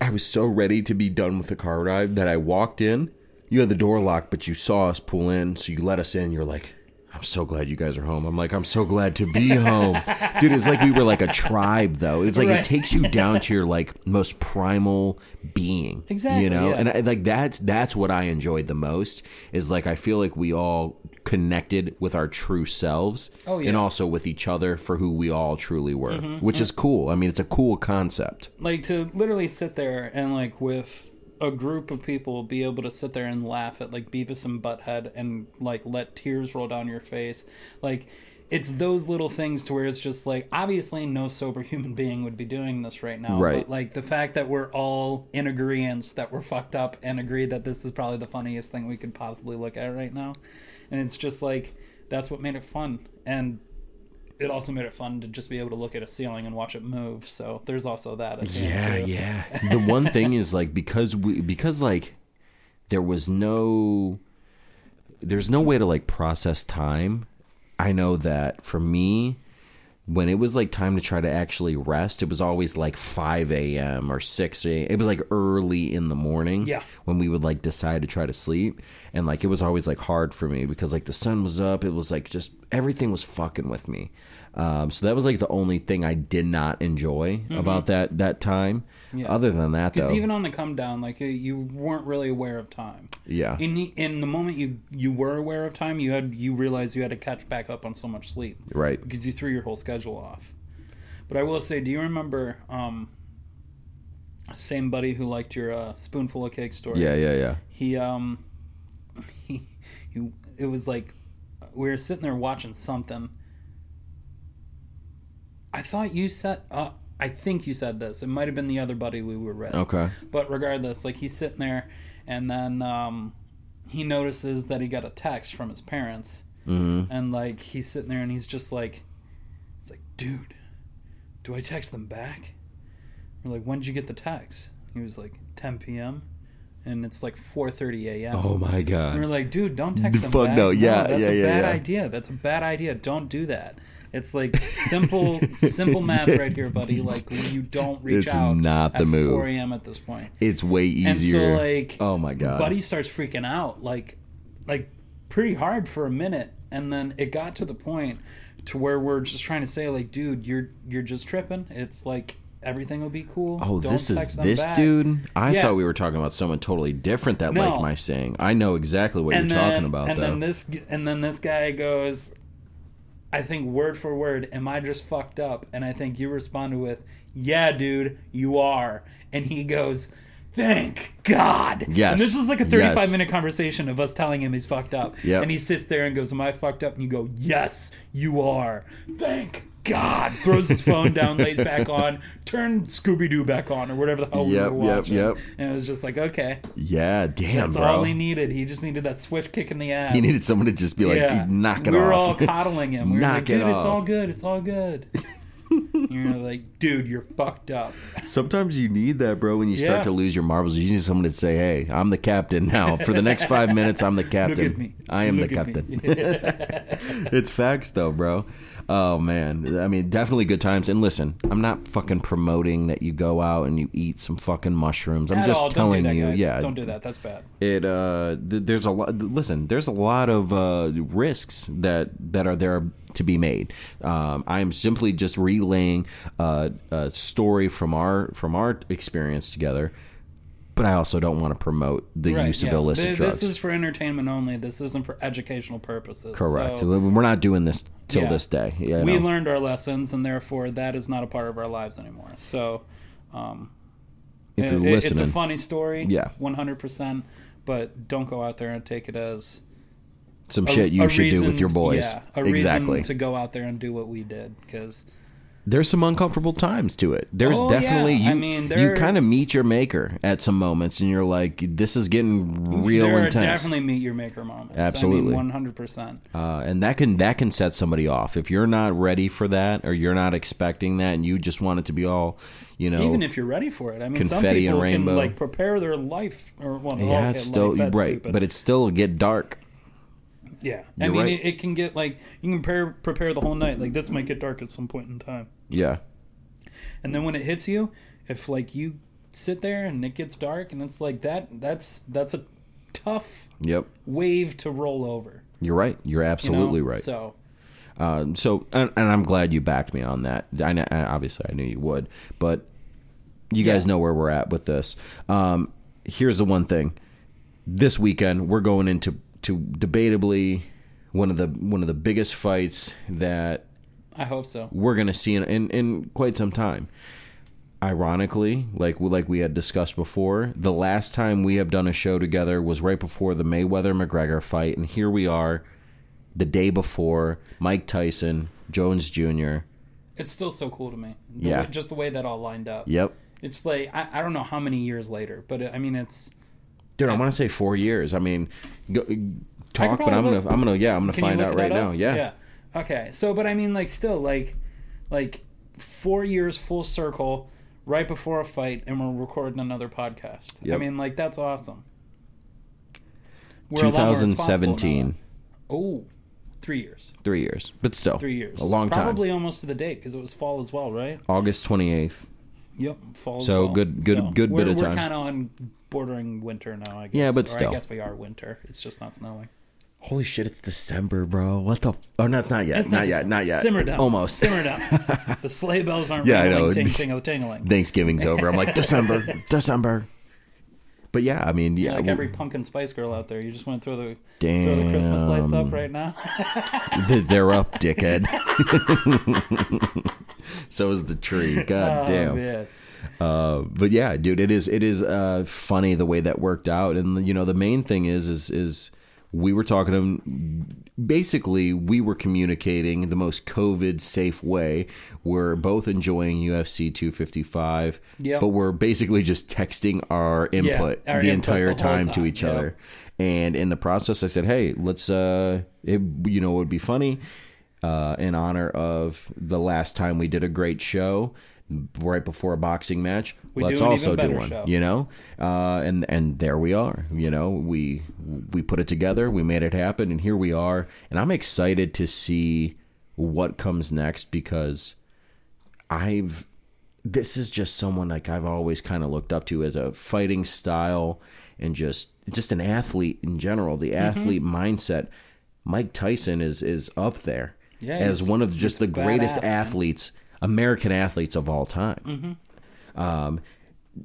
[SPEAKER 1] I was so ready to be done with the car ride that I walked in. You had the door locked, but you saw us pull in, so you let us in. You're like, I'm so glad you guys are home. I'm like, I'm so glad to be home. Dude, it's like we were like a tribe, though. It's like
[SPEAKER 2] Right.
[SPEAKER 1] it takes you down to your like most primal being.
[SPEAKER 2] Exactly,
[SPEAKER 1] You know?
[SPEAKER 2] yeah.
[SPEAKER 1] And I, like that's that's what I enjoyed the most is like I feel like we all connected with our true selves
[SPEAKER 2] Oh, yeah. Mm-hmm.
[SPEAKER 1] and also with each other for who we all truly were, which is cool. I mean, it's a cool concept.
[SPEAKER 2] Like to literally sit there and like with a group of people will be able to sit there and laugh at like Beavis and Butthead and like let tears roll down your face. Like it's those little things to where it's just like obviously no sober human being would be doing this right now.
[SPEAKER 1] Right.
[SPEAKER 2] But like the fact that we're all in agreement that we're fucked up and agree that this is probably the funniest thing we could possibly look at right now. And it's just like that's what made it fun. And it also made it fun to just be able to look at a ceiling and watch it move. So there's also that. the
[SPEAKER 1] Yeah, yeah. the one thing is like because we because like there was no there's no way to like process time. I know that for me, when it was like time to try to actually rest, it was always like 5 a.m. or 6 a.m. It was like early in the morning.
[SPEAKER 2] Yeah.
[SPEAKER 1] When we would like decide to try to sleep. And like it was always like hard for me because like the sun was up. It was like just everything was fucking with me. Um, so that was like the only thing I did not enjoy about that that time.
[SPEAKER 2] Mm-hmm. Yeah.
[SPEAKER 1] Other than that,
[SPEAKER 2] Because even on the come down, like you- you weren't really aware of time.
[SPEAKER 1] yeah,
[SPEAKER 2] In the, in the moment you you were aware of time, you had you realized you had to catch back up on so much sleep
[SPEAKER 1] right.
[SPEAKER 2] because you threw your whole schedule off. But I will say, do you remember um, same buddy who liked your uh, spoonful of cake story?
[SPEAKER 1] Yeah, yeah, yeah.
[SPEAKER 2] He um he, he it was like we were sitting there watching something. I thought you said uh I think you said this. It might have been the other buddy we were with.
[SPEAKER 1] Okay.
[SPEAKER 2] But regardless, like he's sitting there, and then um, he notices that he got a text from his parents,
[SPEAKER 1] Mm-hmm.
[SPEAKER 2] and like he's sitting there and he's just like, it's like, dude, do I text them back? We're like, when did you get the text? He was like, 10 p.m. And it's like 4:30 a.m.
[SPEAKER 1] Oh my god!
[SPEAKER 2] And we're like, dude, don't text them
[SPEAKER 1] Fuck
[SPEAKER 2] back.
[SPEAKER 1] no, yeah,
[SPEAKER 2] that's
[SPEAKER 1] yeah,
[SPEAKER 2] a
[SPEAKER 1] yeah,
[SPEAKER 2] bad
[SPEAKER 1] yeah.
[SPEAKER 2] idea. That's a bad idea. Don't do that. It's like simple, simple math right here, buddy. Like you don't reach
[SPEAKER 1] It's
[SPEAKER 2] out
[SPEAKER 1] not the
[SPEAKER 2] at
[SPEAKER 1] move.
[SPEAKER 2] 4 a.m. at this point.
[SPEAKER 1] It's way easier.
[SPEAKER 2] And so like,
[SPEAKER 1] oh my god.
[SPEAKER 2] Buddy starts freaking out, like, like pretty hard for a minute, and then it got to the point to where we're just trying to say, like, dude, you're you're just tripping. It's like everything will be cool.
[SPEAKER 1] Oh,
[SPEAKER 2] Don't
[SPEAKER 1] this is this
[SPEAKER 2] back.
[SPEAKER 1] dude. I
[SPEAKER 2] Yeah.
[SPEAKER 1] thought we were talking about someone totally different that
[SPEAKER 2] No.
[SPEAKER 1] liked my saying. I know exactly what
[SPEAKER 2] and
[SPEAKER 1] you're
[SPEAKER 2] then,
[SPEAKER 1] talking about,
[SPEAKER 2] and
[SPEAKER 1] though.
[SPEAKER 2] then this and then this guy goes i think word for word am i just fucked up and i think you responded with yeah dude you are and he goes thank god
[SPEAKER 1] Yes.
[SPEAKER 2] and this was like a 35
[SPEAKER 1] Yes.
[SPEAKER 2] minute conversation of us telling him he's fucked up
[SPEAKER 1] Yep.
[SPEAKER 2] and he sits there and goes am i fucked up and you go yes you are thank God throws his phone down, lays back on, turn Scooby Doo back on, or whatever the hell we
[SPEAKER 1] Yep,
[SPEAKER 2] were
[SPEAKER 1] yep,
[SPEAKER 2] watching.
[SPEAKER 1] yep.
[SPEAKER 2] And it was just like, okay,
[SPEAKER 1] yeah, damn,
[SPEAKER 2] that's
[SPEAKER 1] bro.
[SPEAKER 2] all he needed. He just needed that swift kick in the ass.
[SPEAKER 1] He needed someone to just be like, "Dude, knock it
[SPEAKER 2] we
[SPEAKER 1] off.
[SPEAKER 2] were all coddling him. We were
[SPEAKER 1] Knock
[SPEAKER 2] like,
[SPEAKER 1] it
[SPEAKER 2] dude, it's all good. It's all good. you're like, dude, you're fucked up.
[SPEAKER 1] Sometimes you need that, bro. When you start to lose your marbles, you need someone to say, "Hey, I'm the captain now. For the next five minutes, I'm the captain.
[SPEAKER 2] Look at me.
[SPEAKER 1] I am
[SPEAKER 2] Look
[SPEAKER 1] the
[SPEAKER 2] at me."
[SPEAKER 1] captain." it's facts, though, bro. Oh man, I mean, definitely good times. And listen, I'm not fucking promoting that you go out and you eat some fucking mushrooms. I'm
[SPEAKER 2] At
[SPEAKER 1] just
[SPEAKER 2] all. Don't do
[SPEAKER 1] telling
[SPEAKER 2] that,
[SPEAKER 1] you,
[SPEAKER 2] guys.
[SPEAKER 1] yeah,
[SPEAKER 2] Don't do that. That's bad.
[SPEAKER 1] it uh th- there's a lot listen there's a lot of uh risks that that are there to be made um i'm simply just relaying uh, a story from our from our experience together but i also don't want to promote the
[SPEAKER 2] Right,
[SPEAKER 1] use of
[SPEAKER 2] yeah.
[SPEAKER 1] illicit
[SPEAKER 2] Th-
[SPEAKER 1] drugs
[SPEAKER 2] This is for entertainment only. This isn't for educational purposes.
[SPEAKER 1] correct
[SPEAKER 2] So
[SPEAKER 1] we're not doing this till
[SPEAKER 2] Yeah.
[SPEAKER 1] this day you
[SPEAKER 2] we learned our lessons, and therefore that is not a part of our lives anymore. So, um,
[SPEAKER 1] if you're
[SPEAKER 2] it- it's a funny story.
[SPEAKER 1] Yeah.
[SPEAKER 2] one hundred percent. But don't go out there and take it as
[SPEAKER 1] some
[SPEAKER 2] a-
[SPEAKER 1] shit you should do with your boys
[SPEAKER 2] Yeah, a
[SPEAKER 1] exactly
[SPEAKER 2] reason to go out there and do what we did because
[SPEAKER 1] there's some uncomfortable times to it. There's
[SPEAKER 2] Oh,
[SPEAKER 1] definitely
[SPEAKER 2] yeah.
[SPEAKER 1] you.
[SPEAKER 2] I mean,
[SPEAKER 1] you kind of meet your maker at some moments, and you're like, "This is getting real
[SPEAKER 2] there
[SPEAKER 1] intense."
[SPEAKER 2] are definitely meet your maker moments.
[SPEAKER 1] Absolutely.
[SPEAKER 2] one hundred percent.
[SPEAKER 1] uh, and that can that can set somebody off if you're not ready for that, or you're not expecting that, and you just want it to be all, you know.
[SPEAKER 2] Even if you're ready for it, I mean, some people
[SPEAKER 1] rainbow.
[SPEAKER 2] can like prepare their life or well,
[SPEAKER 1] yeah, it's still
[SPEAKER 2] life,
[SPEAKER 1] right,
[SPEAKER 2] stupid.
[SPEAKER 1] but it's still get dark.
[SPEAKER 2] yeah. I
[SPEAKER 1] You're
[SPEAKER 2] mean,
[SPEAKER 1] right.
[SPEAKER 2] it, it can get like you can prepare prepare the whole night. Like this might get dark at some point in time,
[SPEAKER 1] Yeah,
[SPEAKER 2] and then when it hits you, if like you sit there and it gets dark and it's like that, that's that's a tough
[SPEAKER 1] yep,
[SPEAKER 2] wave to roll over.
[SPEAKER 1] you're right. You're
[SPEAKER 2] you know?
[SPEAKER 1] absolutely right.
[SPEAKER 2] So
[SPEAKER 1] Um, so, and, and I'm glad you backed me on that. I- obviously I knew you would, but you guys
[SPEAKER 2] Yeah.
[SPEAKER 1] know where we're at with this. Um, here's the one thing: this weekend we're going into to debatably one of the one of the biggest fights that
[SPEAKER 2] I hope so.
[SPEAKER 1] we're going to see in, in in quite some time. Ironically, like like we had discussed before, the last time we have done a show together was right before the Mayweather McGregor fight, and here we are, the day before Mike Tyson, Jones Jr.
[SPEAKER 2] It's still so cool to me. The
[SPEAKER 1] Yeah.
[SPEAKER 2] way, just the way that all lined up.
[SPEAKER 1] Yep,
[SPEAKER 2] It's like I, I don't know how many years later, but it, I mean it's.
[SPEAKER 1] dude, I want to say four years. I mean, go, talk, but I'm gonna I'm gonna yeah I'm gonna
[SPEAKER 2] Can
[SPEAKER 1] find out right now. Yeah.
[SPEAKER 2] Yeah. Okay. So, but I mean, like, still, like, like four years full circle, right before a fight, and we're recording another podcast. I mean, like, that's awesome. We're a lot more responsible now.
[SPEAKER 1] 2017,
[SPEAKER 2] Oh, three years.
[SPEAKER 1] three years, but still
[SPEAKER 2] Three years.
[SPEAKER 1] a long time.
[SPEAKER 2] Probably almost to the date because it was fall as well, right?
[SPEAKER 1] August 28th.
[SPEAKER 2] Yep, fall. as
[SPEAKER 1] So
[SPEAKER 2] well.
[SPEAKER 1] good- good- good bit of time.
[SPEAKER 2] We're kind of on bordering winter now. I guess.
[SPEAKER 1] Yeah, but
[SPEAKER 2] Or
[SPEAKER 1] still.
[SPEAKER 2] I guess we are winter. It's just not snowing.
[SPEAKER 1] Holy shit, it's December, bro. What the? F- oh, no, it's not yet.
[SPEAKER 2] It's
[SPEAKER 1] not,
[SPEAKER 2] just-
[SPEAKER 1] yet. Not yet.
[SPEAKER 2] Simmer down.
[SPEAKER 1] Almost.
[SPEAKER 2] Simmer down. the sleigh bells aren't
[SPEAKER 1] Yeah, I
[SPEAKER 2] ringing,
[SPEAKER 1] know.
[SPEAKER 2] ting ting tingling.
[SPEAKER 1] Thanksgiving's over. I'm like December, December. But yeah, I mean, yeah,
[SPEAKER 2] like every pumpkin spice girl out there, you just want to throw the throw the Christmas lights up right now.
[SPEAKER 1] they're up, dickhead. so is the tree. God
[SPEAKER 2] Oh,
[SPEAKER 1] damn.
[SPEAKER 2] man.
[SPEAKER 1] Uh, but yeah, dude, it is it is uh, funny the way that worked out, and you know the main thing is is is we were talking to him. Basically, we were communicating the most COVID safe way. We're both enjoying UFC 255,
[SPEAKER 2] Yep.
[SPEAKER 1] but we're basically just texting our input
[SPEAKER 2] our
[SPEAKER 1] the
[SPEAKER 2] input
[SPEAKER 1] entire
[SPEAKER 2] the whole
[SPEAKER 1] time, to each
[SPEAKER 2] yep.
[SPEAKER 1] other. And in the process, I said, "Hey, let's uh, it, you know, it would be funny uh, in honor of the last time we did a great show." Right before a boxing match,
[SPEAKER 2] We
[SPEAKER 1] let's
[SPEAKER 2] do
[SPEAKER 1] also do one.
[SPEAKER 2] show.
[SPEAKER 1] You know, uh, and and there we are. You know, we we put it together, we made it happen, and here we are. And I'm excited to see what comes next because I've this is just someone like I've always kind of looked up to as a fighting style and just just an athlete in general. The
[SPEAKER 2] Mm-hmm.
[SPEAKER 1] athlete mindset. Mike Tyson is is up there
[SPEAKER 2] Yeah,
[SPEAKER 1] as one of just the greatest
[SPEAKER 2] athletes. man.
[SPEAKER 1] American athletes of all time.
[SPEAKER 2] Mm-hmm.
[SPEAKER 1] Um,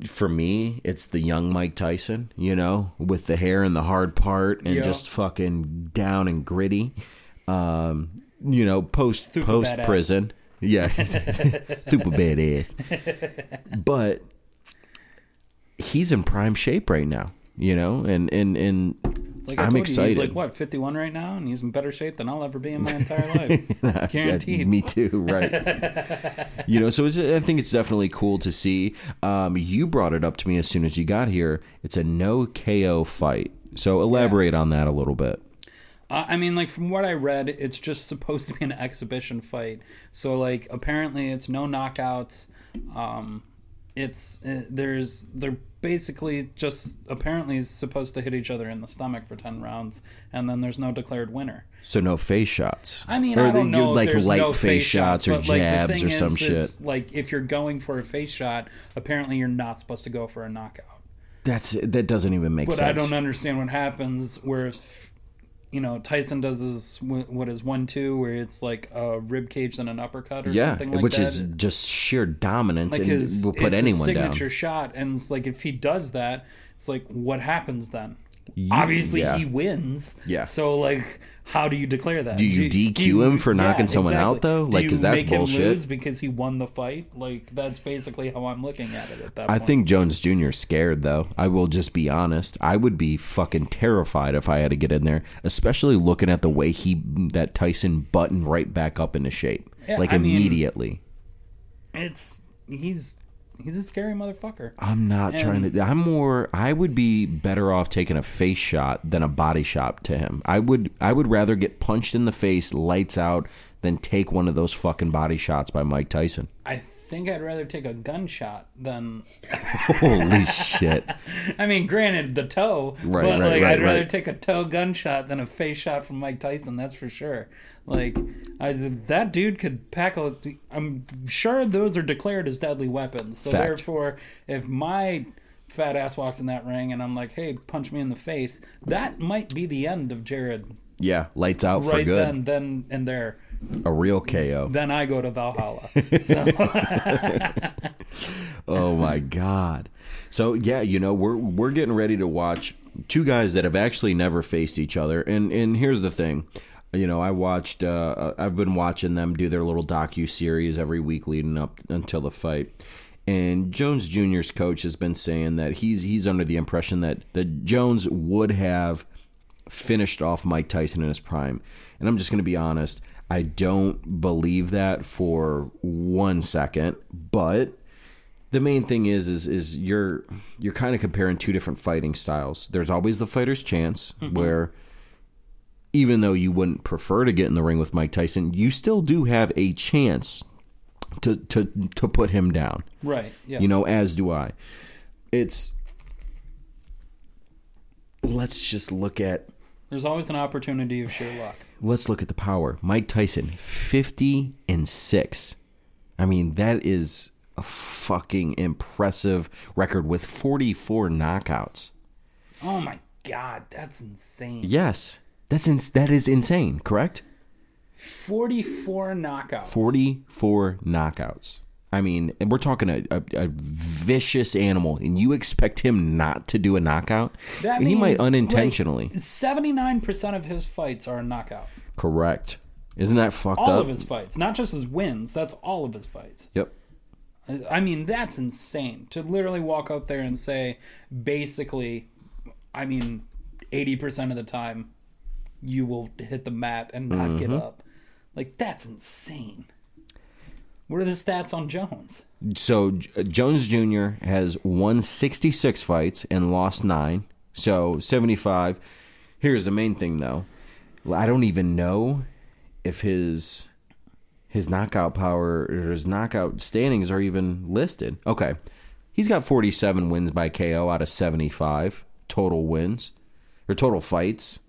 [SPEAKER 1] for me, it's the young Mike Tyson, you know, with the hair and the hard part and
[SPEAKER 2] Yeah.
[SPEAKER 1] just fucking down and gritty. Um, you know, post post prison. Yeah. Super badass. But he's in prime shape right now, you know, and and and
[SPEAKER 2] Like I you,
[SPEAKER 1] excited.
[SPEAKER 2] he's like what 51 right now, and he's in better shape than I'll ever be in my entire life.
[SPEAKER 1] Yeah,
[SPEAKER 2] Guaranteed.
[SPEAKER 1] me too, right? you know, so it's, I think it's definitely cool to see. Um, you brought it up to me as soon as you got here. It's a no KO fight. So elaborate on that a little bit.
[SPEAKER 2] Uh, I mean, like from what I read, it's just supposed to be an exhibition fight. So like apparently it's no knockouts. Um, it's uh, there's they're basically just apparently supposed to hit each other in the stomach for ten rounds, and then there's no declared winner.
[SPEAKER 1] So no face shots.
[SPEAKER 2] I mean,
[SPEAKER 1] Or
[SPEAKER 2] I don't know.
[SPEAKER 1] like light
[SPEAKER 2] no
[SPEAKER 1] face shots or
[SPEAKER 2] but, like,
[SPEAKER 1] jabs or some
[SPEAKER 2] is-
[SPEAKER 1] shit.
[SPEAKER 2] is, like if you're going for a face shot, apparently you're not supposed to go for a knockout.
[SPEAKER 1] That's that doesn't even make sense. But.
[SPEAKER 2] I don't understand what happens where, you know, Tyson does his what is one two where it's like a rib cage and an uppercut or
[SPEAKER 1] Yeah,
[SPEAKER 2] something like
[SPEAKER 1] which
[SPEAKER 2] that.
[SPEAKER 1] is just sheer dominance
[SPEAKER 2] like
[SPEAKER 1] and
[SPEAKER 2] his
[SPEAKER 1] will put
[SPEAKER 2] it's
[SPEAKER 1] anyone
[SPEAKER 2] a
[SPEAKER 1] down.
[SPEAKER 2] signature shot, and it's like if he does that, it's like what happens then?
[SPEAKER 1] You-
[SPEAKER 2] Obviously,
[SPEAKER 1] yeah.
[SPEAKER 2] he wins.
[SPEAKER 1] Yeah.
[SPEAKER 2] So like, how do you declare that?
[SPEAKER 1] Do you DQ him for knocking someone out, though? Like,
[SPEAKER 2] you
[SPEAKER 1] 'cause that's
[SPEAKER 2] make him
[SPEAKER 1] bullshit.
[SPEAKER 2] lose because he won the fight? Like that's basically how I'm looking at it at that
[SPEAKER 1] I
[SPEAKER 2] point.
[SPEAKER 1] think Jones Jr. is scared though. I will just be honest. I would be fucking terrified if I had to get in there, especially looking at the way he that Tyson buttoned right back up into shape,
[SPEAKER 2] Yeah,
[SPEAKER 1] like
[SPEAKER 2] I mean-
[SPEAKER 1] immediately.
[SPEAKER 2] it's he's he's a scary motherfucker.
[SPEAKER 1] I'm not trying to. I'm more. I would be better off taking a face shot than a body shot to him. I would. I would rather get punched in the face, lights out, than take one of those fucking body shots by Mike Tyson.
[SPEAKER 2] I think I'd rather take a gunshot than.
[SPEAKER 1] Holy shit!
[SPEAKER 2] I mean, granted, the toe,
[SPEAKER 1] Right,
[SPEAKER 2] but
[SPEAKER 1] right,
[SPEAKER 2] like
[SPEAKER 1] right,
[SPEAKER 2] I'd rather take a toe gunshot than a face shot from Mike Tyson. That's for sure. Like I, that dude could pack a. I'm sure those are declared as deadly weapons. So
[SPEAKER 1] Fact.
[SPEAKER 2] therefore, if my fat ass walks in that ring and I'm like, "Hey, punch me in the face," that might be the end of Jared.
[SPEAKER 1] Yeah, lights out for
[SPEAKER 2] right
[SPEAKER 1] good.
[SPEAKER 2] then, then and there.
[SPEAKER 1] A real KO.
[SPEAKER 2] Then I go to Valhalla. So.
[SPEAKER 1] Oh my god. So yeah, you know, we're we're getting ready to watch two guys that have actually never faced each other. And and here's the thing. You know, I watched uh I've been watching them do their little docu series every week leading up until the fight. And Jones Jr.'s coach has been saying that he's he's under the impression that that Jones would have finished off Mike Tyson in his prime. And I'm just going to be honest, I don't believe that for one second, but the main thing is is is you're you're kind of comparing two different fighting styles. There's always the fighter's chance mm-hmm. where even though you wouldn't prefer to get in the ring with Mike Tyson, you still do have a chance to to to put him down.
[SPEAKER 2] right. Yeah.
[SPEAKER 1] You know, as do I. It's let's just look at
[SPEAKER 2] There's always an opportunity of sheer luck.
[SPEAKER 1] Let's look at the power. Mike Tyson, 50 and 6. I mean, that is a fucking impressive record with 44 knockouts.
[SPEAKER 2] Oh my god, that's insane.
[SPEAKER 1] Yes. That's ins- that is insane, correct?
[SPEAKER 2] 44 knockouts.
[SPEAKER 1] 44 knockouts. I mean, and we're talking a, a, a vicious animal, and you expect him not to do a knockout?
[SPEAKER 2] That
[SPEAKER 1] and he might unintentionally.
[SPEAKER 2] 79% of his fights are a knockout.
[SPEAKER 1] Correct. Isn't that fucked
[SPEAKER 2] All
[SPEAKER 1] up?
[SPEAKER 2] of his fights, not just his wins, that's all of his fights.
[SPEAKER 1] Yep.
[SPEAKER 2] I mean, that's insane to literally walk out there and say, basically, I mean, 80% of the time, you will hit the mat and not get
[SPEAKER 1] Mm-hmm.
[SPEAKER 2] up. Like that's insane. What are the stats on Jones?
[SPEAKER 1] So J- uh, Jones Jr. has won 66 fights and lost nine. So 75. Here's the main thing, though. I don't even know if his his knockout power or his knockout standings are even listed. Okay, he's got 47 wins by KO out of 75 total wins or total fights.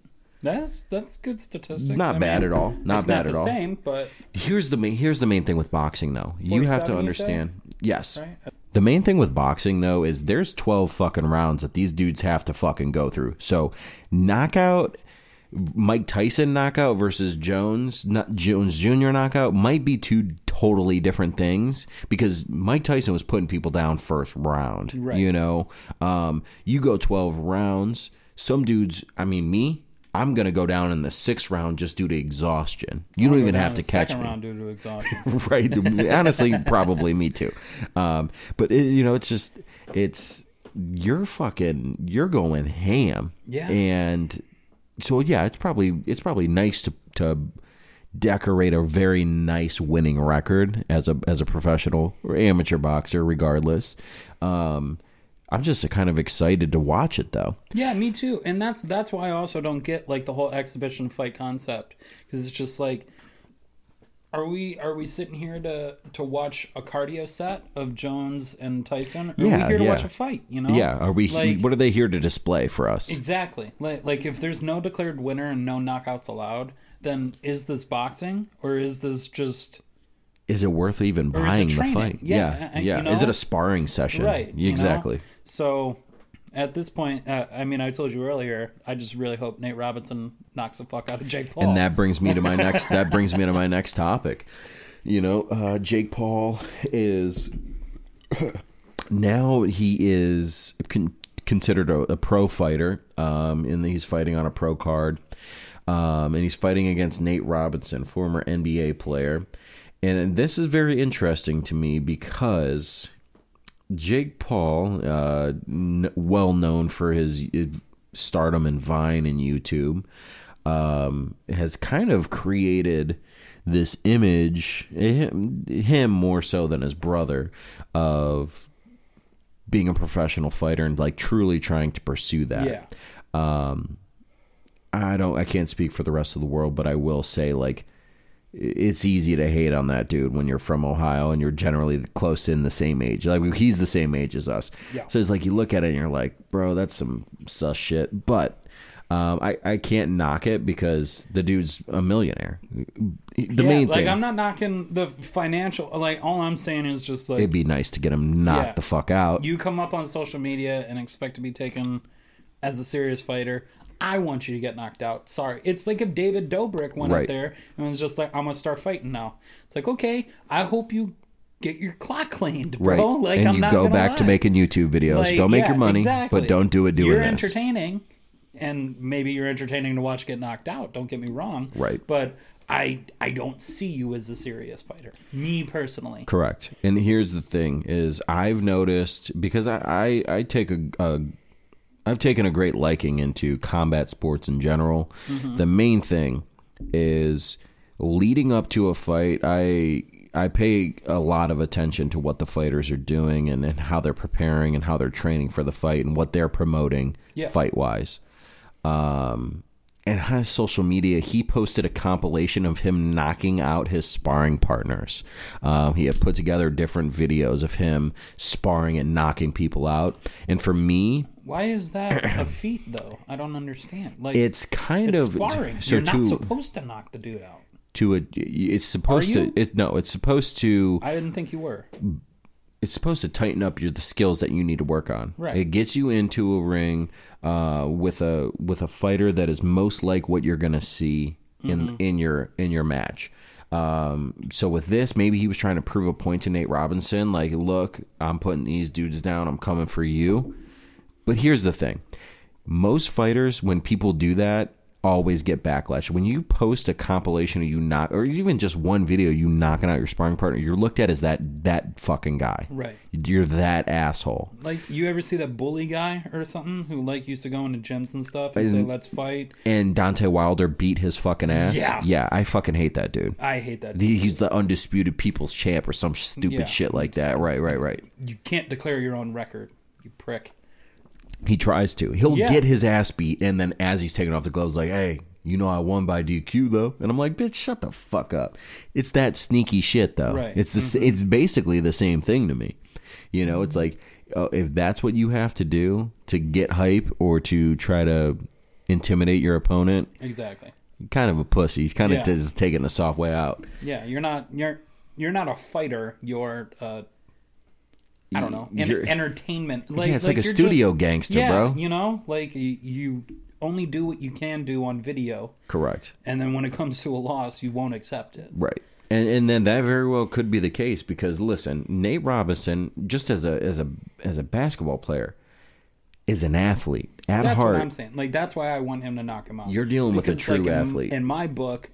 [SPEAKER 2] That's that's good statistics.
[SPEAKER 1] Not
[SPEAKER 2] I
[SPEAKER 1] bad
[SPEAKER 2] mean,
[SPEAKER 1] at all. Not
[SPEAKER 2] it's
[SPEAKER 1] bad
[SPEAKER 2] not
[SPEAKER 1] at
[SPEAKER 2] the
[SPEAKER 1] all.
[SPEAKER 2] Same, but
[SPEAKER 1] Here's the main here's the main thing with boxing though. You have to understand. Yes.
[SPEAKER 2] right?
[SPEAKER 1] The main thing with boxing though is there's 12 fucking rounds that these dudes have to fucking go through. So, knockout Mike Tyson knockout versus Jones not Jones Jr. knockout might be two totally different things because Mike Tyson was putting people down first round.
[SPEAKER 2] Right.
[SPEAKER 1] You know, um, you go 12 rounds. Some dudes, I mean, me, I'm gonna go down in the sixth round just due to exhaustion. You don't even have to catch me
[SPEAKER 2] round due to exhaustion.
[SPEAKER 1] right honestly probably me too um but it, you know it's just it's you're fucking you're going ham
[SPEAKER 2] Yeah.
[SPEAKER 1] and so yeah it's probably it's probably nice to to decorate a very nice winning record as a as a professional or amateur boxer regardless um i'm just kind of excited to watch it though
[SPEAKER 2] Yeah, me too. And that's that's why I also don't get like the whole exhibition fight concept because it's just like are we are we sitting here to to watch a cardio set of Jones and Tyson? Or are we here to
[SPEAKER 1] yeah.
[SPEAKER 2] watch a fight, you know?
[SPEAKER 1] yeah are we
[SPEAKER 2] Like-
[SPEAKER 1] what are they here to display for us
[SPEAKER 2] Exactly. Like like if there's no declared winner and no knockouts allowed, then is this boxing or is this just
[SPEAKER 1] is it worth even buying the fight?
[SPEAKER 2] Yeah,
[SPEAKER 1] yeah. yeah.
[SPEAKER 2] you
[SPEAKER 1] Is it a sparring session?
[SPEAKER 2] right? you know? So at this point, uh, I mean, I told you earlier, I just really hope Nate Robinson knocks the fuck out of Jake Paul.
[SPEAKER 1] And that brings me to my next. that brings me to my next topic. You know, uh, Jake Paul is now he is con- considered a, a pro fighter. Um, and he's fighting on a pro card. Um, and he's fighting against Nate Robinson, former NBA player. And this is very interesting to me because Jake Paul, uh, n- well known for his uh, stardom in Vine and YouTube, um, has kind of created this image, him, him more so than his brother, of being a professional fighter and like truly trying to pursue that.
[SPEAKER 2] yeah,
[SPEAKER 1] I don't I can't speak for the rest of the world, but I will say like it's easy to hate on that dude when you're from Ohio and you're generally close in the same age. Like he's the same age as us.
[SPEAKER 2] Yeah.
[SPEAKER 1] So it's like you look at it and you're like, bro, that's some sus shit. But um, I, I can't knock it because the dude's a millionaire. The
[SPEAKER 2] yeah.
[SPEAKER 1] main
[SPEAKER 2] like
[SPEAKER 1] thing,
[SPEAKER 2] I'm not knocking the financial. Like all I'm saying is just like
[SPEAKER 1] it'd be nice to get him knocked
[SPEAKER 2] Yeah.
[SPEAKER 1] the fuck out.
[SPEAKER 2] you come up on social media and expect to be taken as a serious fighter. I want you to get knocked out. Sorry. It's like if David Dobrik went
[SPEAKER 1] Right.
[SPEAKER 2] up there and was just like, I'm gonna start fighting now. It's like, okay, I hope you get your clock cleaned, bro.
[SPEAKER 1] right.
[SPEAKER 2] Like
[SPEAKER 1] and
[SPEAKER 2] I'm
[SPEAKER 1] you
[SPEAKER 2] not
[SPEAKER 1] go back to making YouTube videos.
[SPEAKER 2] Like,
[SPEAKER 1] go make
[SPEAKER 2] yeah,
[SPEAKER 1] your money,
[SPEAKER 2] exactly.
[SPEAKER 1] but don't do it doing
[SPEAKER 2] You're
[SPEAKER 1] this.
[SPEAKER 2] entertaining, and maybe you're entertaining to watch get knocked out. Don't get me wrong.
[SPEAKER 1] Right.
[SPEAKER 2] But I I don't see you as a serious fighter. Me personally.
[SPEAKER 1] Correct. And here's the thing: is I've noticed because I I, I take a, a I've taken a great liking into combat sports in general. The main thing is leading up to a fight. I I pay a lot of attention to what the fighters are doing and, and how they're preparing and how they're training for the fight and what they're promoting
[SPEAKER 2] Yeah.
[SPEAKER 1] fight wise. Um, and on his social media, he posted a compilation of him knocking out his sparring partners. Um, he had put together different videos of him sparring and knocking people out. And for me,
[SPEAKER 2] Why is that a feat though? I don't understand. Like
[SPEAKER 1] it's kind
[SPEAKER 2] it's
[SPEAKER 1] of
[SPEAKER 2] sparring.
[SPEAKER 1] so
[SPEAKER 2] You're not supposed to knock the dude out.
[SPEAKER 1] to a it's supposed to it no it's supposed to
[SPEAKER 2] I didn't think you were.
[SPEAKER 1] it's supposed to tighten up your the skills that you need to work on.
[SPEAKER 2] Right.
[SPEAKER 1] It gets you into a ring uh, with a with a fighter that is most like what you're gonna see in
[SPEAKER 2] Mm-hmm.
[SPEAKER 1] in your in your match. Um, so with this, maybe he was trying to prove a point to Nate Robinson, like, look, I'm putting these dudes down, I'm coming for you. But here's the thing: most fighters, when people do that, always get backlash. When you post a compilation of you knock, or even just one video you knocking out your sparring partner, you're looked at as that that fucking guy.
[SPEAKER 2] Right.
[SPEAKER 1] You're that asshole.
[SPEAKER 2] Like you ever see that bully guy or something who like used to go into gyms and stuff and say let's fight?
[SPEAKER 1] And Deontay Wilder beat his fucking ass.
[SPEAKER 2] Yeah.
[SPEAKER 1] yeah. I fucking hate that dude.
[SPEAKER 2] I hate that.
[SPEAKER 1] He- He's the undisputed people's champ or some stupid
[SPEAKER 2] Yeah.
[SPEAKER 1] shit like that. Right, right, right.
[SPEAKER 2] you can't declare your own record, you prick.
[SPEAKER 1] He tries to. He'll
[SPEAKER 2] Yeah.
[SPEAKER 1] get his ass beat, and then as he's taking off the gloves, like, "Hey, you know I won by DQ though," and I'm like, "Bitch, shut the fuck up." It's that sneaky shit though.
[SPEAKER 2] Right.
[SPEAKER 1] It's the s it's basically the same thing to me. You know, it's like uh, if that's what you have to do to get hype or to try to intimidate your opponent,
[SPEAKER 2] Exactly.
[SPEAKER 1] kind of a pussy. He's kind of just taking the soft way out.
[SPEAKER 2] Yeah, you're not you're you're not a fighter. You're uh, I don't know, en- entertainment. Like,
[SPEAKER 1] yeah, it's like, a studio
[SPEAKER 2] just-
[SPEAKER 1] gangster,
[SPEAKER 2] yeah,
[SPEAKER 1] bro.
[SPEAKER 2] You know, like you, only do what you can do on video,
[SPEAKER 1] Correct.
[SPEAKER 2] and then when it comes to a loss, you won't accept it.
[SPEAKER 1] Right. And and then that very well could be the case because listen, Nate Robinson, just as a as a as a basketball player, is an athlete at
[SPEAKER 2] That's
[SPEAKER 1] heart.
[SPEAKER 2] what I'm saying. Like that's why I want him to knock him out.
[SPEAKER 1] You're dealing with a
[SPEAKER 2] Because,
[SPEAKER 1] true
[SPEAKER 2] like, in-
[SPEAKER 1] athlete.
[SPEAKER 2] In my book,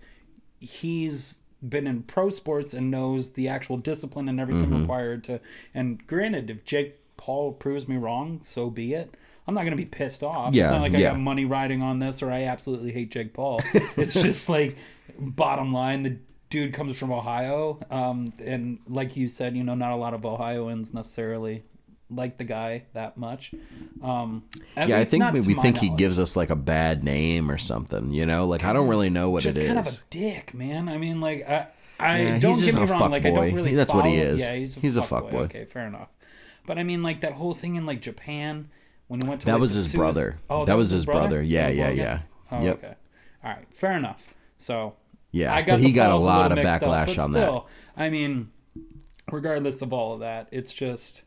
[SPEAKER 2] he's been in pro sports and knows the actual discipline and everything
[SPEAKER 1] Mm-hmm.
[SPEAKER 2] required to. And granted, if Jake Paul proves me wrong, so be it. I'm not going to be pissed off.
[SPEAKER 1] Yeah,
[SPEAKER 2] it's not like I
[SPEAKER 1] yeah.
[SPEAKER 2] got money riding on this or I absolutely hate Jake Paul. it's just like bottom line, the dude comes from Ohio, um, and like you said, you know, not a lot of Ohioans necessarily like the guy that much. Um,
[SPEAKER 1] yeah, I think we we think he gives us like a bad name or something. You know, like I don't really know what it is.
[SPEAKER 2] kind of a dick, man. I mean, like I, I
[SPEAKER 1] Yeah,
[SPEAKER 2] don't get me wrong.
[SPEAKER 1] fuck
[SPEAKER 2] Like I don't really.
[SPEAKER 1] That's what he is.
[SPEAKER 2] Yeah, he's a
[SPEAKER 1] He's a
[SPEAKER 2] fuck
[SPEAKER 1] fuck boy.
[SPEAKER 2] Okay, fair enough. But I mean, like that whole thing in like Japan when he went to
[SPEAKER 1] That
[SPEAKER 2] like,
[SPEAKER 1] was his
[SPEAKER 2] Suis-
[SPEAKER 1] brother.
[SPEAKER 2] Oh,
[SPEAKER 1] That was his brother. Yeah,
[SPEAKER 2] That
[SPEAKER 1] yeah, yeah.
[SPEAKER 2] Oh,
[SPEAKER 1] Yep.
[SPEAKER 2] okay. All right, fair enough. So
[SPEAKER 1] Yeah,
[SPEAKER 2] I got
[SPEAKER 1] he got a lot of
[SPEAKER 2] up,
[SPEAKER 1] backlash on that.
[SPEAKER 2] still, I mean, regardless of all of that, it's just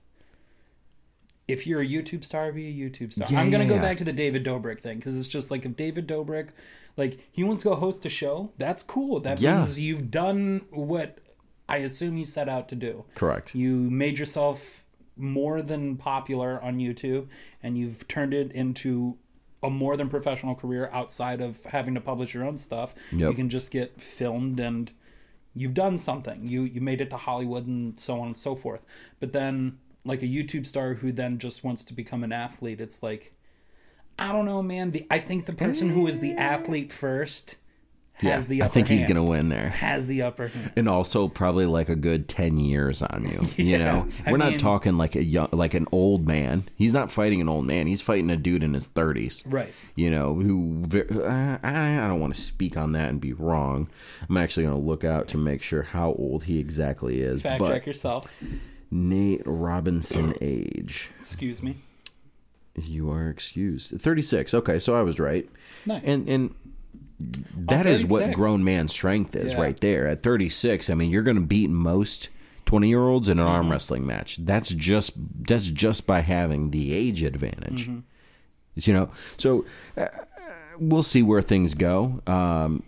[SPEAKER 2] if you're a YouTube star, be a YouTube star.
[SPEAKER 1] Yeah,
[SPEAKER 2] I'm gonna
[SPEAKER 1] yeah,
[SPEAKER 2] go
[SPEAKER 1] yeah.
[SPEAKER 2] back to the David Dobrik thing because it's just like if David Dobrik, like he wants to go host a show, that's cool. That means you've done what I assume you set out to do.
[SPEAKER 1] Correct.
[SPEAKER 2] You made yourself more than popular on YouTube, and you've turned it into a more than professional career outside of having to publish your own stuff.
[SPEAKER 1] Yep.
[SPEAKER 2] You can just get filmed and you've done something. You you made it to Hollywood and so on and so forth. But then like a YouTube star who then just wants to become an athlete, it's like I don't know, man. The I think the person who is the athlete first has
[SPEAKER 1] Yeah,
[SPEAKER 2] the
[SPEAKER 1] I
[SPEAKER 2] upper
[SPEAKER 1] think he's gonna win there.
[SPEAKER 2] has the upper hand.
[SPEAKER 1] and also probably like a good 10 years on you you know we're not
[SPEAKER 2] mean-
[SPEAKER 1] talking like a young like an old man he's not fighting an old man he's fighting a dude in his 30s
[SPEAKER 2] Right.
[SPEAKER 1] you know who ve- uh, I, I don't want to speak on that and be wrong i'm actually going to look out to make sure how old he exactly is
[SPEAKER 2] Fact
[SPEAKER 1] but
[SPEAKER 2] check yourself.
[SPEAKER 1] Nate robinson age
[SPEAKER 2] Excuse me.
[SPEAKER 1] you are excused 36 okay so i was right
[SPEAKER 2] Nice.
[SPEAKER 1] and and that is what grown man strength is
[SPEAKER 2] Yeah.
[SPEAKER 1] right there at 36 i mean you're going to beat most 20 year olds in an
[SPEAKER 2] Mm-hmm.
[SPEAKER 1] arm wrestling match that's just that's just by having the age advantage
[SPEAKER 2] Mm-hmm.
[SPEAKER 1] you know so uh, we'll see where things go um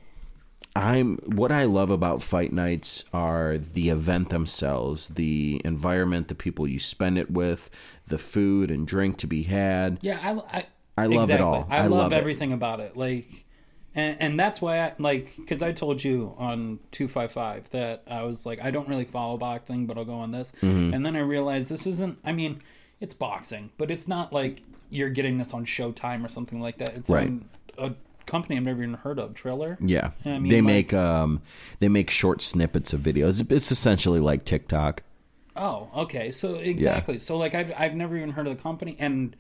[SPEAKER 1] I'm what I love about fight nights are the event themselves, the environment, the people you spend it with, the food and drink to be had.
[SPEAKER 2] Yeah, I, I,
[SPEAKER 1] I love it all.
[SPEAKER 2] I,
[SPEAKER 1] I
[SPEAKER 2] love,
[SPEAKER 1] love
[SPEAKER 2] everything about it. Like, and, and that's why I like because I told you on two five five that I was like I don't really follow boxing, but I'll go on this.
[SPEAKER 1] Mm-hmm.
[SPEAKER 2] And then I realized this isn't. I mean, it's boxing, but it's not like you're getting this on Showtime or something like that. It's
[SPEAKER 1] Right.
[SPEAKER 2] on a company I've never even heard of, Triller.
[SPEAKER 1] Yeah,
[SPEAKER 2] I mean,
[SPEAKER 1] they
[SPEAKER 2] like-
[SPEAKER 1] make um they make short snippets of videos. It's essentially like TikTok.
[SPEAKER 2] Oh, okay. So exactly. So like I've I've never even heard of the company and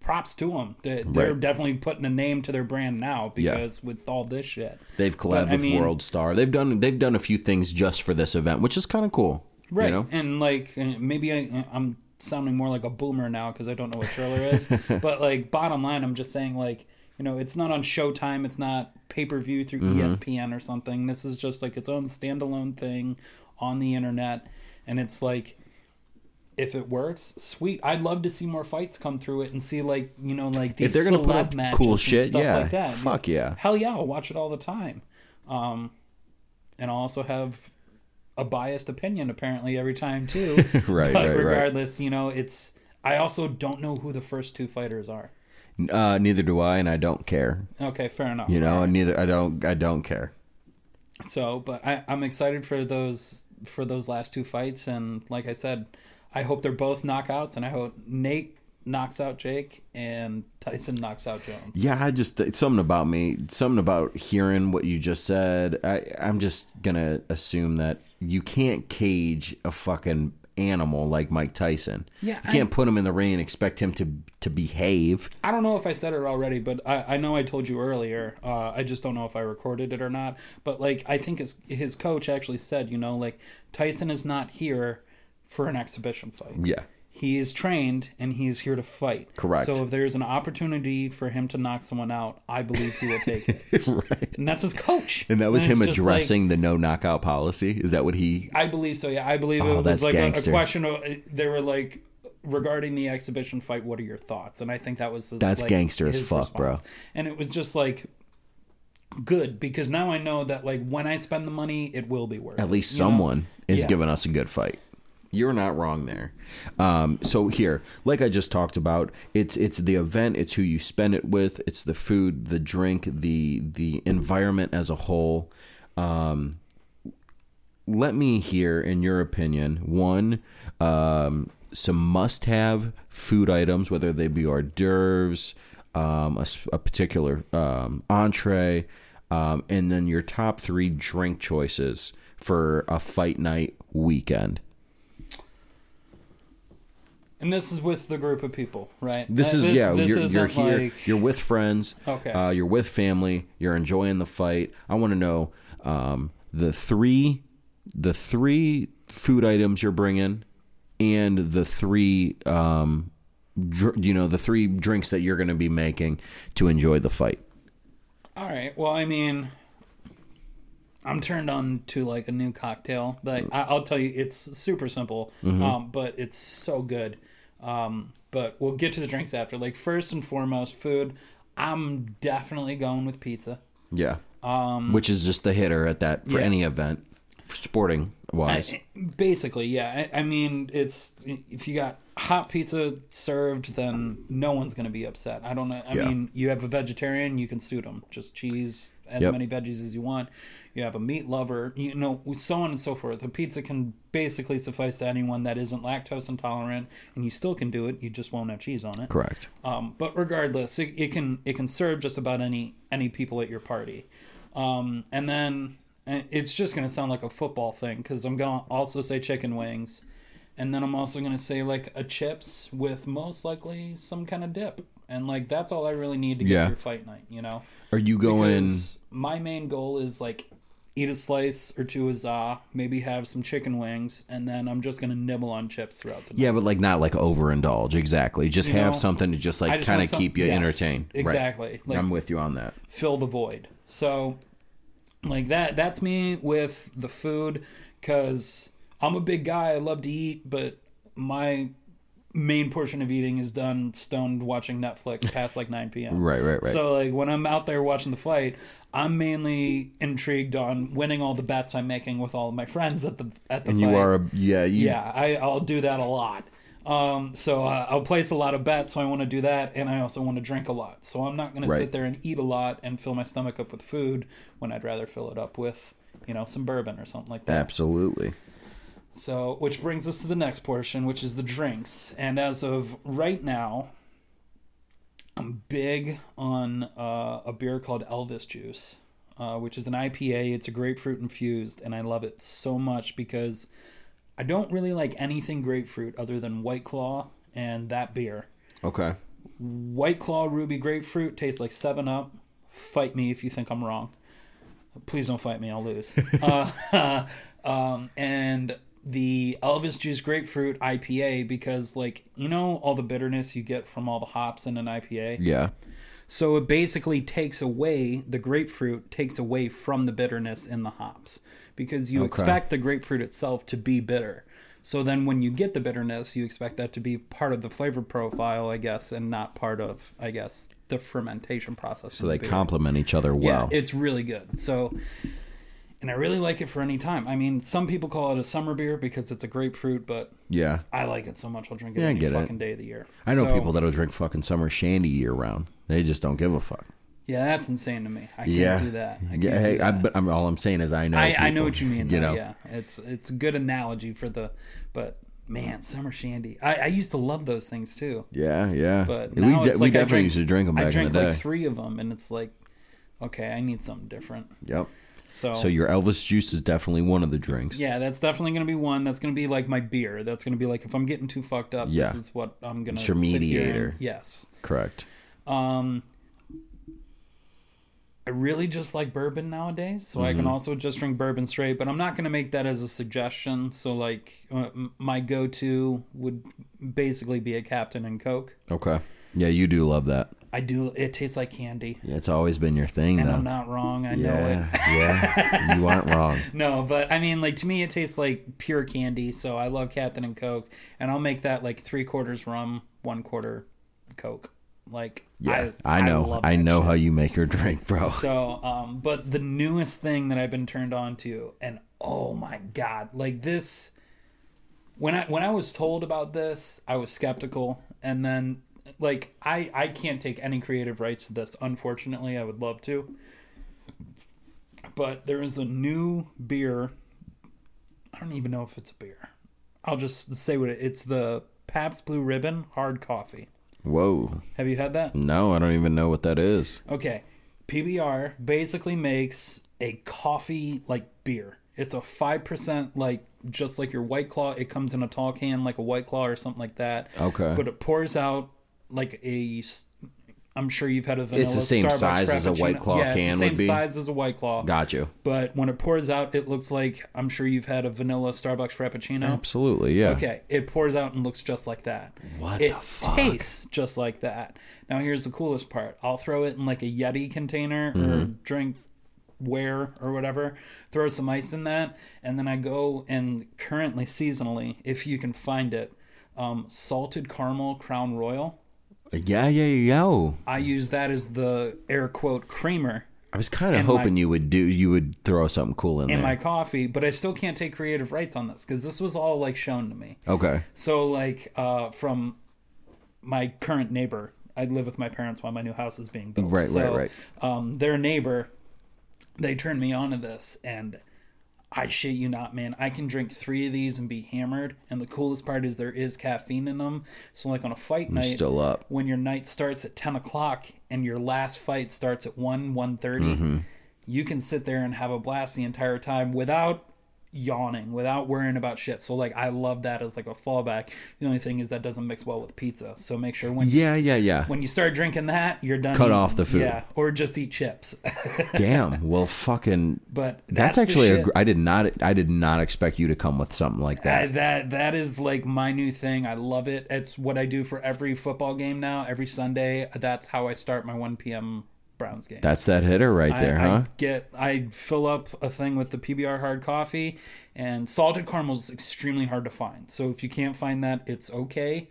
[SPEAKER 2] props to them. They, they're
[SPEAKER 1] Right.
[SPEAKER 2] definitely putting a name to their brand now
[SPEAKER 1] Yeah.
[SPEAKER 2] because with all this shit.
[SPEAKER 1] They've collabed
[SPEAKER 2] But, I
[SPEAKER 1] with
[SPEAKER 2] mean-
[SPEAKER 1] World Star. They've done they've done a few things just for this event, which is kind of cool.
[SPEAKER 2] Right.
[SPEAKER 1] You know?
[SPEAKER 2] And like maybe I, I'm sounding more like a boomer now because I don't know what Triller is. but like bottom line, I'm just saying like you know it's not on Showtime. It's not pay per view through
[SPEAKER 1] Mm-hmm.
[SPEAKER 2] ESPN or something. This is just like its own standalone thing on the internet, and it's like. If it works, sweet. I'd love to see more fights come through it and see like you know like these
[SPEAKER 1] they're gonna put up
[SPEAKER 2] matches
[SPEAKER 1] cool shit,
[SPEAKER 2] stuff
[SPEAKER 1] yeah.
[SPEAKER 2] like that.
[SPEAKER 1] Fuck yeah.
[SPEAKER 2] Hell yeah, I'll watch it all the time. Um, and I'll also have a biased opinion apparently every time too.
[SPEAKER 1] Right,
[SPEAKER 2] but
[SPEAKER 1] right, right.
[SPEAKER 2] regardless, you know, it's I also don't know who the first two fighters are.
[SPEAKER 1] Uh, neither do I, and I don't care.
[SPEAKER 2] Okay, fair enough.
[SPEAKER 1] You know,
[SPEAKER 2] right.
[SPEAKER 1] and neither I don't. I don't care.
[SPEAKER 2] So, but I, I'm excited for those for those last two fights, and like I said, I hope they're both knockouts, and I hope Nate knocks out Jake and Tyson knocks out Jones.
[SPEAKER 1] Yeah, I just it's something about me, something about hearing what you just said. I I'm just gonna assume that you can't cage a fucking animal like Mike Tyson.
[SPEAKER 2] Yeah,
[SPEAKER 1] you can't put him in the ring and expect him to to behave.
[SPEAKER 2] I don't know if I said it already, but I, I know I told you earlier. Uh, I just don't know if I recorded it or not. But like, I think his his coach actually said, you know, like Tyson is not here for an exhibition fight.
[SPEAKER 1] Yeah,
[SPEAKER 2] He is trained and he is here to fight.
[SPEAKER 1] Correct.
[SPEAKER 2] So if there's an opportunity for him to knock someone out, I believe he will take it.
[SPEAKER 1] right.
[SPEAKER 2] and that's his coach.
[SPEAKER 1] And that was
[SPEAKER 2] it's
[SPEAKER 1] him addressing the no knockout policy. Is that what he?
[SPEAKER 2] I believe so. Yeah, I believe
[SPEAKER 1] Oh,
[SPEAKER 2] it was like a, a question of they were like regarding the exhibition fight. What are your thoughts? And I think that was his,
[SPEAKER 1] That's
[SPEAKER 2] like,
[SPEAKER 1] gangster as fuck, bro.
[SPEAKER 2] response. And it was just like good because now I know that like when I spend the money, it will be worth.
[SPEAKER 1] At
[SPEAKER 2] it,
[SPEAKER 1] least
[SPEAKER 2] you know?
[SPEAKER 1] someone is
[SPEAKER 2] Yeah.
[SPEAKER 1] giving us a good fight. You're not wrong there. Um, so here, like I just talked about, it's it's the event, it's who you spend it with, it's the food, the drink, the the environment as a whole. Um, let me hear, in your opinion, one um, some must-have food items, whether they be hors d'oeuvres, um, a, a particular um, entree, um, and then your top three drink choices for a fight night weekend.
[SPEAKER 2] And this is with the group of people, right?
[SPEAKER 1] This
[SPEAKER 2] Uh,
[SPEAKER 1] is yeah,
[SPEAKER 2] this
[SPEAKER 1] you're, you're here,
[SPEAKER 2] like-
[SPEAKER 1] you're with friends,
[SPEAKER 2] Okay.
[SPEAKER 1] uh, you're with family, you're enjoying the fight. I want to know um, the three, the three food items you're bringing, and the three, um, dr- you know, the three drinks that you're going to be making to enjoy the fight.
[SPEAKER 2] All right. Well, I mean, I'm turned on to like a new cocktail. Like I, I'll tell you, it's super simple,
[SPEAKER 1] Mm-hmm.
[SPEAKER 2] um, but it's so good. Um, but we'll get to the drinks after. Like first and foremost, food. I'm definitely going with pizza.
[SPEAKER 1] Yeah, um, which is just the hitter at that for
[SPEAKER 2] Yeah.
[SPEAKER 1] any event, sporting wise.
[SPEAKER 2] I- basically, yeah. I, I mean, it's if you got hot pizza served, then no one's going to be upset. I don't know. I
[SPEAKER 1] Yeah.
[SPEAKER 2] mean, you have a vegetarian, you can suit them. Just cheese, as
[SPEAKER 1] Yep.
[SPEAKER 2] many veggies as you want. You have a meat lover, you know, so on and so forth. A pizza can basically suffice to anyone that isn't lactose intolerant, and you still can do it. You just won't have cheese on it.
[SPEAKER 1] Correct.
[SPEAKER 2] Um, but regardless, it, it can it can serve just about any any people at your party. Um, and then it's just gonna sound like a football thing because I'm gonna also say chicken wings, and then I'm also gonna say like a chips with most likely some kind of dip, and like that's all I really need to get
[SPEAKER 1] Yeah.
[SPEAKER 2] through fight night. You know,
[SPEAKER 1] Are you going?
[SPEAKER 2] because my main goal is like eat a slice or two of za, maybe have some chicken wings, and then I'm just gonna nibble on chips throughout the night.
[SPEAKER 1] Yeah, but like not like overindulge. Exactly. Just
[SPEAKER 2] You
[SPEAKER 1] have
[SPEAKER 2] know,
[SPEAKER 1] something to just like kind of keep you
[SPEAKER 2] yes,
[SPEAKER 1] entertained. Right.
[SPEAKER 2] Exactly. Like
[SPEAKER 1] I'm with you on that.
[SPEAKER 2] fill the void. So, like that. That's me with the food because I'm a big guy. I love to eat, but my main portion of eating is done stoned watching Netflix past like 9 p.m.
[SPEAKER 1] Right, right, right.
[SPEAKER 2] So like when I'm out there watching the fight, I'm mainly intrigued on winning all the bets I'm making with all of my friends at the at the
[SPEAKER 1] and
[SPEAKER 2] fight.
[SPEAKER 1] you are a yeah, you,
[SPEAKER 2] Yeah, I, I'll do that a lot. Um, so uh, I'll place a lot of bets. So I want to do that, and I also want to drink a lot. So I'm not going to sit there and eat a lot and fill my stomach up with food when I'd rather fill it up with, you know, some bourbon or something like that.
[SPEAKER 1] absolutely.
[SPEAKER 2] So, which brings us to the next portion, which is the drinks. And as of right now, I'm big on uh, a beer called Elvis Juice, uh, which is an IPA. It's a grapefruit infused, and I love it so much because I don't really like anything grapefruit other than White Claw and that beer.
[SPEAKER 1] Okay.
[SPEAKER 2] White Claw Ruby Grapefruit tastes like 7 Up. Fight me if you think I'm wrong. Please don't fight me, I'll lose. uh, um, and the Elvis Juice Grapefruit IPA, because, like, you know, all the bitterness you get from all the hops in an IPA?
[SPEAKER 1] Yeah.
[SPEAKER 2] So it basically takes away the grapefruit, takes away from the bitterness in the hops because you
[SPEAKER 1] Okay.
[SPEAKER 2] expect the grapefruit itself to be bitter. So then when you get the bitterness, you expect that to be part of the flavor profile, I guess, and not part of, I guess, the fermentation process.
[SPEAKER 1] So they complement each other well.
[SPEAKER 2] Yeah, it's really good. So and I really like it for any time. I mean, some people call it a summer beer because it's a grapefruit, but
[SPEAKER 1] Yeah.
[SPEAKER 2] I like it so much I'll drink it
[SPEAKER 1] Yeah,
[SPEAKER 2] any
[SPEAKER 1] get it.
[SPEAKER 2] fucking day of the year.
[SPEAKER 1] I know
[SPEAKER 2] So,
[SPEAKER 1] people that'll drink fucking summer shandy year round. They just don't give a fuck.
[SPEAKER 2] Yeah, that's insane to me. I can't
[SPEAKER 1] yeah.
[SPEAKER 2] do that. I can't
[SPEAKER 1] yeah. Hey,
[SPEAKER 2] do
[SPEAKER 1] I, but I'm, all I'm saying is I know.
[SPEAKER 2] I, I know what you mean.
[SPEAKER 1] You
[SPEAKER 2] though,
[SPEAKER 1] know.
[SPEAKER 2] yeah, it's it's a good analogy for the, but man, summer shandy. I, I used to love those things too,
[SPEAKER 1] Yeah. Yeah.
[SPEAKER 2] but
[SPEAKER 1] we,
[SPEAKER 2] now
[SPEAKER 1] de-
[SPEAKER 2] it's
[SPEAKER 1] we
[SPEAKER 2] like I drink,
[SPEAKER 1] used to drink them
[SPEAKER 2] I drank
[SPEAKER 1] the day.
[SPEAKER 2] like three of them, and it's like, okay, I need something different.
[SPEAKER 1] yep.
[SPEAKER 2] So,
[SPEAKER 1] So your Elvis juice is definitely one of the drinks.
[SPEAKER 2] yeah, that's definitely going to be one. That's going to be like my beer. That's going to be like if I'm getting too fucked up,
[SPEAKER 1] Yeah.
[SPEAKER 2] this is what I'm going to.
[SPEAKER 1] It's your mediator.
[SPEAKER 2] Yes.
[SPEAKER 1] Correct.
[SPEAKER 2] Um, I really just like bourbon nowadays, so I
[SPEAKER 1] Mm-hmm.
[SPEAKER 2] can also just drink bourbon straight. But I'm not going to make that as a suggestion. So, like, uh, my go-to would basically be a Captain and Coke.
[SPEAKER 1] Okay. Yeah, you do love that.
[SPEAKER 2] I do. It tastes like candy,
[SPEAKER 1] Yeah, it's always been your thing,
[SPEAKER 2] and
[SPEAKER 1] though.
[SPEAKER 2] I'm not wrong. I know it.
[SPEAKER 1] yeah, yeah, you aren't wrong.
[SPEAKER 2] No, but I mean, like to me, it tastes like pure candy. So I love Captain and Coke, and I'll make that like three quarters rum, one quarter Coke. Like,
[SPEAKER 1] Yeah, I, know,
[SPEAKER 2] love
[SPEAKER 1] I, know
[SPEAKER 2] shit.
[SPEAKER 1] how you make your drink, bro.
[SPEAKER 2] So, um, but the newest thing that I've been turned on to, and oh my god, like this. When I when I was told about this, I was skeptical, and then like I I can't take any creative rights to this. Unfortunately, I would love to, but there is a new beer. I don't even know if it's a beer. I'll just say what it, it's the Pabst Blue Ribbon hard coffee.
[SPEAKER 1] Whoa,
[SPEAKER 2] Have you had that?
[SPEAKER 1] no, I don't even know what that is.
[SPEAKER 2] Okay. PBR basically makes a coffee like beer. It's a 5% like just like your White Claw. It comes in a tall can like a White Claw or something like that.
[SPEAKER 1] Okay.
[SPEAKER 2] But it pours out like a I'm sure you've had a vanilla
[SPEAKER 1] It's the same
[SPEAKER 2] Starbucks
[SPEAKER 1] size as a White Claw
[SPEAKER 2] yeah, it's
[SPEAKER 1] can
[SPEAKER 2] the same
[SPEAKER 1] would be?
[SPEAKER 2] size as a White Claw.
[SPEAKER 1] Got you.
[SPEAKER 2] But when it pours out, it looks like I'm sure you've had a vanilla Starbucks Frappuccino.
[SPEAKER 1] Absolutely, yeah.
[SPEAKER 2] Okay, it pours out and looks just like that.
[SPEAKER 1] What
[SPEAKER 2] it
[SPEAKER 1] the fuck?
[SPEAKER 2] tastes just like that. Now here's the coolest part. I'll throw it in like a Yeti container or
[SPEAKER 1] Mm-hmm.
[SPEAKER 2] drink ware or whatever. Throw some ice in that, and then I go and currently seasonally, if you can find it, um, salted caramel Crown Royal.
[SPEAKER 1] Yeah, yeah, yeah.
[SPEAKER 2] I use that as the air quote creamer
[SPEAKER 1] I was kind of
[SPEAKER 2] And my-
[SPEAKER 1] hoping you would do you would throw something cool in
[SPEAKER 2] in
[SPEAKER 1] there.
[SPEAKER 2] my coffee, but I still can't take creative rights on this because this was all like shown to me.
[SPEAKER 1] okay.
[SPEAKER 2] So like uh, from my current neighbor, I live with my parents while my new house is being built.
[SPEAKER 1] Right,
[SPEAKER 2] so,
[SPEAKER 1] right, right.
[SPEAKER 2] Um, their neighbor, they turned me on to this, and I shit you not, man. I can drink three of these and be hammered. And the coolest part is there is caffeine in them. So like on a fight night,
[SPEAKER 1] still up.
[SPEAKER 2] when your night starts at ten o'clock and your last fight starts at one one
[SPEAKER 1] Mm-hmm.
[SPEAKER 2] you can sit there and have a blast the entire time without yawning, without worrying about shit. So like I love that as like a fallback. The only thing is that doesn't mix well with pizza. So make sure when you,
[SPEAKER 1] Yeah, yeah, yeah.
[SPEAKER 2] when you start drinking that, you're done.
[SPEAKER 1] Cut
[SPEAKER 2] eating-
[SPEAKER 1] off the food.
[SPEAKER 2] Yeah, or just eat chips.
[SPEAKER 1] Damn. Well, fucking.
[SPEAKER 2] but
[SPEAKER 1] That's,
[SPEAKER 2] that's,
[SPEAKER 1] actually a. I did not. I did not expect you to come with something like that.
[SPEAKER 2] I, that that is like my new thing. I love it. It's what I do for every football game now. Every Sunday, that's how I start my 1 p.m. Browns game.
[SPEAKER 1] That's that hitter right
[SPEAKER 2] I,
[SPEAKER 1] there,
[SPEAKER 2] I
[SPEAKER 1] huh?
[SPEAKER 2] get I fill up a thing with the PBR hard coffee and salted caramel is extremely hard to find. So if you can't find that, it's okay.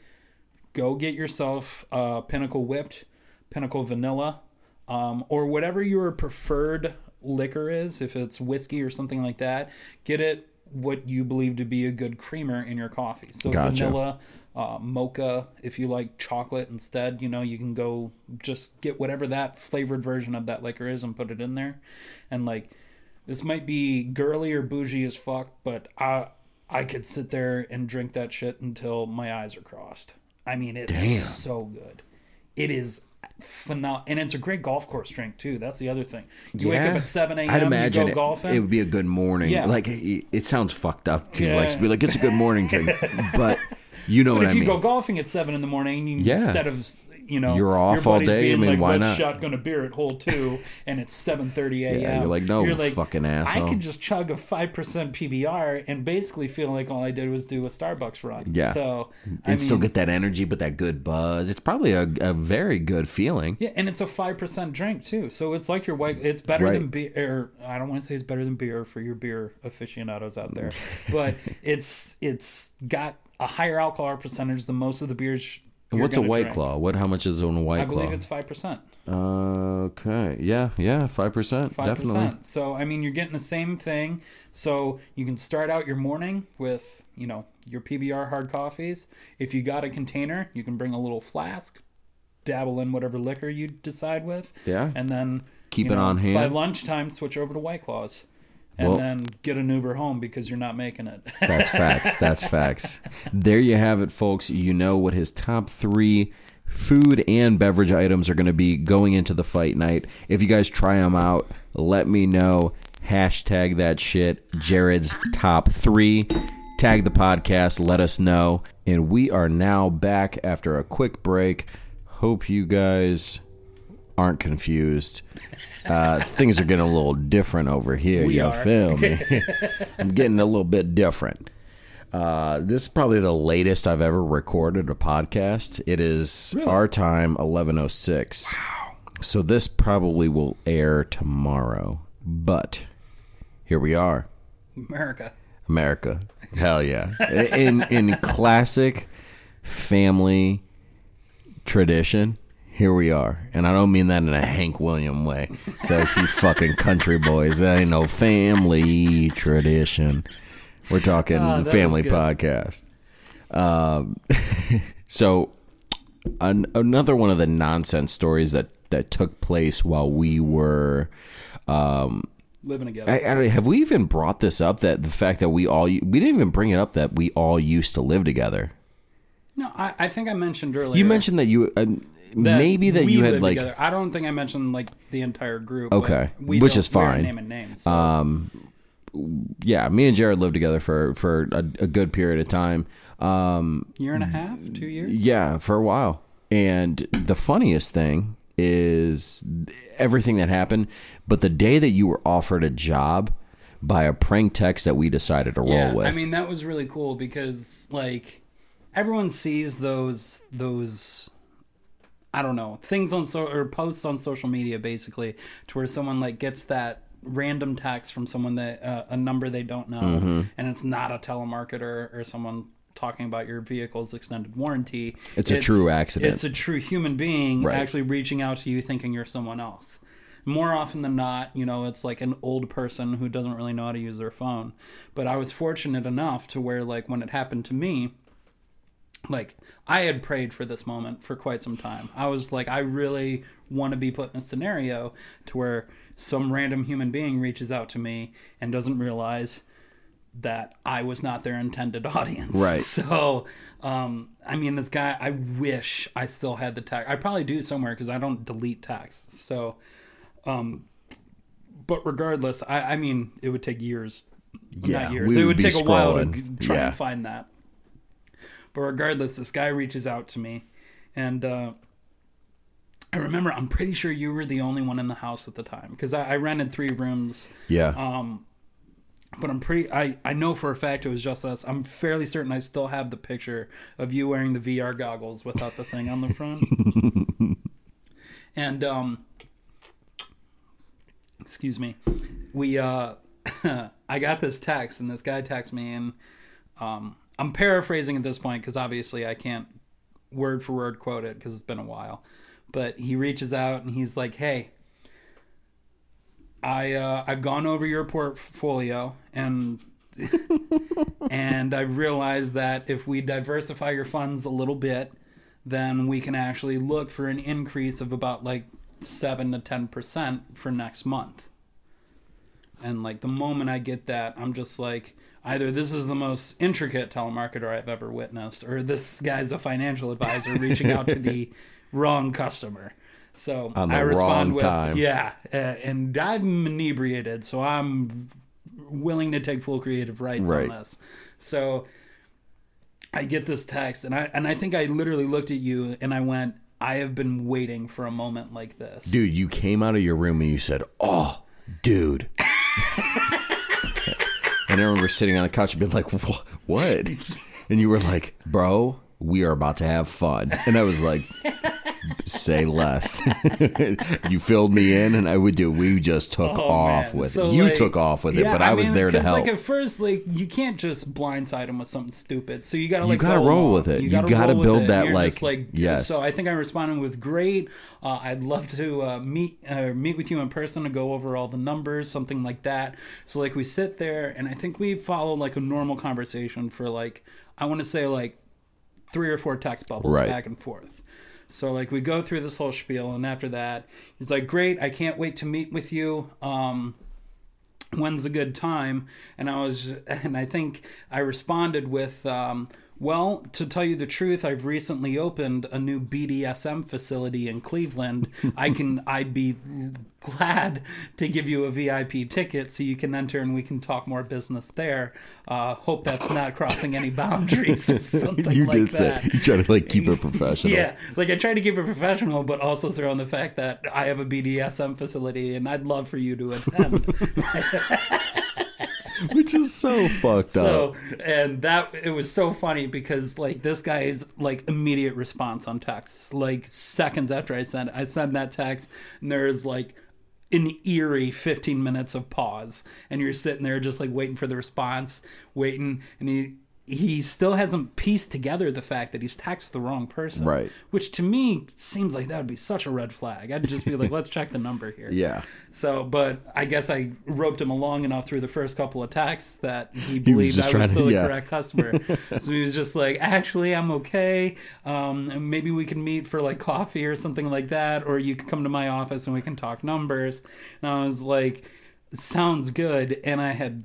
[SPEAKER 2] Go get yourself uh, Pinnacle Whipped, Pinnacle Vanilla, um, or whatever your preferred liquor is. If it's whiskey or something like that, get it what you believe to be a good creamer in your coffee. So
[SPEAKER 1] Gotcha.
[SPEAKER 2] vanilla, uh, mocha. If you like chocolate instead, you know you can go just get whatever that flavored version of that liquor is and put it in there. And like this might be girly or bougie as fuck, but I I could sit there and drink that shit until my eyes are crossed. I mean, it's
[SPEAKER 1] Damn.
[SPEAKER 2] so good. It is phenomenal, and it's a great golf course drink too. That's the other thing. You wake up at seven a.m. I'd
[SPEAKER 1] imagine
[SPEAKER 2] go
[SPEAKER 1] it,
[SPEAKER 2] golfing.
[SPEAKER 1] it would be a good morning.
[SPEAKER 2] Yeah.
[SPEAKER 1] Like it, it sounds fucked up to
[SPEAKER 2] Yeah.
[SPEAKER 1] like to be like it's a good morning drink, but you know
[SPEAKER 2] But
[SPEAKER 1] what
[SPEAKER 2] if
[SPEAKER 1] I
[SPEAKER 2] you
[SPEAKER 1] mean.
[SPEAKER 2] go golfing at seven in the morning,
[SPEAKER 1] Yeah.
[SPEAKER 2] instead of you know
[SPEAKER 1] You're off
[SPEAKER 2] your
[SPEAKER 1] all day, I mean,
[SPEAKER 2] like,
[SPEAKER 1] why
[SPEAKER 2] "Let's
[SPEAKER 1] not?"
[SPEAKER 2] shotgun a beer at hole two, and it's seven thirty a.m.
[SPEAKER 1] Yeah, you're like, "No, you're fucking asshole."
[SPEAKER 2] I could just chug a five percent PBR and basically feel like all I did was do a Starbucks run.
[SPEAKER 1] Yeah.
[SPEAKER 2] So
[SPEAKER 1] and
[SPEAKER 2] I mean,
[SPEAKER 1] still get that energy, but that good buzz. It's probably a, a very good feeling.
[SPEAKER 2] Yeah, and it's a five percent drink too, so it's like your white. It's better
[SPEAKER 1] Right.
[SPEAKER 2] than beer. Or I don't want to say it's better than beer for your beer aficionados out there, but it's it's got a higher alcohol percentage than most of the beers.
[SPEAKER 1] And what's a white
[SPEAKER 2] drink.
[SPEAKER 1] claw? What? How much is on a white
[SPEAKER 2] I
[SPEAKER 1] claw?
[SPEAKER 2] I believe it's five percent.
[SPEAKER 1] Uh, Okay. Yeah. Yeah. Five percent.
[SPEAKER 2] Five
[SPEAKER 1] Definitely.
[SPEAKER 2] percent. So I mean, you're getting the same thing. So you can start out your morning with you know your PBR hard coffees. If you got a container, you can bring a little flask, dabble in whatever liquor you decide with.
[SPEAKER 1] Yeah.
[SPEAKER 2] And then
[SPEAKER 1] Keep it on hand.
[SPEAKER 2] By lunchtime, switch over to White Claws. And
[SPEAKER 1] Well-
[SPEAKER 2] then get an Uber home because you're not making it.
[SPEAKER 1] That's facts. That's facts. There you have it, folks. You know what his top three food and beverage items are going to be going into the fight night. If you guys try them out, let me know. Hashtag that shit. Jared's top three. Tag the podcast. Let us know. And we are now back after a quick break. Hope you guys aren't confused. Uh, things are getting a little different over here.
[SPEAKER 2] We
[SPEAKER 1] you
[SPEAKER 2] are.
[SPEAKER 1] feel me? I'm getting a little bit different. Uh, this is probably the latest I've ever recorded a podcast. It is our time, eleven oh six. Wow. So this probably will air tomorrow. But here we are,
[SPEAKER 2] America.
[SPEAKER 1] America. Hell yeah! In in classic family tradition, here we are, and I don't mean that in a Hank William way. So if you fucking country boys, that ain't no family tradition. We're talking
[SPEAKER 2] was
[SPEAKER 1] family podcast. Um, so an, another one of the nonsense stories that that took place while we were um,
[SPEAKER 2] Living together.
[SPEAKER 1] I, I don't, have we even brought this up that the fact that we all we didn't even bring it up that we all used to live together.
[SPEAKER 2] no, I, I think I mentioned earlier.
[SPEAKER 1] You mentioned that you uh,
[SPEAKER 2] that
[SPEAKER 1] maybe that you had like
[SPEAKER 2] together. I don't think I mentioned like the entire group.
[SPEAKER 1] Okay, which is fine.
[SPEAKER 2] Naming names. So.
[SPEAKER 1] um yeah, me and Jared lived together for for a, a good period of time. Um
[SPEAKER 2] year and a half, two years.
[SPEAKER 1] yeah, for a while. And the funniest thing is everything that happened, but the day that you were offered a job by a prank text that we decided to roll with.
[SPEAKER 2] I mean that was really cool because like everyone sees those those I don't know things on so or posts on social media basically to where someone like gets that random text from someone that uh, a number they don't know
[SPEAKER 1] Mm-hmm.
[SPEAKER 2] and it's not a telemarketer or someone talking about your vehicle's extended warranty
[SPEAKER 1] It's a true accident.
[SPEAKER 2] it's a true human being
[SPEAKER 1] Right.
[SPEAKER 2] actually reaching out to you thinking you're someone else more often than not, you know, it's like an old person who doesn't really know how to use their phone. But I was fortunate enough to where, like, when it happened to me, like, I had prayed for this moment for quite some time. I was like, I really want to be put in a scenario to where some random human being reaches out to me and doesn't realize that I was not their intended audience.
[SPEAKER 1] Right.
[SPEAKER 2] So, um, I mean, this guy, I wish I still had the text. I probably do somewhere because I don't delete texts. So, um, but regardless, I, I mean, it would take years.
[SPEAKER 1] Yeah,
[SPEAKER 2] not years.
[SPEAKER 1] we
[SPEAKER 2] it
[SPEAKER 1] would
[SPEAKER 2] would take a while to try
[SPEAKER 1] Yeah.
[SPEAKER 2] and find that. But regardless, this guy reaches out to me, and uh, I remember I'm pretty sure you were the only one in the house at the time because I, I rented three rooms
[SPEAKER 1] yeah.
[SPEAKER 2] um, but I'm pretty. I I know for a fact it was just us. I'm fairly certain I still have the picture of you wearing the VR goggles without the thing on the front. and um, excuse me, we uh, I got this text, and this guy texts me, and um, I'm paraphrasing at this point because obviously I can't word for word quote it because it's been a while. But he reaches out and he's like, "Hey." I uh, I've gone over your portfolio and and I realized that if we diversify your funds a little bit, then we can actually look for an increase of about like seven to ten percent for next month. And like the moment I get that, I'm just like, either this is the most intricate telemarketer I've ever witnessed, or this guy's a financial advisor reaching out to the wrong customer. So I respond with,
[SPEAKER 1] time.
[SPEAKER 2] yeah, uh, and I'm inebriated, so I'm willing to take full creative rights
[SPEAKER 1] Right.
[SPEAKER 2] on this. So I get this text, and I and I think I literally looked at you and I went, I have been waiting for a moment like this.
[SPEAKER 1] Dude, you came out of your room and you said, "Oh, dude." and I remember sitting on the couch and being like, "What?" And you were like, "Bro, we are about to have fun." And I was like, say less. you filled me in, and I would do. We just took
[SPEAKER 2] Oh,
[SPEAKER 1] off
[SPEAKER 2] man.
[SPEAKER 1] with
[SPEAKER 2] So,
[SPEAKER 1] it. You
[SPEAKER 2] like,
[SPEAKER 1] took off with it, but I, was
[SPEAKER 2] mean,
[SPEAKER 1] there to help.
[SPEAKER 2] Like at first, like you can't just blindside him with something stupid. So you gotta
[SPEAKER 1] You
[SPEAKER 2] like
[SPEAKER 1] gotta
[SPEAKER 2] go
[SPEAKER 1] roll with it. You
[SPEAKER 2] gotta
[SPEAKER 1] gotta build that, like-
[SPEAKER 2] just, like
[SPEAKER 1] yes.
[SPEAKER 2] So I think I responded with great. Uh, I'd love to uh, meet uh, meet with you in person to go over all the numbers, something like that. So like we sit there, and I think we follow like a normal conversation for like I want to say like three or four text bubbles
[SPEAKER 1] Right.
[SPEAKER 2] back and forth. So like we go through this whole spiel, and after that, he's like, "Great, I can't wait to meet with you." Um, when's a good time? And I was, and I think I responded with, um, well, to tell you the truth, I've recently opened a new BDSM facility in Cleveland. I can, I'd be glad to give you a VIP ticket so you can enter and we can talk more business there. Uh, hope that's not crossing any boundaries or something
[SPEAKER 1] you
[SPEAKER 2] like
[SPEAKER 1] did
[SPEAKER 2] that.
[SPEAKER 1] say you try to like keep it professional.
[SPEAKER 2] Yeah, like I try to keep it professional, but also throw in the fact that I have a BDSM facility and I'd love for you to attend.
[SPEAKER 1] which is so fucked
[SPEAKER 2] so,
[SPEAKER 1] up.
[SPEAKER 2] and that it was so funny because like this guy's like immediate response on text, like seconds after I sent I send that text, and there's like an eerie 15 minutes of pause and you're sitting there just like waiting for the response waiting and he he still hasn't pieced together the fact that he's taxed the wrong person
[SPEAKER 1] Right.
[SPEAKER 2] which to me seems like that would be such a red flag i'd just be like let's check the number here
[SPEAKER 1] Yeah.
[SPEAKER 2] so, but I guess I roped him along enough through the first couple of texts that he believed
[SPEAKER 1] just
[SPEAKER 2] I
[SPEAKER 1] trying
[SPEAKER 2] was
[SPEAKER 1] to-
[SPEAKER 2] still the
[SPEAKER 1] yeah.
[SPEAKER 2] correct customer. so he was just like, "Actually, I'm okay. Um, maybe we can meet for like coffee or something like that, or you can come to my office and we can talk numbers." And I was like, "Sounds good." And I had,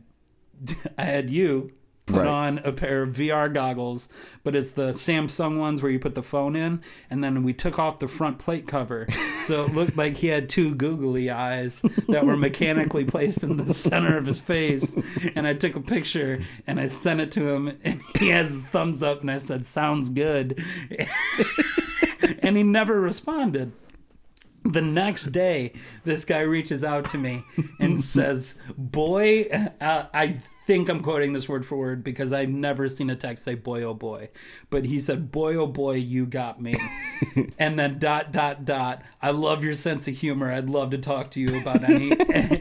[SPEAKER 2] I had you put
[SPEAKER 1] Right.
[SPEAKER 2] on a pair of VR goggles, but it's the Samsung ones where you put the phone in, and then we took off the front plate cover, so it looked like he had two googly eyes that were mechanically placed in the center of his face. And I took a picture and I sent it to him, and he has his thumbs up, and I said, "Sounds good," and he never responded. The next day, this guy reaches out to me and says, "Boy, uh, I think I'm quoting this word for word because I've never seen a text say boy oh boy, but he said, "Boy oh boy, you got me," and then dot dot dot. I love your sense of humor. I'd love to talk to you about any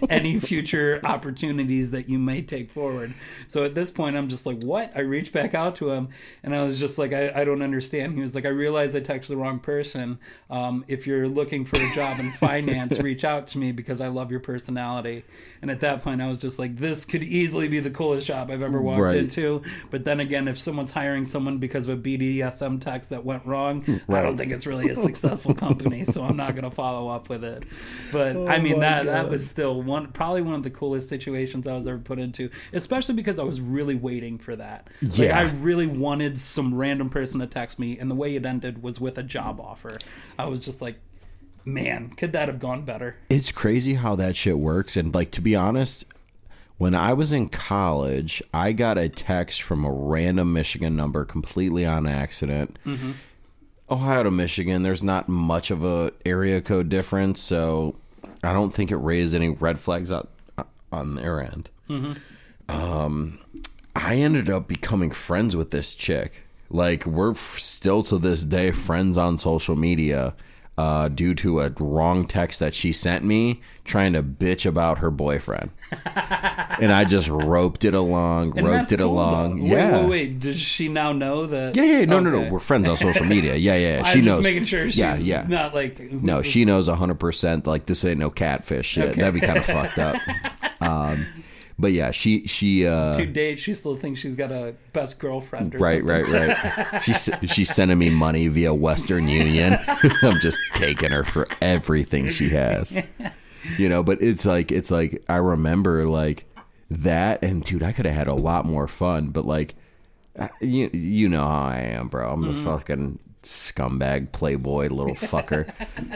[SPEAKER 2] any future opportunities that you may take forward. So at this point, I'm just like, "What?" I reached back out to him, and I was just like, "I, I don't understand." He was like, "I realized I texted the wrong person. Um, if you're looking for a job in finance, reach out to me because I love your personality." And at that point, I was just like, "This could easily be the coolest shop I've ever walked
[SPEAKER 1] Right.
[SPEAKER 2] into." But then again, if someone's hiring someone because of a BDSM text that went wrong, hmm,
[SPEAKER 1] I
[SPEAKER 2] don't think it's really a successful company. So I'm not going to follow up with it. But oh I
[SPEAKER 1] Oh
[SPEAKER 2] mean,
[SPEAKER 1] my
[SPEAKER 2] that that was still one probably one of the coolest situations I was ever put into, especially because I was really waiting for that. Like,
[SPEAKER 1] Yeah.
[SPEAKER 2] I really wanted some random person to text me, and the way it ended was with a job offer. I was just like, man, could that have gone better?
[SPEAKER 1] It's crazy how that shit works. And like to be honest, when I was in college, I got a text from a random Michigan number completely on accident. Ohio to Michigan, there's not much of a area code difference, so I don't think it raised any red flags on on their end. Um, I ended up becoming friends with this chick. Like we're f- still to this day friends on social media. Uh, due to a wrong text that she sent me trying to bitch about her boyfriend. and I just roped it along,
[SPEAKER 2] And
[SPEAKER 1] roped it
[SPEAKER 2] cool,
[SPEAKER 1] along.
[SPEAKER 2] though.
[SPEAKER 1] Yeah.
[SPEAKER 2] Wait, wait, wait. Does she now know that?
[SPEAKER 1] Yeah, yeah, no, no, no. We're friends on social media. Yeah, yeah.
[SPEAKER 2] I'm
[SPEAKER 1] She
[SPEAKER 2] just
[SPEAKER 1] knows.
[SPEAKER 2] making sure she's
[SPEAKER 1] yeah, yeah.
[SPEAKER 2] not like
[SPEAKER 1] no,
[SPEAKER 2] this-
[SPEAKER 1] she knows 100% like this ain't no catfish shit.
[SPEAKER 2] Okay.
[SPEAKER 1] That'd be kind of fucked up. Um, but yeah, she she uh
[SPEAKER 2] to date, she still thinks she's got a best girlfriend. Or
[SPEAKER 1] right,
[SPEAKER 2] something.
[SPEAKER 1] right, right. She's she's sending me money via Western Union. I'm just taking her for everything she has. You know, but it's like it's like I remember like that and dude, I could have had a lot more fun, but like you you know how I am, bro. I'm a fucking scumbag playboy little fucker.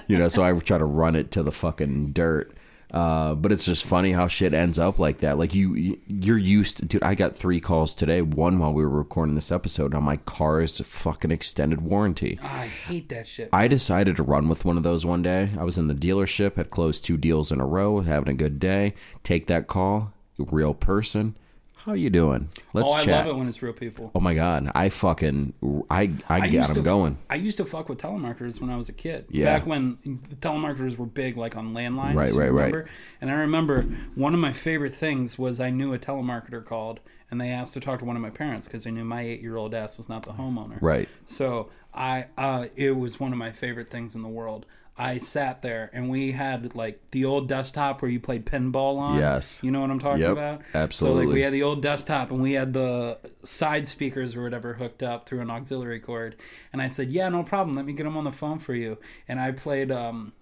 [SPEAKER 1] you know, so I try to run it to the fucking dirt. Uh, but it's just funny how shit ends up like that. Like you, you're used to, dude. I got three calls today. One while we were recording this episode on my car's fucking extended warranty.
[SPEAKER 2] I hate that shit.
[SPEAKER 1] I decided to run with one of those one day. I was in the dealership, had closed two deals in a row, having a good day. Take that call, real person. How are you doing? Let's
[SPEAKER 2] oh, I
[SPEAKER 1] chat.
[SPEAKER 2] love it when it's real people.
[SPEAKER 1] Oh my god, I fucking I I,
[SPEAKER 2] I
[SPEAKER 1] got
[SPEAKER 2] to
[SPEAKER 1] going.
[SPEAKER 2] I used to fuck with telemarketers when I was a kid.
[SPEAKER 1] Yeah.
[SPEAKER 2] Back when the telemarketers were big, like on landlines.
[SPEAKER 1] Right, right, right.
[SPEAKER 2] And I remember one of my favorite things was I knew a telemarketer called and they asked to talk to one of my parents because they knew my eight-year-old ass was not the homeowner.
[SPEAKER 1] Right.
[SPEAKER 2] So I, uh, it was one of my favorite things in the world. I sat there and we had like the old desktop where you played pinball on.
[SPEAKER 1] Yes.
[SPEAKER 2] You know what I'm talking
[SPEAKER 1] Yep,
[SPEAKER 2] about? So
[SPEAKER 1] absolutely.
[SPEAKER 2] like we had the old desktop and we had the side speakers or whatever hooked up through an auxiliary cord. And I said, "Yeah, no problem. Let me get them on the phone for you." And I played um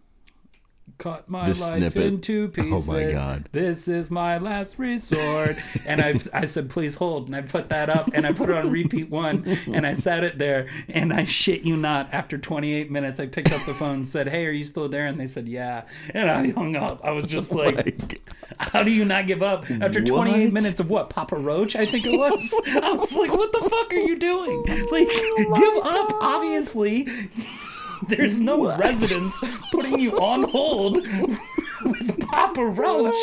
[SPEAKER 2] cut my
[SPEAKER 1] The
[SPEAKER 2] life
[SPEAKER 1] snippet.
[SPEAKER 2] in two
[SPEAKER 1] Oh, my
[SPEAKER 2] pieces.
[SPEAKER 1] God.
[SPEAKER 2] This is my last resort. and I I said, "Please hold." And I put that up and I put it on repeat one and I sat it there and I shit you not after 28 minutes I picked up the phone and said, "Hey, are you still there?" And they said, "Yeah." And I hung up. I was just oh like
[SPEAKER 1] Like,
[SPEAKER 2] how do you not give up after 28
[SPEAKER 1] What?
[SPEAKER 2] minutes of what Papa Roach? I think it was. I was like, what the fuck are you doing? Like,
[SPEAKER 1] Oh
[SPEAKER 2] give up. Obviously, there's no residence putting you on hold with Papa Roach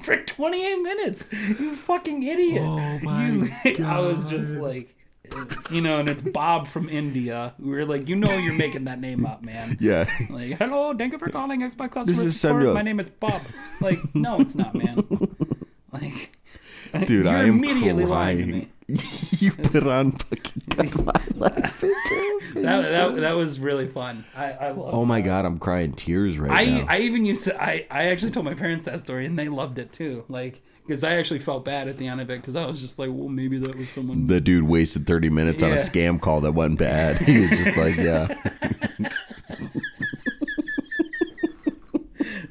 [SPEAKER 2] for 28 minutes. You fucking idiot.
[SPEAKER 1] Oh my
[SPEAKER 2] you, I was just like. You know, and it's Bob from India. We are like, you know, you're making that name up, man.
[SPEAKER 1] yeah.
[SPEAKER 2] Like, hello, thank you for calling Xbox customer
[SPEAKER 1] is
[SPEAKER 2] support.
[SPEAKER 1] Samuel.
[SPEAKER 2] My name is Bob. Like, no, it's not, man. Like,
[SPEAKER 1] Dude,
[SPEAKER 2] you're
[SPEAKER 1] I am
[SPEAKER 2] immediately lying to me.
[SPEAKER 1] you put on fucking Cut my life in
[SPEAKER 2] That, that, that was really fun. I, I love.
[SPEAKER 1] Oh my god, I'm crying tears right
[SPEAKER 2] I
[SPEAKER 1] now.
[SPEAKER 2] I even used to. I I actually told my parents that story, and they loved it too. Like, because I actually felt bad at the end of it, because I was just like, well, maybe that was someone.
[SPEAKER 1] the dude wasted 30 minutes on a scam call that went bad. He was just like, yeah.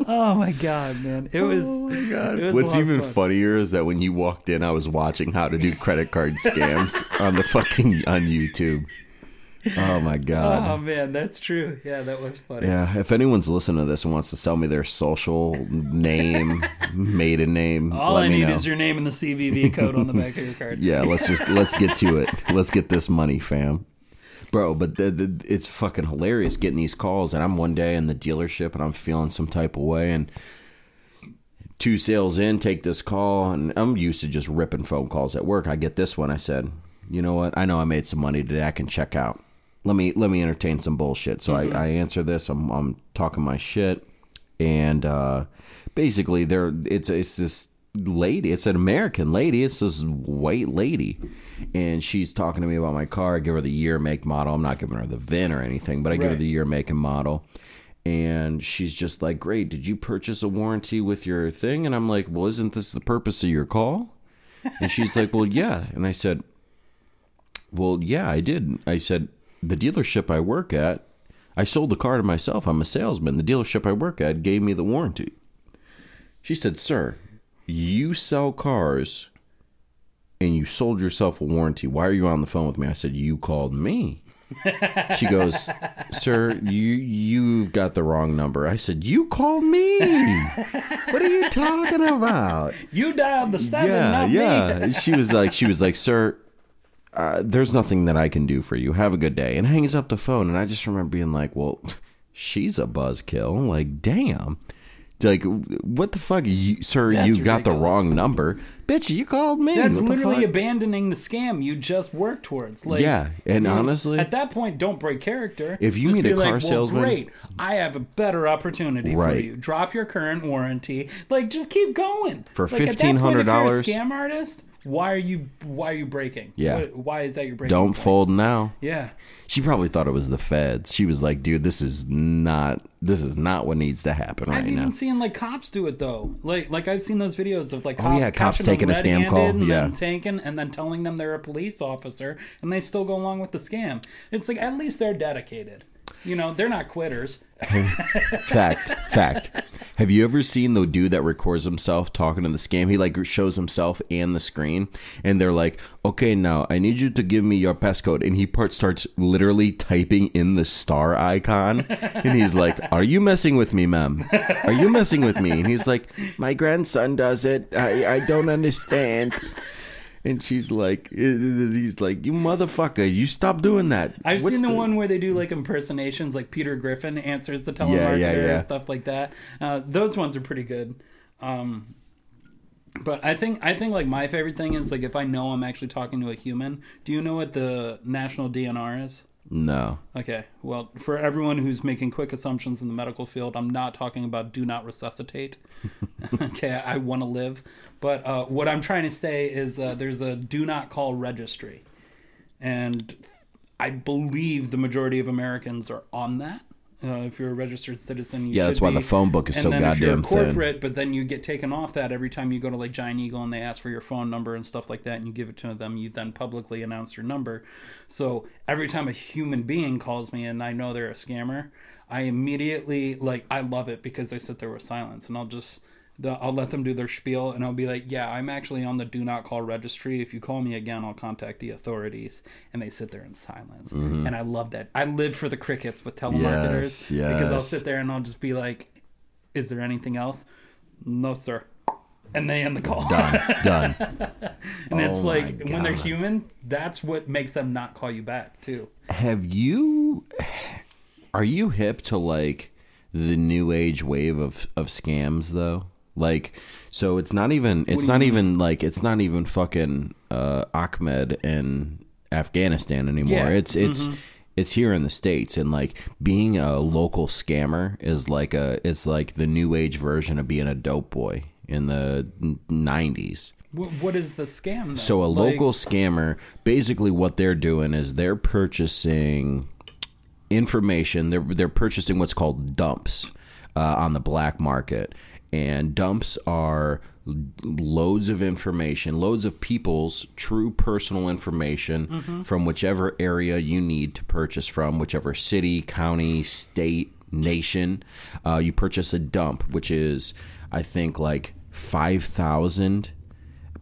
[SPEAKER 2] Oh my god, man! It oh was. It was
[SPEAKER 1] What's even
[SPEAKER 2] fun.
[SPEAKER 1] funnier is that when you walked in, I was watching how to do credit card scams on the fucking on YouTube. Oh my god.
[SPEAKER 2] Oh man, that's true. Yeah, that was funny.
[SPEAKER 1] Yeah, if anyone's listening to this and wants to sell me their social name, maiden name,
[SPEAKER 2] All
[SPEAKER 1] let
[SPEAKER 2] I
[SPEAKER 1] me
[SPEAKER 2] need
[SPEAKER 1] know.
[SPEAKER 2] is your name and the CVV code on the back of your card.
[SPEAKER 1] yeah, let's just let's get to it. Let's get this money, fam. Bro, but the, the, it's fucking hilarious getting these calls, and I'm one day in the dealership and I'm feeling some type of way, and two sales in, take this call, and I'm used to just ripping phone calls at work. I get this one. I said, you know what? I know I made some money today. I can check out. Let me let me entertain some bullshit. So I, I answer this. I'm I'm talking my shit, and uh, basically there it's it's this lady. It's an American lady. It's this white lady, and she's talking to me about my car. I give her the year, make, model. I'm not giving her the VIN or anything, but I give her the year, make, and model and she's just like, "Great, did you purchase a warranty with your thing?" And I'm like, "Well, isn't this the purpose of your call?" And she's like, "Well, yeah." And I said, "Well, yeah, I did." I said, "The dealership I work at, I sold the car to myself. I'm a salesman. The dealership I work at gave me the warranty." She said, "Sir, you sell cars and you sold yourself a warranty. Why are you on the phone with me?" I said, "You called me." She goes, "Sir, you you've got the wrong number." I said, "You called me. What are you talking about?"
[SPEAKER 2] You dialed the seven,
[SPEAKER 1] yeah, yeah. She was like, she was like, "Sir, uh, there's nothing that I can do for you. Have a good day." And hangs up the phone. And I just remember being like, "Well, she's a buzzkill. Like, damn." Like, what the fuck, you, sir?
[SPEAKER 2] That's
[SPEAKER 1] you got the wrong number, bitch. You called me.
[SPEAKER 2] That's
[SPEAKER 1] What
[SPEAKER 2] literally
[SPEAKER 1] fuck?
[SPEAKER 2] abandoning the scam you just worked towards. Like,
[SPEAKER 1] Yeah, and
[SPEAKER 2] you
[SPEAKER 1] honestly-
[SPEAKER 2] at that point, don't break character.
[SPEAKER 1] If you
[SPEAKER 2] Just
[SPEAKER 1] meet a car
[SPEAKER 2] like,
[SPEAKER 1] salesman-
[SPEAKER 2] well, great, I have a better opportunity for you. Drop your current warranty. Like, just keep going
[SPEAKER 1] For
[SPEAKER 2] Like, at that point, if you're a
[SPEAKER 1] $1,500
[SPEAKER 2] scam artist. Why are you? Why are you breaking?
[SPEAKER 1] Yeah.
[SPEAKER 2] What- why is that your breaking?
[SPEAKER 1] Don't
[SPEAKER 2] point?
[SPEAKER 1] fold now.
[SPEAKER 2] Yeah.
[SPEAKER 1] She probably thought it was the feds. She was like, "Dude, this is not. This is not what needs to happen right
[SPEAKER 2] I've
[SPEAKER 1] now."
[SPEAKER 2] even seen like cops do it though. Like like I've seen those videos of like
[SPEAKER 1] Oh,
[SPEAKER 2] cops,
[SPEAKER 1] yeah, cops taking a scam call,
[SPEAKER 2] and
[SPEAKER 1] yeah.
[SPEAKER 2] then taking and then telling them they're a police officer, and they still go along with the scam. It's like at least they're dedicated. You know, they're not quitters.
[SPEAKER 1] fact, fact. Have you ever seen the dude that records himself talking to the scam? He like shows himself and the screen, and they're like, "Okay, now I need you to give me your passcode." And he part starts literally typing in the star icon, and he's like, "Are you messing with me, ma'am? Are you messing with me?" And he's like, "My grandson does it. I I don't understand." And she's like, he's like, you motherfucker, you stop doing that.
[SPEAKER 2] I've
[SPEAKER 1] What's
[SPEAKER 2] seen the, one where they do like impersonations, like Peter Griffin answers the telemarketer
[SPEAKER 1] Yeah, yeah, yeah.
[SPEAKER 2] and stuff like that. Uh, those ones are pretty good. Um, But I think I think like my favorite thing is like if I know I'm actually talking to a human. Do you know what the national DNR is?
[SPEAKER 1] No.
[SPEAKER 2] Okay. Well, for everyone who's making quick assumptions in the medical field, I'm not talking about do not resuscitate. okay, I want to live. But uh, what I'm trying to say is uh, there's a do not call registry. And I believe the majority of Americans are on that. Uh, if you're a registered citizen, you
[SPEAKER 1] Yeah, that's why
[SPEAKER 2] be.
[SPEAKER 1] the phone book is
[SPEAKER 2] and
[SPEAKER 1] so
[SPEAKER 2] then if you're a
[SPEAKER 1] goddamn thin.
[SPEAKER 2] corporate, but then you get taken off that every time you go to like Giant Eagle and they ask for your phone number and stuff like that, and you give it to them, you then publicly announce your number. So every time a human being calls me and I know they're a scammer, I immediately like I love it because I sit there with silence, and I'll just the, I'll let them do their spiel, and I'll be like, "Yeah, I'm actually on the do not call registry. If you call me again, I'll contact the authorities." And they sit there in silence, mm-hmm. and I love that. I live for the crickets with telemarketers
[SPEAKER 1] Yes,
[SPEAKER 2] because I'll sit there and I'll just be like, "Is there anything else?" No, sir. And they end the call.
[SPEAKER 1] Done. Done.
[SPEAKER 2] and it's
[SPEAKER 1] Oh my
[SPEAKER 2] like when they're human, that's what makes them not call you back too.
[SPEAKER 1] Have you are you hip to like the new age wave of of scams though? Like so it's not even it's not
[SPEAKER 2] you
[SPEAKER 1] even like it's not even fucking uh Ahmed in Afghanistan anymore.
[SPEAKER 2] Yeah.
[SPEAKER 1] It's it's it's here in the states and like being a local scammer is like a it's like the new age version of being a dope boy in the 90s.
[SPEAKER 2] What is the scam? Though?
[SPEAKER 1] So a
[SPEAKER 2] Like,
[SPEAKER 1] local scammer, basically what they're doing is they're purchasing information. They're they're purchasing what's called dumps uh, on the black market, and dumps are loads of information, loads of people's true personal information from whichever area you need to purchase from, whichever city, county, state, nation. Uh, you purchase a dump, which is I think like five thousand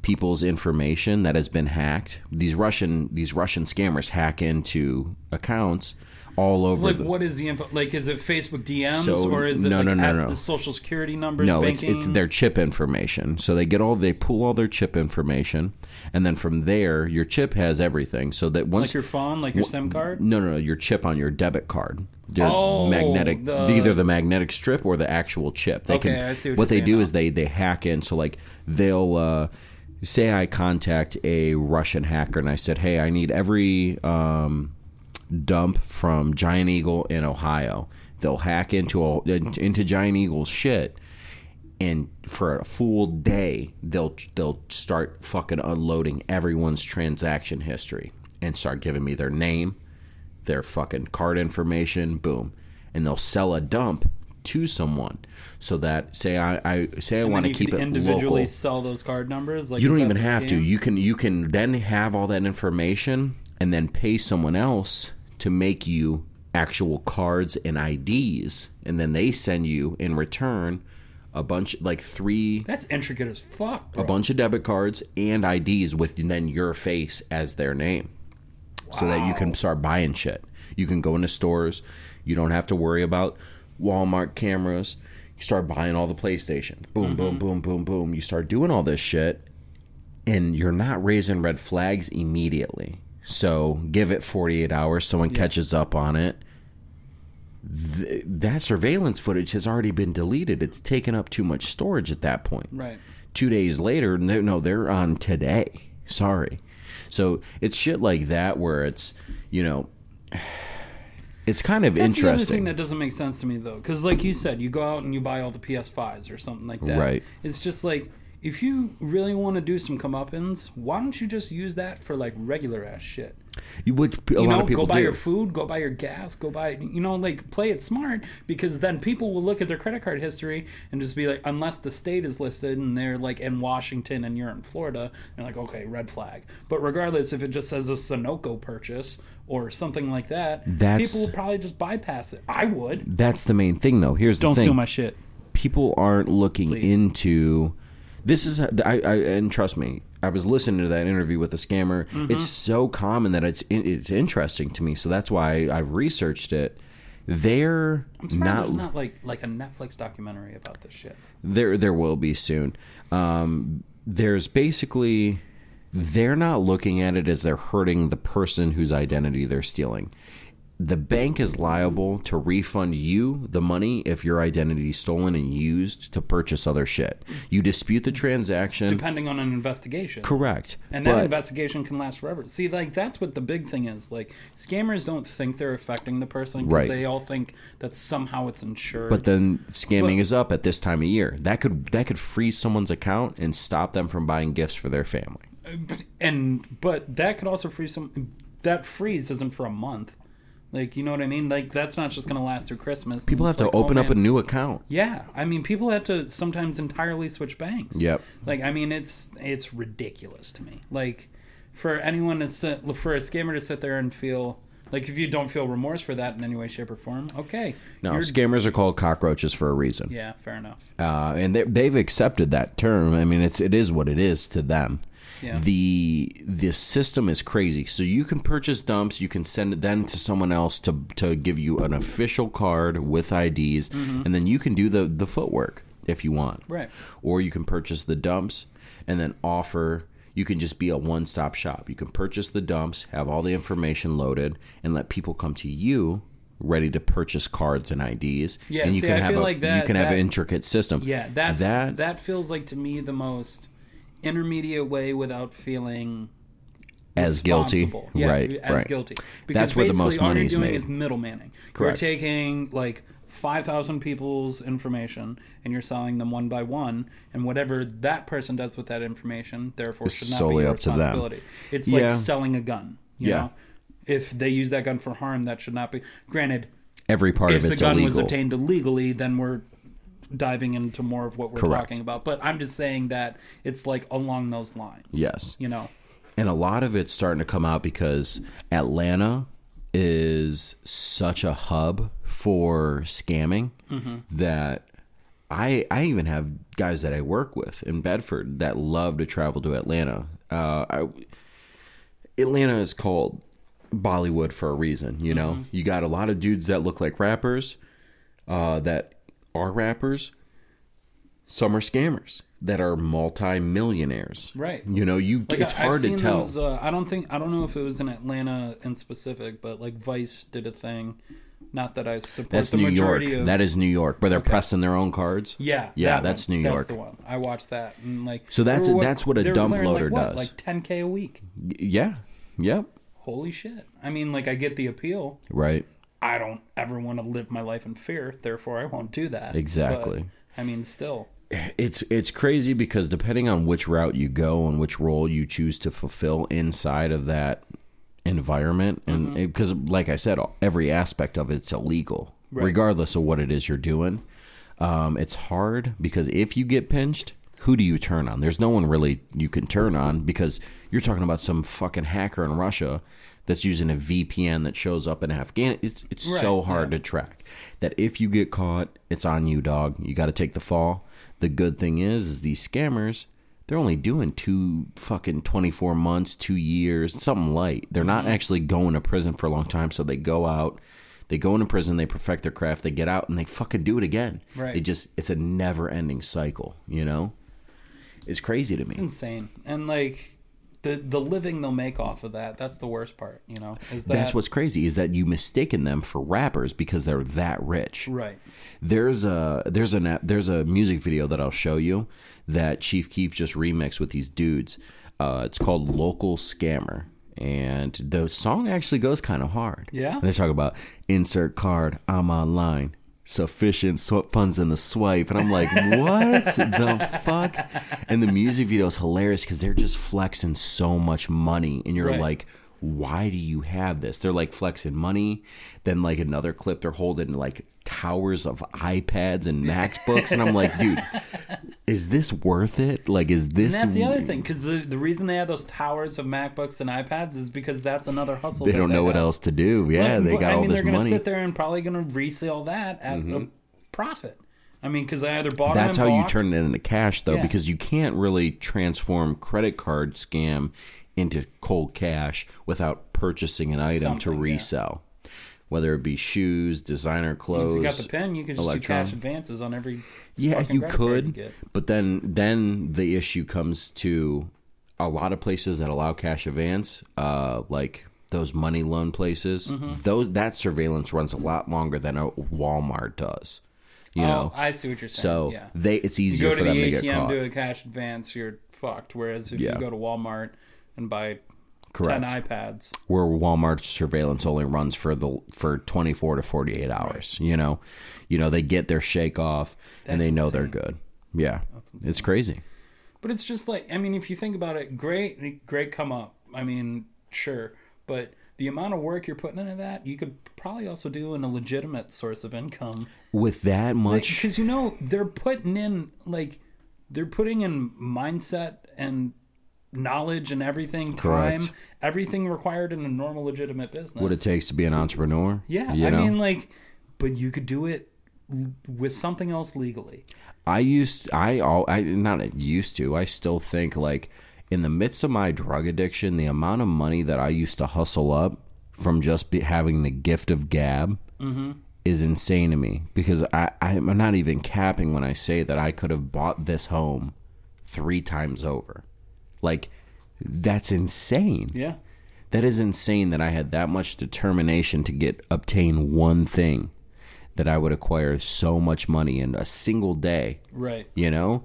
[SPEAKER 1] people's information that has been hacked. These Russian these Russian scammers hack into accounts all over
[SPEAKER 2] like
[SPEAKER 1] the
[SPEAKER 2] what is the info? Like, is it Facebook DMs
[SPEAKER 1] So,
[SPEAKER 2] or is it
[SPEAKER 1] no,
[SPEAKER 2] like
[SPEAKER 1] no, no, no.
[SPEAKER 2] the social security numbers?
[SPEAKER 1] no, it's
[SPEAKER 2] banking?
[SPEAKER 1] it's their chip information. So they get all they pull all their chip information, and then from there, your chip has everything. So that once
[SPEAKER 2] like your phone, like your SIM card.
[SPEAKER 1] no, no, no, your chip on your debit card. Your
[SPEAKER 2] Oh,
[SPEAKER 1] magnetic,
[SPEAKER 2] the-
[SPEAKER 1] either the magnetic strip or the actual chip. They
[SPEAKER 2] Okay,
[SPEAKER 1] can,
[SPEAKER 2] I see what
[SPEAKER 1] what they do
[SPEAKER 2] now.
[SPEAKER 1] is they they hack in. So like they'll uh, say I contact a Russian hacker and I said, hey, I need every um, dump from Giant Eagle in Ohio. They'll hack into a, into Giant Eagle's shit and for a full day they'll they'll start fucking unloading everyone's transaction history and start giving me their name, their fucking card information, boom, and they'll sell a dump to someone so that say I, I say I want to keep it
[SPEAKER 2] individually
[SPEAKER 1] local.
[SPEAKER 2] sell those card numbers. Like
[SPEAKER 1] You don't even have to. You can you can then have all that information and then pay someone else to make you actual cards and IDs, and then they send you in return a bunch like three
[SPEAKER 2] That's intricate as fuck. Bro.
[SPEAKER 1] a bunch of debit cards and IDs with then your face as their name, so that you can start buying shit. You can go into stores. You don't have to worry about Walmart cameras. You start buying all the PlayStation. Boom, mm-hmm. boom, boom, boom, boom. You start doing all this shit, and you're not raising red flags immediately. So give it 48 hours. Someone catches up on it. Th- that surveillance footage has already been deleted. It's taken up too much storage at that point
[SPEAKER 2] Right.
[SPEAKER 1] two days later no, no they're on today sorry so it's shit like that where it's you know it's kind of
[SPEAKER 2] That's the other thing that doesn't make sense to me though, because like you said, you go out and you buy all the PS5s or something like that.
[SPEAKER 1] Right.
[SPEAKER 2] It's just like if you really want to do some comeuppance, why don't you just use that for like regular ass shit?
[SPEAKER 1] you would a
[SPEAKER 2] You
[SPEAKER 1] lot
[SPEAKER 2] know,
[SPEAKER 1] of people
[SPEAKER 2] go buy
[SPEAKER 1] do
[SPEAKER 2] your food, go buy your gas, go buy, you know, like play it smart because then people will look at their credit card history and just be like, unless the state is listed and they're like in Washington and you're in Florida, they're like, okay, red flag. But regardless, if it just says a Sunoco purchase or something like that,
[SPEAKER 1] That's-
[SPEAKER 2] people will probably just bypass it. I would.
[SPEAKER 1] that's the main thing though here's
[SPEAKER 2] Don't
[SPEAKER 1] the thing don't
[SPEAKER 2] steal my shit.
[SPEAKER 1] people aren't looking
[SPEAKER 2] Please.
[SPEAKER 1] into this is I, I and trust me i was listening to that interview with the scammer
[SPEAKER 2] Mm-hmm.
[SPEAKER 1] it's so common that it's it's interesting to me so that's why i've researched it they're
[SPEAKER 2] I'm
[SPEAKER 1] not
[SPEAKER 2] there's not like like a Netflix documentary about this shit.
[SPEAKER 1] There, there will be soon. Um, there's basically they're not looking at it as they're hurting the person whose identity they're stealing. The bank is liable to refund you the money if your identity is stolen and used to purchase other shit. You dispute the transaction.
[SPEAKER 2] depending on an investigation.
[SPEAKER 1] correct.
[SPEAKER 2] And that
[SPEAKER 1] but-
[SPEAKER 2] investigation can last forever. See, like that's what the big thing is. Like scammers don't think they're affecting the person because
[SPEAKER 1] Right.
[SPEAKER 2] they all think that somehow it's insured.
[SPEAKER 1] But then scamming
[SPEAKER 2] But-
[SPEAKER 1] is up at this time of year. That could that could freeze someone's account and stop them from buying gifts for their family.
[SPEAKER 2] and but that could also freeze some. That freeze isn't for a month. Like you know what I mean? Like that's not just going to last through Christmas.
[SPEAKER 1] People have to
[SPEAKER 2] like, oh,
[SPEAKER 1] open up a new account.
[SPEAKER 2] Yeah, I mean, people have to sometimes entirely switch banks.
[SPEAKER 1] Yep.
[SPEAKER 2] Like, I mean, it's it's ridiculous to me. Like, for anyone to sit, for a scammer to sit there and feel like if you don't feel remorse for that in any way, shape, or form, okay.
[SPEAKER 1] No, scammers are called cockroaches for a reason.
[SPEAKER 2] Yeah, fair enough.
[SPEAKER 1] uh, and they, they've accepted that term. I mean, it's it is what it is to them.
[SPEAKER 2] Yeah.
[SPEAKER 1] The the system is crazy. So you can purchase dumps, you can send it then to someone else to to give you an official card with IDs, and then you can do the the footwork if you want.
[SPEAKER 2] Mm-hmm. Right.
[SPEAKER 1] Or you can purchase the dumps and then offer. You can just be a one stop shop. You can purchase the dumps, have all the information loaded, and let people come to you ready to purchase cards and IDs.
[SPEAKER 2] Yeah,
[SPEAKER 1] and you
[SPEAKER 2] see,
[SPEAKER 1] can
[SPEAKER 2] I
[SPEAKER 1] have
[SPEAKER 2] feel
[SPEAKER 1] a,
[SPEAKER 2] like that-
[SPEAKER 1] you can have an intricate system.
[SPEAKER 2] Yeah, that's
[SPEAKER 1] that
[SPEAKER 2] that feels like to me the most intermediate way without feeling
[SPEAKER 1] As guilty.
[SPEAKER 2] Yeah,
[SPEAKER 1] Right,
[SPEAKER 2] as
[SPEAKER 1] right.
[SPEAKER 2] guilty.
[SPEAKER 1] That's where the most
[SPEAKER 2] all
[SPEAKER 1] money is
[SPEAKER 2] doing
[SPEAKER 1] made.
[SPEAKER 2] is middlemaning.
[SPEAKER 1] Correct.
[SPEAKER 2] You're taking like five thousand people's information and you're selling them one by one, and whatever that person does with that information, therefore,
[SPEAKER 1] It's
[SPEAKER 2] should not
[SPEAKER 1] solely
[SPEAKER 2] be your
[SPEAKER 1] up to them.
[SPEAKER 2] responsibility. It's
[SPEAKER 1] Yeah.
[SPEAKER 2] like selling a gun. You
[SPEAKER 1] Yeah.
[SPEAKER 2] know? If they use that gun for harm, that should not be. Granted,
[SPEAKER 1] every part
[SPEAKER 2] if
[SPEAKER 1] of
[SPEAKER 2] the
[SPEAKER 1] it's
[SPEAKER 2] gun
[SPEAKER 1] illegal.
[SPEAKER 2] was obtained illegally, then we're diving into more of what we're
[SPEAKER 1] Correct.
[SPEAKER 2] talking about. But I'm just saying that it's like along those lines.
[SPEAKER 1] Yes.
[SPEAKER 2] You know.
[SPEAKER 1] And a lot of it's starting to come out because Atlanta is such a hub for scamming
[SPEAKER 2] Mm-hmm.
[SPEAKER 1] that I I even have guys that I work with in Bedford that love to travel to Atlanta. Uh, I, Atlanta is called Bollywood for a reason. You know,
[SPEAKER 2] Mm-hmm.
[SPEAKER 1] you got a lot of dudes that look like rappers, uh, that are rappers. Some are scammers that are multi-millionaires.
[SPEAKER 2] Right.
[SPEAKER 1] You know, you
[SPEAKER 2] Like
[SPEAKER 1] it's
[SPEAKER 2] I've
[SPEAKER 1] hard to tell.
[SPEAKER 2] Those, uh, I don't think I don't know if it was in Atlanta in specific, but like Vice did a thing. Not that I support
[SPEAKER 1] That's
[SPEAKER 2] the
[SPEAKER 1] New York.
[SPEAKER 2] majority of
[SPEAKER 1] That is New York, where they're pressing their own cards.
[SPEAKER 2] yeah,
[SPEAKER 1] yeah,
[SPEAKER 2] that
[SPEAKER 1] that's
[SPEAKER 2] one.
[SPEAKER 1] New
[SPEAKER 2] That's
[SPEAKER 1] York.
[SPEAKER 2] the one. I watched that and like
[SPEAKER 1] So that's-
[SPEAKER 2] were
[SPEAKER 1] that's what a dump loader
[SPEAKER 2] like, what,
[SPEAKER 1] does.
[SPEAKER 2] Like 10k a week.
[SPEAKER 1] Yeah. Yep.
[SPEAKER 2] Holy shit! I mean, like I get the appeal.
[SPEAKER 1] Right.
[SPEAKER 2] I don't ever want to live my life in fear, therefore I won't do that.
[SPEAKER 1] Exactly.
[SPEAKER 2] But, I mean, still.
[SPEAKER 1] It's it's crazy because depending on which route you go and which role you choose to fulfill inside of that environment, and
[SPEAKER 2] Mm-hmm.
[SPEAKER 1] because like I said, every aspect of it's illegal,
[SPEAKER 2] Right.
[SPEAKER 1] regardless of what it is you're doing. Um, it's hard because if you get pinched, who do you turn on? There's no one really you can turn on because you're talking about some fucking hacker in Russia that's using a VPN that shows up in Afghanistan. It's it's so hard
[SPEAKER 2] yeah.
[SPEAKER 1] to track that if you get caught, it's on you, dog. You got to take the fall. The good thing is, is these scammers, they're only doing two fucking 24 months, two years, something light. They're not
[SPEAKER 2] Mm-hmm.
[SPEAKER 1] actually going to prison for a long time. So they go out, they go into prison, they perfect their craft, they get out, and they fucking do it again.
[SPEAKER 2] Right.
[SPEAKER 1] It just, it's a never ending cycle, you know? It's crazy to me.
[SPEAKER 2] insane. And like the the living they'll make off of that, that's the worst part, you know. Is that
[SPEAKER 1] That's what's crazy is that you mistaken them for rappers because they're that rich.
[SPEAKER 2] right.
[SPEAKER 1] There's a there's a there's a music video that I'll show you that Chief Keef just remixed with these dudes. Uh, it's called Local Scammer, and the song actually goes kind of hard.
[SPEAKER 2] Yeah?
[SPEAKER 1] and they talk about insert card. I'm online. Sufficient funds in the swipe, and I'm like, what the fuck? And the music video is hilarious because they're just flexing so much money, and you're
[SPEAKER 2] Right.
[SPEAKER 1] like, why do you have this? They're like flexing money. Then like another clip, they're holding like towers of iPads and MacBooks, and I'm like, dude, is this worth it? Like, is this?
[SPEAKER 2] And that's the other thing, because the, the reason they have those towers of MacBooks and iPads is because that's another hustle.
[SPEAKER 1] They don't know what else to do. Yeah,
[SPEAKER 2] But-
[SPEAKER 1] they got
[SPEAKER 2] I
[SPEAKER 1] all
[SPEAKER 2] mean,
[SPEAKER 1] this
[SPEAKER 2] they're gonna
[SPEAKER 1] money. Mm-hmm.
[SPEAKER 2] sit there and probably going to resell that at a profit. I mean, because I either bought
[SPEAKER 1] That's how
[SPEAKER 2] in
[SPEAKER 1] you turn it into cash, though,
[SPEAKER 2] Yeah.
[SPEAKER 1] because you can't really transform credit card scam into cold cash without purchasing an item to
[SPEAKER 2] Something, yeah.
[SPEAKER 1] resell, whether it be shoes, designer clothes.
[SPEAKER 2] You got the pen, you can just do cash advances on every.
[SPEAKER 1] Yeah, you could,
[SPEAKER 2] you get.
[SPEAKER 1] but then then the issue comes to a lot of places that allow cash advance, uh, like those money loan places,
[SPEAKER 2] Mm-hmm.
[SPEAKER 1] those that surveillance runs a lot longer than a Walmart does. You know,
[SPEAKER 2] oh, I see what you're saying.
[SPEAKER 1] so
[SPEAKER 2] yeah.
[SPEAKER 1] they it's
[SPEAKER 2] you
[SPEAKER 1] easier
[SPEAKER 2] go
[SPEAKER 1] for
[SPEAKER 2] to
[SPEAKER 1] them
[SPEAKER 2] the
[SPEAKER 1] to get
[SPEAKER 2] ATM,
[SPEAKER 1] caught.
[SPEAKER 2] do a cash advance, you're fucked. Whereas if
[SPEAKER 1] Yeah.
[SPEAKER 2] you go to Walmart and buy
[SPEAKER 1] Correct.
[SPEAKER 2] ten iPads,
[SPEAKER 1] where Walmart's surveillance only runs for the for 24 to 48 hours, you know. You know, they get their shake off and they know they're good. Yeah. It's crazy.
[SPEAKER 2] but it's just like I mean, if you think about it, great, great come up. I mean, sure, but the amount of work you're putting into that, you could probably also do in a legitimate source of income.
[SPEAKER 1] With that much
[SPEAKER 2] because you know they're putting in like they're putting in mindset and knowledge and everything time
[SPEAKER 1] Correct.
[SPEAKER 2] everything required in a normal legitimate business
[SPEAKER 1] what it takes to be an entrepreneur.
[SPEAKER 2] yeah
[SPEAKER 1] you
[SPEAKER 2] i
[SPEAKER 1] know?
[SPEAKER 2] mean like but you could do it with something else legally
[SPEAKER 1] I used I all I not used to. I still think like in the midst of my drug addiction, the amount of money that I used to hustle up from just be, having the gift of gab mm-hmm. is insane to me because I I'm not even capping when I say that I could have bought this home three times over. Like that's insane.
[SPEAKER 2] yeah
[SPEAKER 1] That is insane that I had that much determination to get obtain one thing that I would acquire so much money in a single day.
[SPEAKER 2] right
[SPEAKER 1] You know,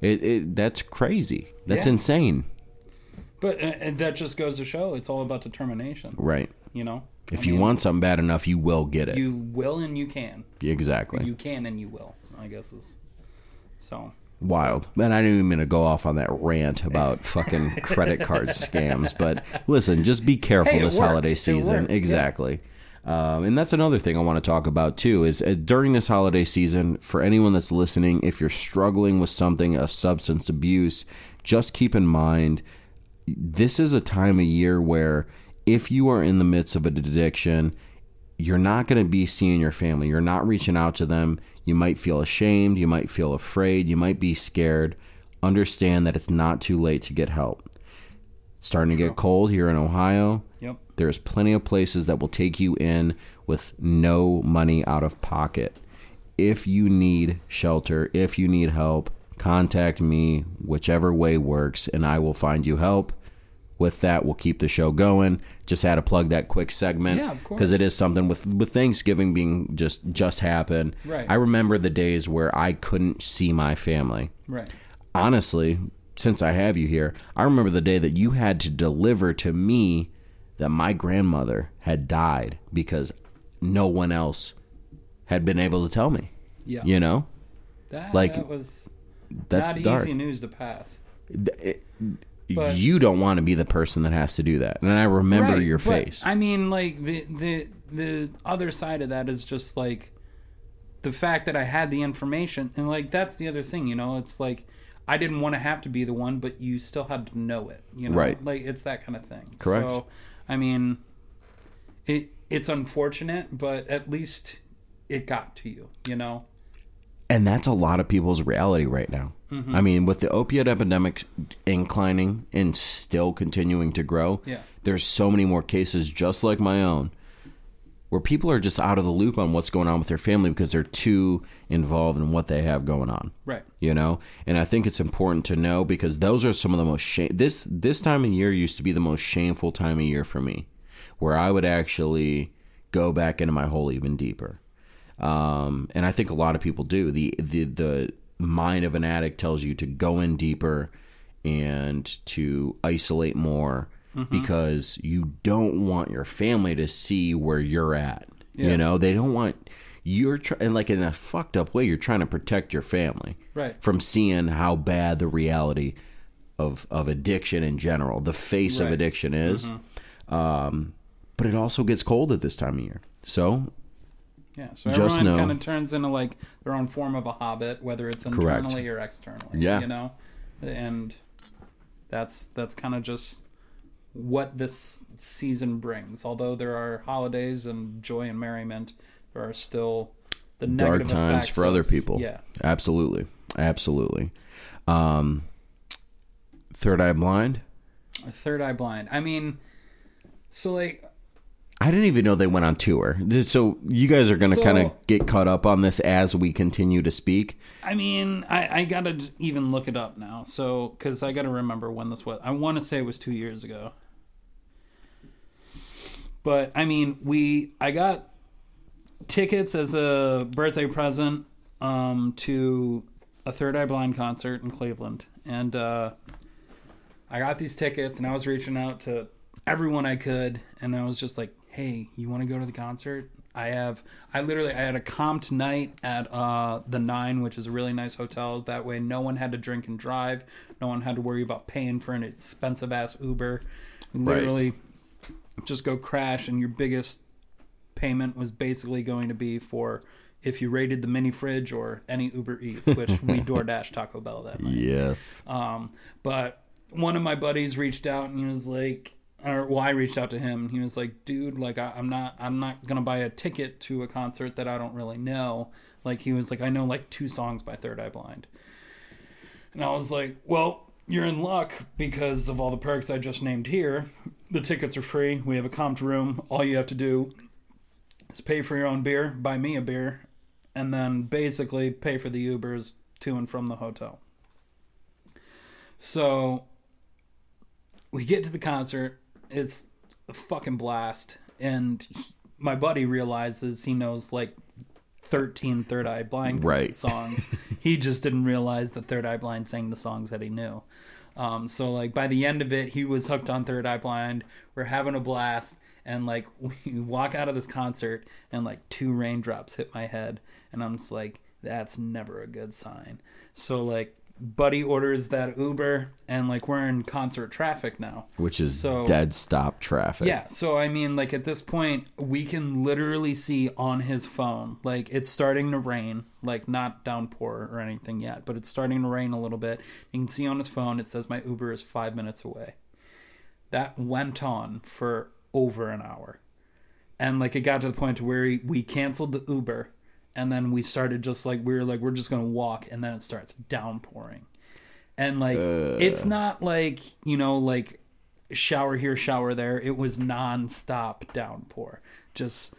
[SPEAKER 1] it, it that's crazy. That's
[SPEAKER 2] Yeah.
[SPEAKER 1] insane,
[SPEAKER 2] but uh, and that just goes to show it's all about determination
[SPEAKER 1] right?
[SPEAKER 2] you know
[SPEAKER 1] If
[SPEAKER 2] I
[SPEAKER 1] you
[SPEAKER 2] mean,
[SPEAKER 1] want something bad enough, you will get it.
[SPEAKER 2] you will and you can
[SPEAKER 1] exactly.
[SPEAKER 2] you can and you will i guess is so
[SPEAKER 1] Wild. Man, I didn't even mean to go off on that rant about fucking credit card scams. But listen, just be careful
[SPEAKER 2] Hey,
[SPEAKER 1] this
[SPEAKER 2] worked.
[SPEAKER 1] holiday season.
[SPEAKER 2] worked, yeah.
[SPEAKER 1] Exactly. Um, and that's another thing I want to talk about too. Is uh, during this holiday season, for anyone that's listening, if you're struggling with something of substance abuse, just keep in mind this is a time of year where if you are in the midst of an addiction, you're not going to be seeing your family. You're not reaching out to them. You might feel ashamed. You might feel afraid. You might be scared. Understand that it's not too late to get help. It's starting to get cold here in Ohio.
[SPEAKER 2] yep
[SPEAKER 1] There's plenty of places that will take you in with no money out of pocket. If you need shelter, if you need help, contact me, whichever way works, and I will find you help. With that, we'll keep the show going. Just had to plug that quick segment
[SPEAKER 2] Yeah, of
[SPEAKER 1] because it
[SPEAKER 2] course.
[SPEAKER 1] something with with Thanksgiving being just just happened.
[SPEAKER 2] Right.
[SPEAKER 1] I remember the days where I couldn't see my family
[SPEAKER 2] right
[SPEAKER 1] honestly, since I have you here, I remember the day that you had to deliver to me that my grandmother had died because no one else had been able to tell me.
[SPEAKER 2] yeah
[SPEAKER 1] You know,
[SPEAKER 2] that,
[SPEAKER 1] like,
[SPEAKER 2] that was
[SPEAKER 1] that's
[SPEAKER 2] not
[SPEAKER 1] dark.
[SPEAKER 2] easy news to pass
[SPEAKER 1] it-
[SPEAKER 2] But-
[SPEAKER 1] you don't want to be the person that has to do that. And I remember
[SPEAKER 2] Right,
[SPEAKER 1] your face.
[SPEAKER 2] I mean, like the the the other side of that is just like the fact that I had the information, and like that's the other thing, you know. It's like I didn't want to have to be the one, but you still had to know it, you know.
[SPEAKER 1] Right.
[SPEAKER 2] Like it's that kind of thing.
[SPEAKER 1] Correct.
[SPEAKER 2] So, I mean, it it's unfortunate, but at least it got to you, you know.
[SPEAKER 1] and that's a lot of people's reality right now.
[SPEAKER 2] Mm-hmm.
[SPEAKER 1] I mean, with the opiate epidemic inclining and still continuing to grow,
[SPEAKER 2] Yeah.
[SPEAKER 1] there's so many more cases just like my own where people are just out of the loop on what's going on with their family because they're too involved in what they have going on.
[SPEAKER 2] Right.
[SPEAKER 1] You know, and I think it's important to know because those are some of the most shame. This this time of year used to be the most shameful time of year for me, where I would actually go back into my hole even deeper. Um, and I think a lot of people do. the the The mind of an addict tells you to go in deeper and to isolate more because you don't want your family to see where you're at.
[SPEAKER 2] Yeah.
[SPEAKER 1] You know, they don't want you're trying like in a fucked up way. You're trying to protect your family
[SPEAKER 2] Right.
[SPEAKER 1] from seeing how bad the reality of of addiction in general, the face of addiction is. Um, but it also gets cold at this time of year. So
[SPEAKER 2] Yeah. So
[SPEAKER 1] Just
[SPEAKER 2] everyone
[SPEAKER 1] know-
[SPEAKER 2] kind of turns into like their own form of a hobbit, whether it's
[SPEAKER 1] Correct.
[SPEAKER 2] internally or externally.
[SPEAKER 1] Yeah.
[SPEAKER 2] You know, and that's that's kind of just what this season brings. Although there are holidays and joy and merriment, there are still the
[SPEAKER 1] dark
[SPEAKER 2] negative
[SPEAKER 1] times
[SPEAKER 2] effects
[SPEAKER 1] for other
[SPEAKER 2] of-
[SPEAKER 1] people.
[SPEAKER 2] Yeah.
[SPEAKER 1] Absolutely. Absolutely. Um, Third Eye Blind.
[SPEAKER 2] Third Eye Blind. I mean, so like
[SPEAKER 1] I didn't even know they went on tour. So you guys are going to
[SPEAKER 2] So-
[SPEAKER 1] kind of get caught up on this as we continue to speak.
[SPEAKER 2] I mean, I, I gotta even look it up now. So, because I gotta remember when this was. I want to say it was two years ago. But I mean, we I got tickets as a birthday present um, to a Third Eye Blind concert in Cleveland, and uh, I got these tickets, and I was reaching out to everyone I could, and I was just like, "Hey, you want to go to the concert?" I have, I literally, I had a comped tonight at uh, the Nine, which is a really nice hotel. That way, no one had to drink and drive. No one had to worry about paying for an expensive ass Uber. Literally, just go crash, and your biggest payment was basically going to be for if you rated the mini fridge or any Uber Eats, which we DoorDash Taco Bell that night.
[SPEAKER 1] Yes.
[SPEAKER 2] Um, but one of my buddies reached out and he was like, or well, I reached out to him and he was like, dude, like I, I'm not, I'm not gonna buy a ticket to a concert that I don't really know. Like he was like, I know like two songs by Third Eye Blind, and I was like, well, you're in luck because of all the perks I just named here. The tickets are free. We have a comped room. All you have to do is pay for your own beer, buy me a beer, and then basically pay for the Ubers to and from the hotel. So we get to the concert. It's a fucking blast. And he- my buddy realizes he knows like 13 Third Eye Blind
[SPEAKER 1] Right.
[SPEAKER 2] songs. he just didn't realize that Third Eye Blind sang the songs that he knew. Um, so like by the end of it, he was hooked on Third Eye Blind. We're having a blast, and like we walk out of this concert, and like two raindrops hit my head, and I'm just like, that's never a good sign. So like, buddy orders that Uber, and like we're in concert traffic now.
[SPEAKER 1] Which is
[SPEAKER 2] So-
[SPEAKER 1] dead stop traffic.
[SPEAKER 2] Yeah, so I mean, like at this point, we can literally see on his phone, like it's starting to rain, like not downpour or anything yet, but it's starting to rain a little bit. You can see on his phone, it says my Uber is five minutes away. That went on for over an hour, and like it got to the point to where we canceled the Uber, and then we started just like we were like we're just gonna walk, and then it starts downpouring, and like it's not like you know like shower here, shower there. It was non-stop downpour. Just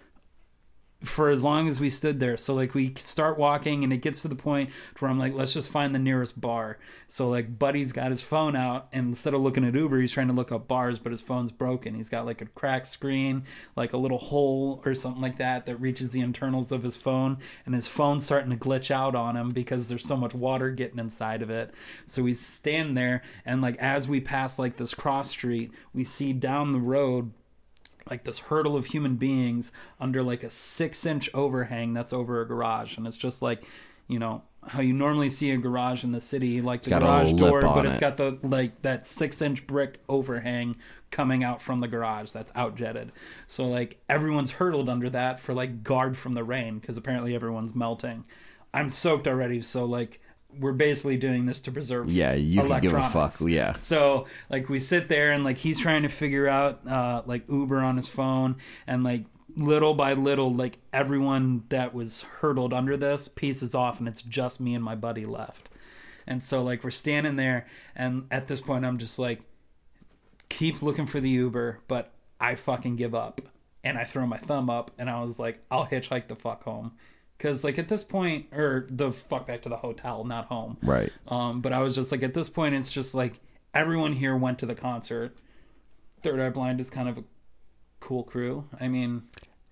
[SPEAKER 2] for as long as we stood there. So like we start walking and it gets to the point where I'm like, let's just find the nearest bar. So like Buddy's got his phone out and instead of looking at Uber, he's trying to look up bars, but his phone's broken. He's got like a cracked screen, like a little hole or something like that that reaches the internals of his phone and his phone's starting to glitch out on him because there's so much water getting inside of it. So we stand there and like as we pass like this cross street, we see down the road like this hurdle of human beings under like a six inch overhang that's over a garage. And it's just like you know how you normally see a garage in the city like the garage door but
[SPEAKER 1] on
[SPEAKER 2] it's
[SPEAKER 1] it.
[SPEAKER 2] got the like that six inch brick overhang coming out from the garage that's outjetted. So like everyone's hurdled under that for like guard from the rain because apparently everyone's melting. I'm soaked already so like we're basically doing this to preserve
[SPEAKER 1] Yeah, you can give a fuck. Yeah.
[SPEAKER 2] So like we sit there and like he's trying to figure out uh like Uber on his phone and like little by little like everyone that was hurdled under this pieces off and it's just me and my buddy left. And so like we're standing there and at this point I'm just like keep looking for the Uber, but I fucking give up. And I throw my thumb up and I was like, I'll hitchhike the fuck home. Cause like at this point, or the fuck back to the hotel, not home.
[SPEAKER 1] Right.
[SPEAKER 2] Um, but I was just like, at this point, it's just like everyone here went to the concert. Third Eye Blind is kind of a cool crew. I mean,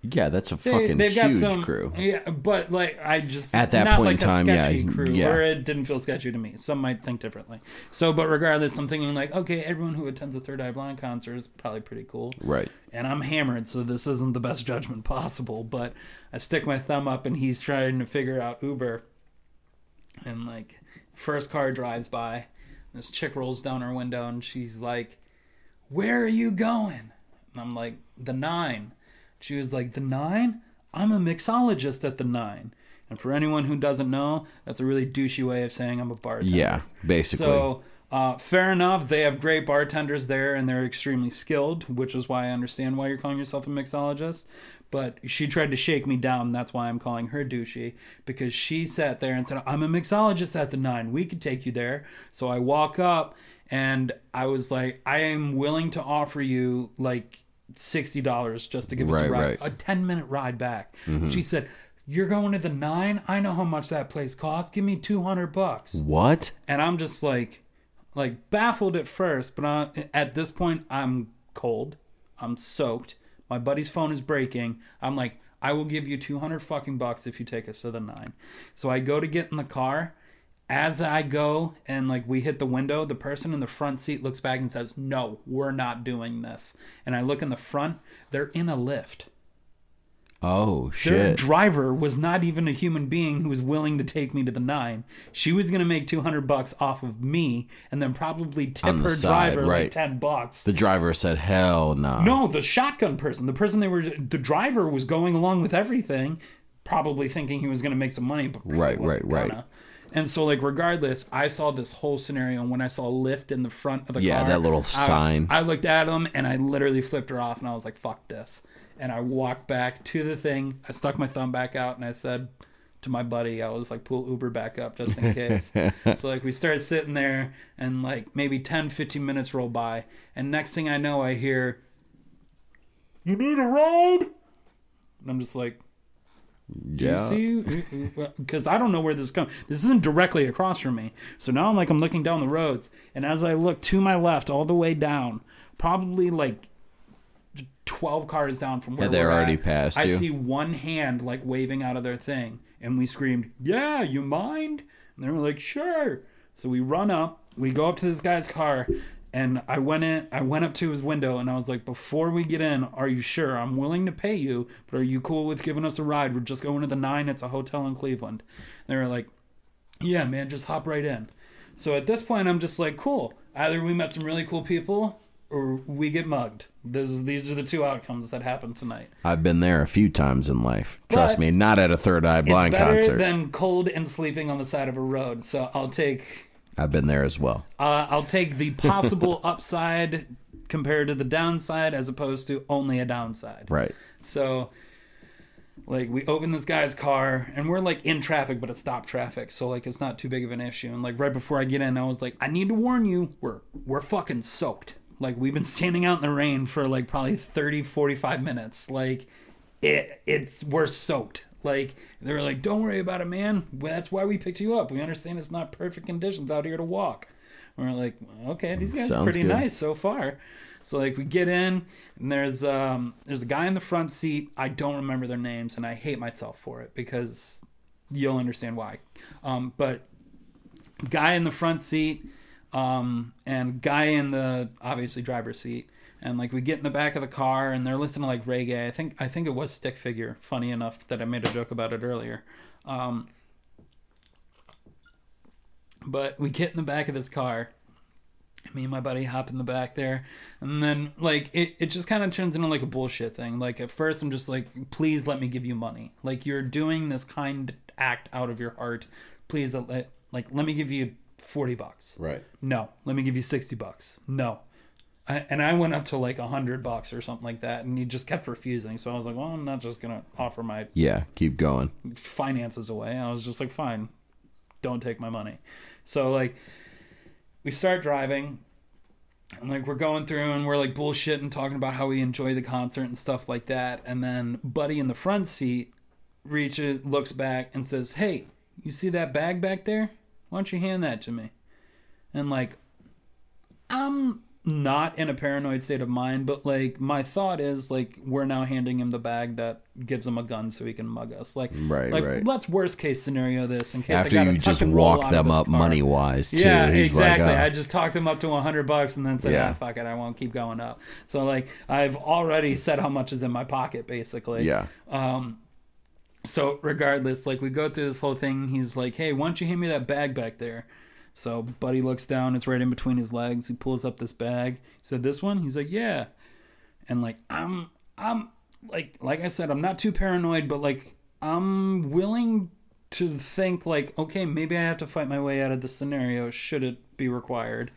[SPEAKER 1] Yeah, that's a
[SPEAKER 2] they,
[SPEAKER 1] fucking
[SPEAKER 2] they've got
[SPEAKER 1] huge
[SPEAKER 2] some,
[SPEAKER 1] crew.
[SPEAKER 2] Yeah, but like I just
[SPEAKER 1] At that
[SPEAKER 2] not
[SPEAKER 1] point in
[SPEAKER 2] like a
[SPEAKER 1] time, yeah,
[SPEAKER 2] crew,
[SPEAKER 1] yeah.
[SPEAKER 2] or it didn't feel sketchy to me. Some might think differently. So, but regardless, I'm thinking like, okay, everyone who attends a Third Eye Blind concert is probably pretty cool
[SPEAKER 1] Right.
[SPEAKER 2] and I'm hammered, so this isn't the best judgment possible. But I stick my thumb up, and he's trying to figure out Uber. And like, first car drives by, this chick rolls down her window, and she's like, "Where are you going?" And I'm like, "The Nine." She was like, "The Nine? I'm a mixologist at the nine. And for anyone who doesn't know, that's a really douchey way of saying I'm a bartender.
[SPEAKER 1] Yeah, basically.
[SPEAKER 2] So, uh, fair enough. They have great bartenders there, and they're extremely skilled, which is why I understand why you're calling yourself a mixologist. But she tried to shake me down. That's why I'm calling her douchey because she sat there and said, "I'm a mixologist at the Nine. We could take you there." So I walk up, and I was like, "I am willing to offer you like sixty dollars just to give us a ride,
[SPEAKER 1] right.
[SPEAKER 2] a ten minute ride back." Mm-hmm. She said. You're going to the nine? I know how much that place costs. Give me two hundred bucks
[SPEAKER 1] what?
[SPEAKER 2] and I'm just like, like baffled at first, but I, at this point I'm cold, I'm soaked, My buddy's phone is breaking. I'm like, I will give you 200 fucking bucks if you take us to the nine. So I go to get in the car. As I go and like we hit the window, the person in the front seat looks back and says, No, we're not doing this. And I look in the front, they're in a Lyft.
[SPEAKER 1] Oh
[SPEAKER 2] Their
[SPEAKER 1] shit.
[SPEAKER 2] driver was not even a human being who was willing to take me to the nine. She was going to make 200 bucks off of me and then probably tip
[SPEAKER 1] the
[SPEAKER 2] her
[SPEAKER 1] side,
[SPEAKER 2] driver like 10 bucks.
[SPEAKER 1] the driver said, "Hell no."
[SPEAKER 2] No, the shotgun person, the person they were, the driver was going along with everything, probably thinking he was going to make some money, but
[SPEAKER 1] Right, right, right.
[SPEAKER 2] gonna. And so, like, regardless, I saw this whole scenario. And when I saw Lyft in the front of the
[SPEAKER 1] Yeah,
[SPEAKER 2] car,
[SPEAKER 1] that little
[SPEAKER 2] I-
[SPEAKER 1] sign.
[SPEAKER 2] I, looked at him and I literally flipped her off, and I was like, "Fuck this!" And I walked back to the thing. I stuck my thumb back out, and I said to my buddy, I was like, "Pull Uber back up just in case." so like, we started sitting there, and like maybe 10, 15 minutes roll by, and next thing I know, I hear you need a ride? And I'm just like,
[SPEAKER 1] yeah.
[SPEAKER 2] because I don't know where this is coming. This isn't directly across from me. So now I'm like, I'm looking down the roads. And as I look to my left, all the way down, probably like 12 cars down from where
[SPEAKER 1] Had they
[SPEAKER 2] we're
[SPEAKER 1] already
[SPEAKER 2] at,
[SPEAKER 1] passed
[SPEAKER 2] I
[SPEAKER 1] you?
[SPEAKER 2] see one hand like waving out of their thing. And we screamed, Yeah, you mind? And they were like, Sure. So we run up, we go up to this guy's car, and I went in I went up to his window and I was like, Before we get in, are you sure? I'm willing to pay you, but are you cool with giving us a ride? We're just going to the nine, it's a hotel in Cleveland. And they were like, Yeah, man, just hop right in. So at this point I'm just like, Cool. Either we met some really cool people or we get mugged. This these are the two outcomes that happen tonight.
[SPEAKER 1] I've been there a few times in life. Trust
[SPEAKER 2] But
[SPEAKER 1] me, not at a Third Eye Blind
[SPEAKER 2] it's better
[SPEAKER 1] concert.
[SPEAKER 2] than cold and sleeping on the side of a road. So I'll take
[SPEAKER 1] I've been there as well.
[SPEAKER 2] uh, I'll take the possible upside compared to the downside as opposed to only a downside.
[SPEAKER 1] Right.
[SPEAKER 2] So like we open this guy's car and we're like in traffic but it's stop traffic so like it's not too big of an issue and like right before i get in i was like i need to warn you we're we're fucking soaked like we've been standing out in the rain for like probably 30 45 minutes like it it's we're soaked like they were like don't worry about it man. Well, that's why we picked you up. We understand it's not perfect conditions out here to walk. And we're like okay these guys
[SPEAKER 1] Sounds
[SPEAKER 2] are pretty
[SPEAKER 1] good.
[SPEAKER 2] nice so far. So like we get in and there's um there's a guy in the front seat. I don't remember their names and i hate myself for it because you'll understand why. Um but guy in the front seat um and guy in the obviously driver's seat and like we get in the back of the car and they're listening to like reggae. I think i think it was stick figure funny enough that i made a joke about it earlier. Um but we get in the back of this car. Me and my buddy hop in the back there. And then like it, it just kind of turns into like a bullshit thing. Like at first i'm just like please let me give you money. Like you're doing this kind act out of your heart. Please let like let me give you 40 bucks.
[SPEAKER 1] Right.
[SPEAKER 2] no. Let me give you 60 bucks. No I, and i went up to like a 100 bucks or something like that and he just kept refusing so i was like well i'm not just gonna offer my
[SPEAKER 1] Yeah. Keep going.
[SPEAKER 2] finances away. I was just like, fine, don't take my money. So like, we start driving, and like we're going through and we're like bullshitting, talking about how we enjoy the concert and stuff like that. And then Buddy in the front seat reaches, looks back, and says, "Hey, you see that bag back there? Why don't you hand that to me?" And like, I'm not in a paranoid state of mind, but like my thought is like we're now handing him the bag that gives him a gun so he can mug us. Like,
[SPEAKER 1] Right,
[SPEAKER 2] like
[SPEAKER 1] right.
[SPEAKER 2] let's worst case scenario this in case I
[SPEAKER 1] After you just walk them up money wise, too.
[SPEAKER 2] Yeah,
[SPEAKER 1] He's
[SPEAKER 2] exactly.
[SPEAKER 1] Like, uh,
[SPEAKER 2] I just talked him up to hundred bucks and then said,
[SPEAKER 1] Yeah.
[SPEAKER 2] "Ah, fuck it, I won't keep going up." So like, I've already said how much is in my pocket, basically.
[SPEAKER 1] yeah.
[SPEAKER 2] Um, so regardless, like we go through this whole thing. He's like, "Hey, why don't you hand me that bag back there?" So Buddy looks down. It's right in between his legs. He pulls up this bag. He said, "This one?" He's like, "Yeah." And like I'm, I'm like, like I said, I'm not too paranoid, but like I'm willing to think like, okay, maybe I have to fight my way out of this scenario. Should it be required?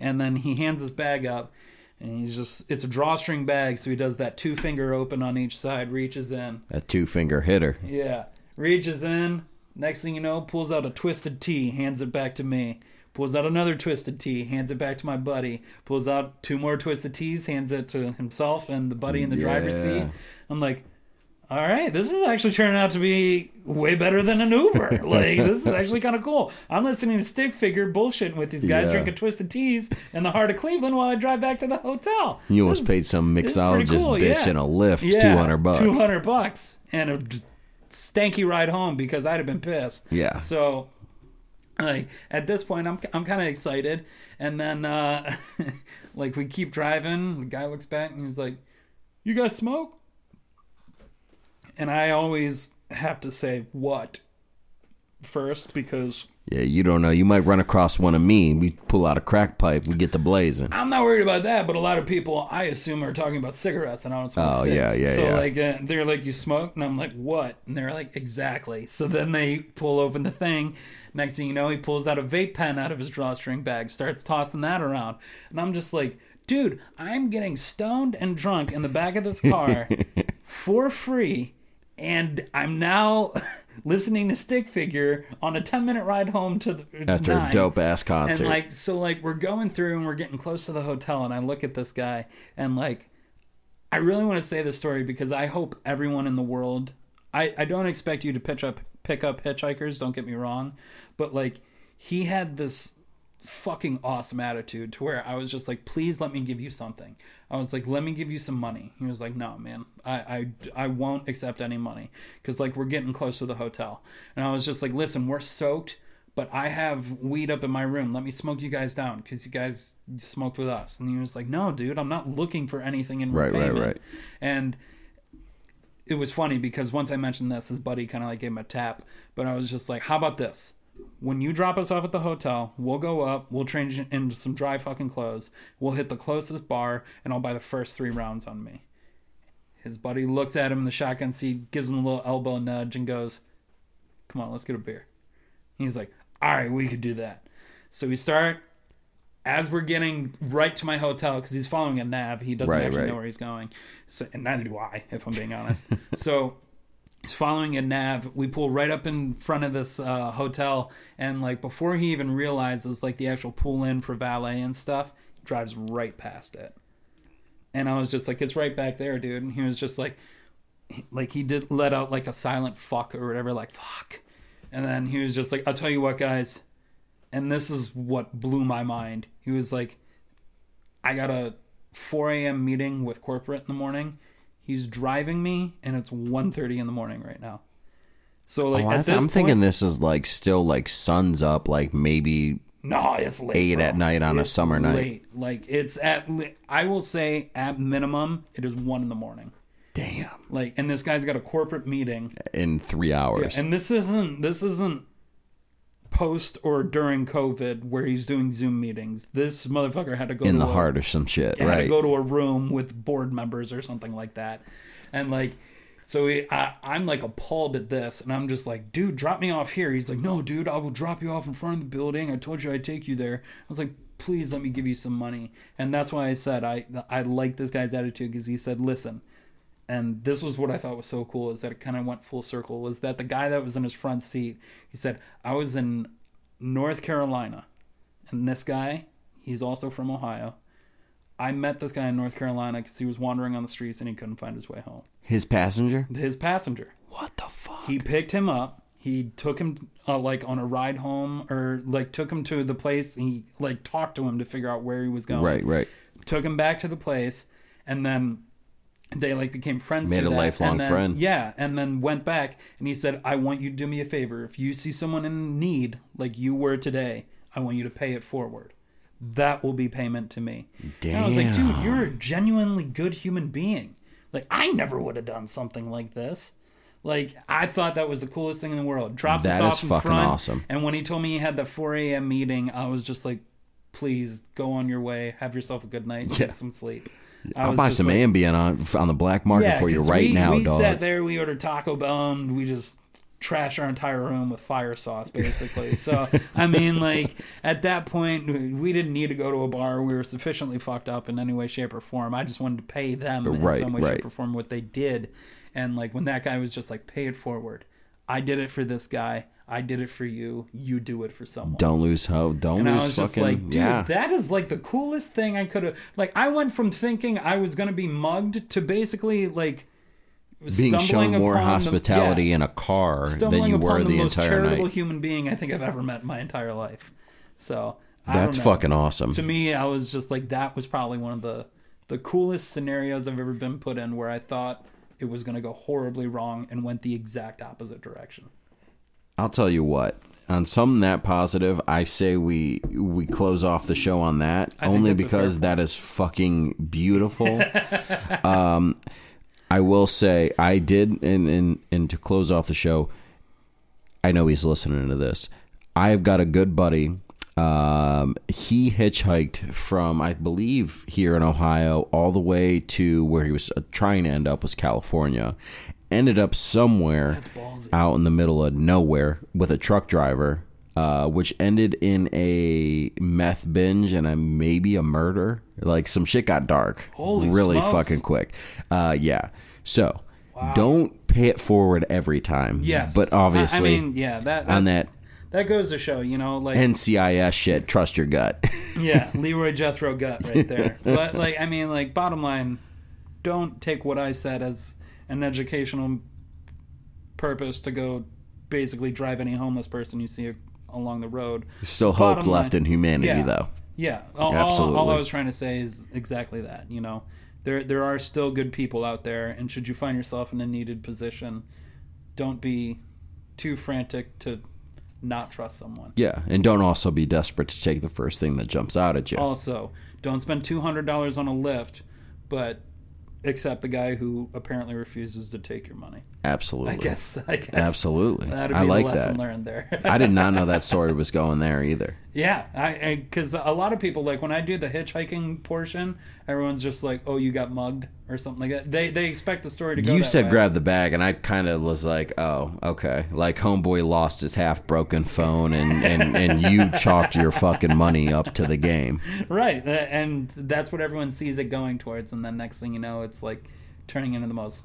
[SPEAKER 2] And then he hands his bag up, and he's just, it's a drawstring bag, so he does that two finger open on each side, reaches in.
[SPEAKER 1] A two finger hitter.
[SPEAKER 2] Yeah. Reaches in. Next thing you know, pulls out a twisted tea, hands it back to me. Pulls out another twisted tea, hands it back to my buddy. Pulls out two more twisted teas, hands it to himself and the buddy in the driver's seat. I'm like, all right, this is actually turning out to be way better than an Uber. like, this is actually kind of cool. I'm listening to Stick Figure bullshitting with these guys
[SPEAKER 1] Yeah.
[SPEAKER 2] drinking twisted teas in the heart of Cleveland while I drive back to the hotel.
[SPEAKER 1] You almost
[SPEAKER 2] This-
[SPEAKER 1] paid some
[SPEAKER 2] this is pretty
[SPEAKER 1] mixologist
[SPEAKER 2] cool,
[SPEAKER 1] bitch
[SPEAKER 2] yeah.
[SPEAKER 1] in a Lyft
[SPEAKER 2] Yeah,
[SPEAKER 1] two hundred bucks.
[SPEAKER 2] Two hundred bucks and a stanky ride home because I'd have been pissed.
[SPEAKER 1] Yeah.
[SPEAKER 2] So, like at this point, I'm I'm kind of excited, and then uh like we keep driving. The guy looks back and he's like, "You guys smoke?" And I always have to say what first because
[SPEAKER 1] Yeah, you don't know. You might run across one of me. We pull out a crack pipe. We get the blazing.
[SPEAKER 2] I'm not worried about that, but a lot of people I assume are talking about cigarettes, and I don't smoke.
[SPEAKER 1] Oh, yeah, yeah,
[SPEAKER 2] So
[SPEAKER 1] yeah.
[SPEAKER 2] like uh, they're like, "You smoke?" And I'm like, "What?" And they're like, "Exactly." So then they pull open the thing. Next thing you know, he pulls out a vape pen out of his drawstring bag, starts tossing that around, and I'm just like, "Dude, I'm getting stoned and drunk in the back of this car for free." And I'm now listening to Stick Figure on a 10 minute ride home to the uh,
[SPEAKER 1] After a dope ass concert.
[SPEAKER 2] And like so like we're going through and we're getting close to the hotel and I look at this guy and like I really want to say this story because I hope everyone in the world I, I don't expect you to pitch up pick up hitchhikers, don't get me wrong. But like he had this fucking awesome attitude to where I was just like, please let me give you something. I was like, let me give you some money. He was like, no, man, I, I, I won't accept any money because like we're getting close to the hotel. And I was just like, listen, we're soaked, but I have weed up in my room. Let me smoke you guys down because you guys smoked with us. And he was like, no, dude, I'm not looking for anything in
[SPEAKER 1] Right, right, right.
[SPEAKER 2] And it was funny because once I mentioned this, his buddy kind of like gave him a tap. But I was just like, how about this? When you drop us off at the hotel, we'll go up, we'll change into some dry fucking clothes, we'll hit the closest bar, and I'll buy the first three rounds on me. His buddy looks at him in the shotgun seat, gives him a little elbow nudge, and goes, Come on, let's get a beer. He's like, All right, we could do that. So we start as we're getting right to my hotel because he's following a nav. He doesn't
[SPEAKER 1] Right,
[SPEAKER 2] actually
[SPEAKER 1] right.
[SPEAKER 2] know where he's going, so and neither do I, if I'm being honest. so following a nav. We pull right up in front of this uh, hotel, and like before he even realizes like the actual pull in for valet and stuff, drives right past it. And I was just like, "It's right back there, dude." And he was just like, like he did let out like a silent fuck or whatever, like fuck. And then he was just like, "I'll tell you what, guys." And this is what blew my mind. He was like, "I got a 4 a.m. meeting with corporate in the morning. He's driving me, and it's 1.30 in the morning right now." So oh, like
[SPEAKER 1] Oh,
[SPEAKER 2] at
[SPEAKER 1] I
[SPEAKER 2] this
[SPEAKER 1] th- I'm
[SPEAKER 2] point,
[SPEAKER 1] thinking this is like still like sun's up, like maybe
[SPEAKER 2] No, it's late.
[SPEAKER 1] Eight
[SPEAKER 2] bro.
[SPEAKER 1] at night on a
[SPEAKER 2] It's
[SPEAKER 1] summer night.
[SPEAKER 2] late. Like it's at. I will say at minimum it is one in the morning.
[SPEAKER 1] damn
[SPEAKER 2] Like, and this guy's got a corporate meeting,
[SPEAKER 1] in three hours.
[SPEAKER 2] and this isn't this isn't post or during COVID where he's doing Zoom meetings. This motherfucker had to go
[SPEAKER 1] in
[SPEAKER 2] to
[SPEAKER 1] the
[SPEAKER 2] a,
[SPEAKER 1] heart of some shit,
[SPEAKER 2] had to
[SPEAKER 1] right?
[SPEAKER 2] go to a room with board members or something like that, and like. So he, I, I'm like appalled at this, and I'm just like, dude, drop me off here. He's like, no, dude, I will drop you off in front of the building. I told you I'd take you there. I was like, please let me give you some money, and that's why I said I I like this guy's attitude because he said, listen, and this was what I thought was so cool is that it kind of went full circle. Was that the guy that was in his front seat? He said, I was in North Carolina, and this guy, he's also from Ohio. I met this guy in North Carolina because he was wandering on the streets and he couldn't find his way home.
[SPEAKER 1] His passenger.
[SPEAKER 2] His passenger.
[SPEAKER 1] What the fuck?
[SPEAKER 2] He picked him up. He took him uh, like on a ride home, or like took him to the place. And he like talked to him to figure out where he was going.
[SPEAKER 1] right, right.
[SPEAKER 2] Took him back to the place, and then they like became friends.
[SPEAKER 1] Made a
[SPEAKER 2] that.
[SPEAKER 1] lifelong
[SPEAKER 2] then-
[SPEAKER 1] friend.
[SPEAKER 2] Yeah, and then went back and he said, "I want you to do me a favor. If you see someone in need, like you were today, I want you to pay it forward. That will be payment to me." And I was like, "Dude, you're a genuinely good human being. Like I never would have done something like this." Like I thought that was the coolest thing in the world. Drops us
[SPEAKER 1] That
[SPEAKER 2] off in
[SPEAKER 1] fucking
[SPEAKER 2] front,
[SPEAKER 1] awesome.
[SPEAKER 2] And when he told me he had the 4 a.m. meeting, I was just like, "Please go on your way. Have yourself a good night.
[SPEAKER 1] Yeah.
[SPEAKER 2] Get some sleep." I
[SPEAKER 1] I'll buy some
[SPEAKER 2] like-
[SPEAKER 1] Ambien on on the black market for you right
[SPEAKER 2] we,
[SPEAKER 1] now,
[SPEAKER 2] we
[SPEAKER 1] dog.
[SPEAKER 2] sat there, we ordered Taco Bell, and we just trash our entire room with fire sauce, basically. so, I mean, like, at that point, we didn't need to go to a bar. We were sufficiently fucked up in any way, shape, or form. I just wanted to pay them in some way,
[SPEAKER 1] right.
[SPEAKER 2] shape, or form what they did. And, like, when that guy was just like, pay it forward. I did it for this guy. I did it for you. You do it for someone.
[SPEAKER 1] Don't lose hope. Don't lose.
[SPEAKER 2] And I was
[SPEAKER 1] fucking.
[SPEAKER 2] just like, dude,
[SPEAKER 1] yeah.
[SPEAKER 2] that is like the coolest thing I could have. Like, I went from thinking I was going to be mugged to basically like
[SPEAKER 1] being shown more
[SPEAKER 2] upon the-
[SPEAKER 1] hospitality
[SPEAKER 2] yeah.
[SPEAKER 1] in a car than you were
[SPEAKER 2] the,
[SPEAKER 1] the,
[SPEAKER 2] most
[SPEAKER 1] entire
[SPEAKER 2] charitable
[SPEAKER 1] night.
[SPEAKER 2] human being I think I've ever met in my entire life. So I
[SPEAKER 1] That's fucking awesome.
[SPEAKER 2] To me, I was just like that was probably one of the the coolest scenarios I've ever been put in where I thought it was going to go horribly wrong and went the exact opposite direction.
[SPEAKER 1] I'll tell you what. On something that positive, I say we we close off the show on that
[SPEAKER 2] I
[SPEAKER 1] only
[SPEAKER 2] that's a fair
[SPEAKER 1] because that is fucking beautiful. um, I will say I did, and and and to close off the show, I know he's listening to this. I've got a good buddy. Um, he hitchhiked from, I believe, here in Ohio, all the way to where he was uh, trying to end up was California. Ended up somewhere out in the middle of nowhere with a truck driver, uh, which ended in a meth binge and a maybe a murder. Like some shit got dark,
[SPEAKER 2] Holy
[SPEAKER 1] really
[SPEAKER 2] smokes.
[SPEAKER 1] fucking quick. Uh, yeah. So don't pay it forward every time.
[SPEAKER 2] Yes,
[SPEAKER 1] but obviously
[SPEAKER 2] I, mean, yeah, that
[SPEAKER 1] on that
[SPEAKER 2] that goes to show, you know, like
[SPEAKER 1] NCIS shit, trust your gut.
[SPEAKER 2] yeah, Leroy Jethro gut right there. but like, I mean, like, bottom line, don't take what I said as an educational purpose to go basically drive any homeless person you see along the road.
[SPEAKER 1] Still hope
[SPEAKER 2] Bottom
[SPEAKER 1] left
[SPEAKER 2] line-
[SPEAKER 1] in humanity,
[SPEAKER 2] Yeah.
[SPEAKER 1] though.
[SPEAKER 2] Yeah, all, all, all I was trying to say is exactly that. You know, there there are still good people out there, and should you find yourself in a needed position, don't be too frantic to not trust someone.
[SPEAKER 1] Yeah, and don't also be desperate to take the first thing that jumps out at you.
[SPEAKER 2] Also, don't spend two hundred dollars on a Lyft, but accept the guy who apparently refuses to take your money.
[SPEAKER 1] Absolutely.
[SPEAKER 2] I guess. I guess.
[SPEAKER 1] Absolutely.
[SPEAKER 2] That'd be
[SPEAKER 1] I like
[SPEAKER 2] the lesson
[SPEAKER 1] that.
[SPEAKER 2] learned there.
[SPEAKER 1] I did not know that story was going there either.
[SPEAKER 2] Yeah, I because a lot of people like when I do the hitchhiking portion, everyone's just like, "Oh, you got mugged" or something like that. They they expect the story to go.
[SPEAKER 1] You said
[SPEAKER 2] way.
[SPEAKER 1] grab the bag, and I kind of was like, oh, okay. Like homeboy lost his half broken phone, and, and, and you chalked your fucking money up to the game.
[SPEAKER 2] right, and that's what everyone sees it going towards, and then next thing you know, it's like turning into the most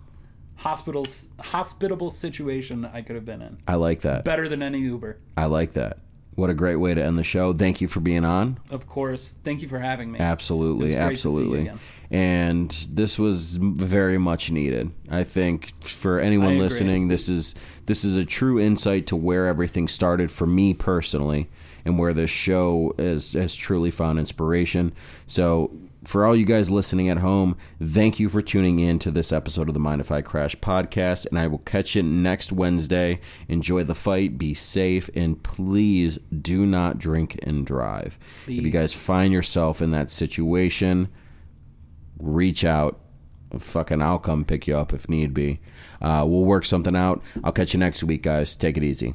[SPEAKER 2] hospital hospitable situation I could have been in.
[SPEAKER 1] I like that.
[SPEAKER 2] Better than any Uber,
[SPEAKER 1] I like that. What a great way to end the show. Thank you for being on.
[SPEAKER 2] of course. Thank you for having me.
[SPEAKER 1] Absolutely,
[SPEAKER 2] It was great to see you
[SPEAKER 1] absolutely. And this was very much needed. I think for anyone listening, this is this is a true insight to where everything started for me personally, and where this show is, has truly found inspiration. So. For all you guys listening at home, thank you for tuning in to this episode of the Mind If I Crash podcast, and I will catch you next Wednesday. Enjoy the fight, be safe, and please do not drink and drive. If you guys find yourself in that situation, reach out. Fucking, I'll come pick you up if need be. Uh, we'll work something out. I'll catch you next week, guys. Take it easy.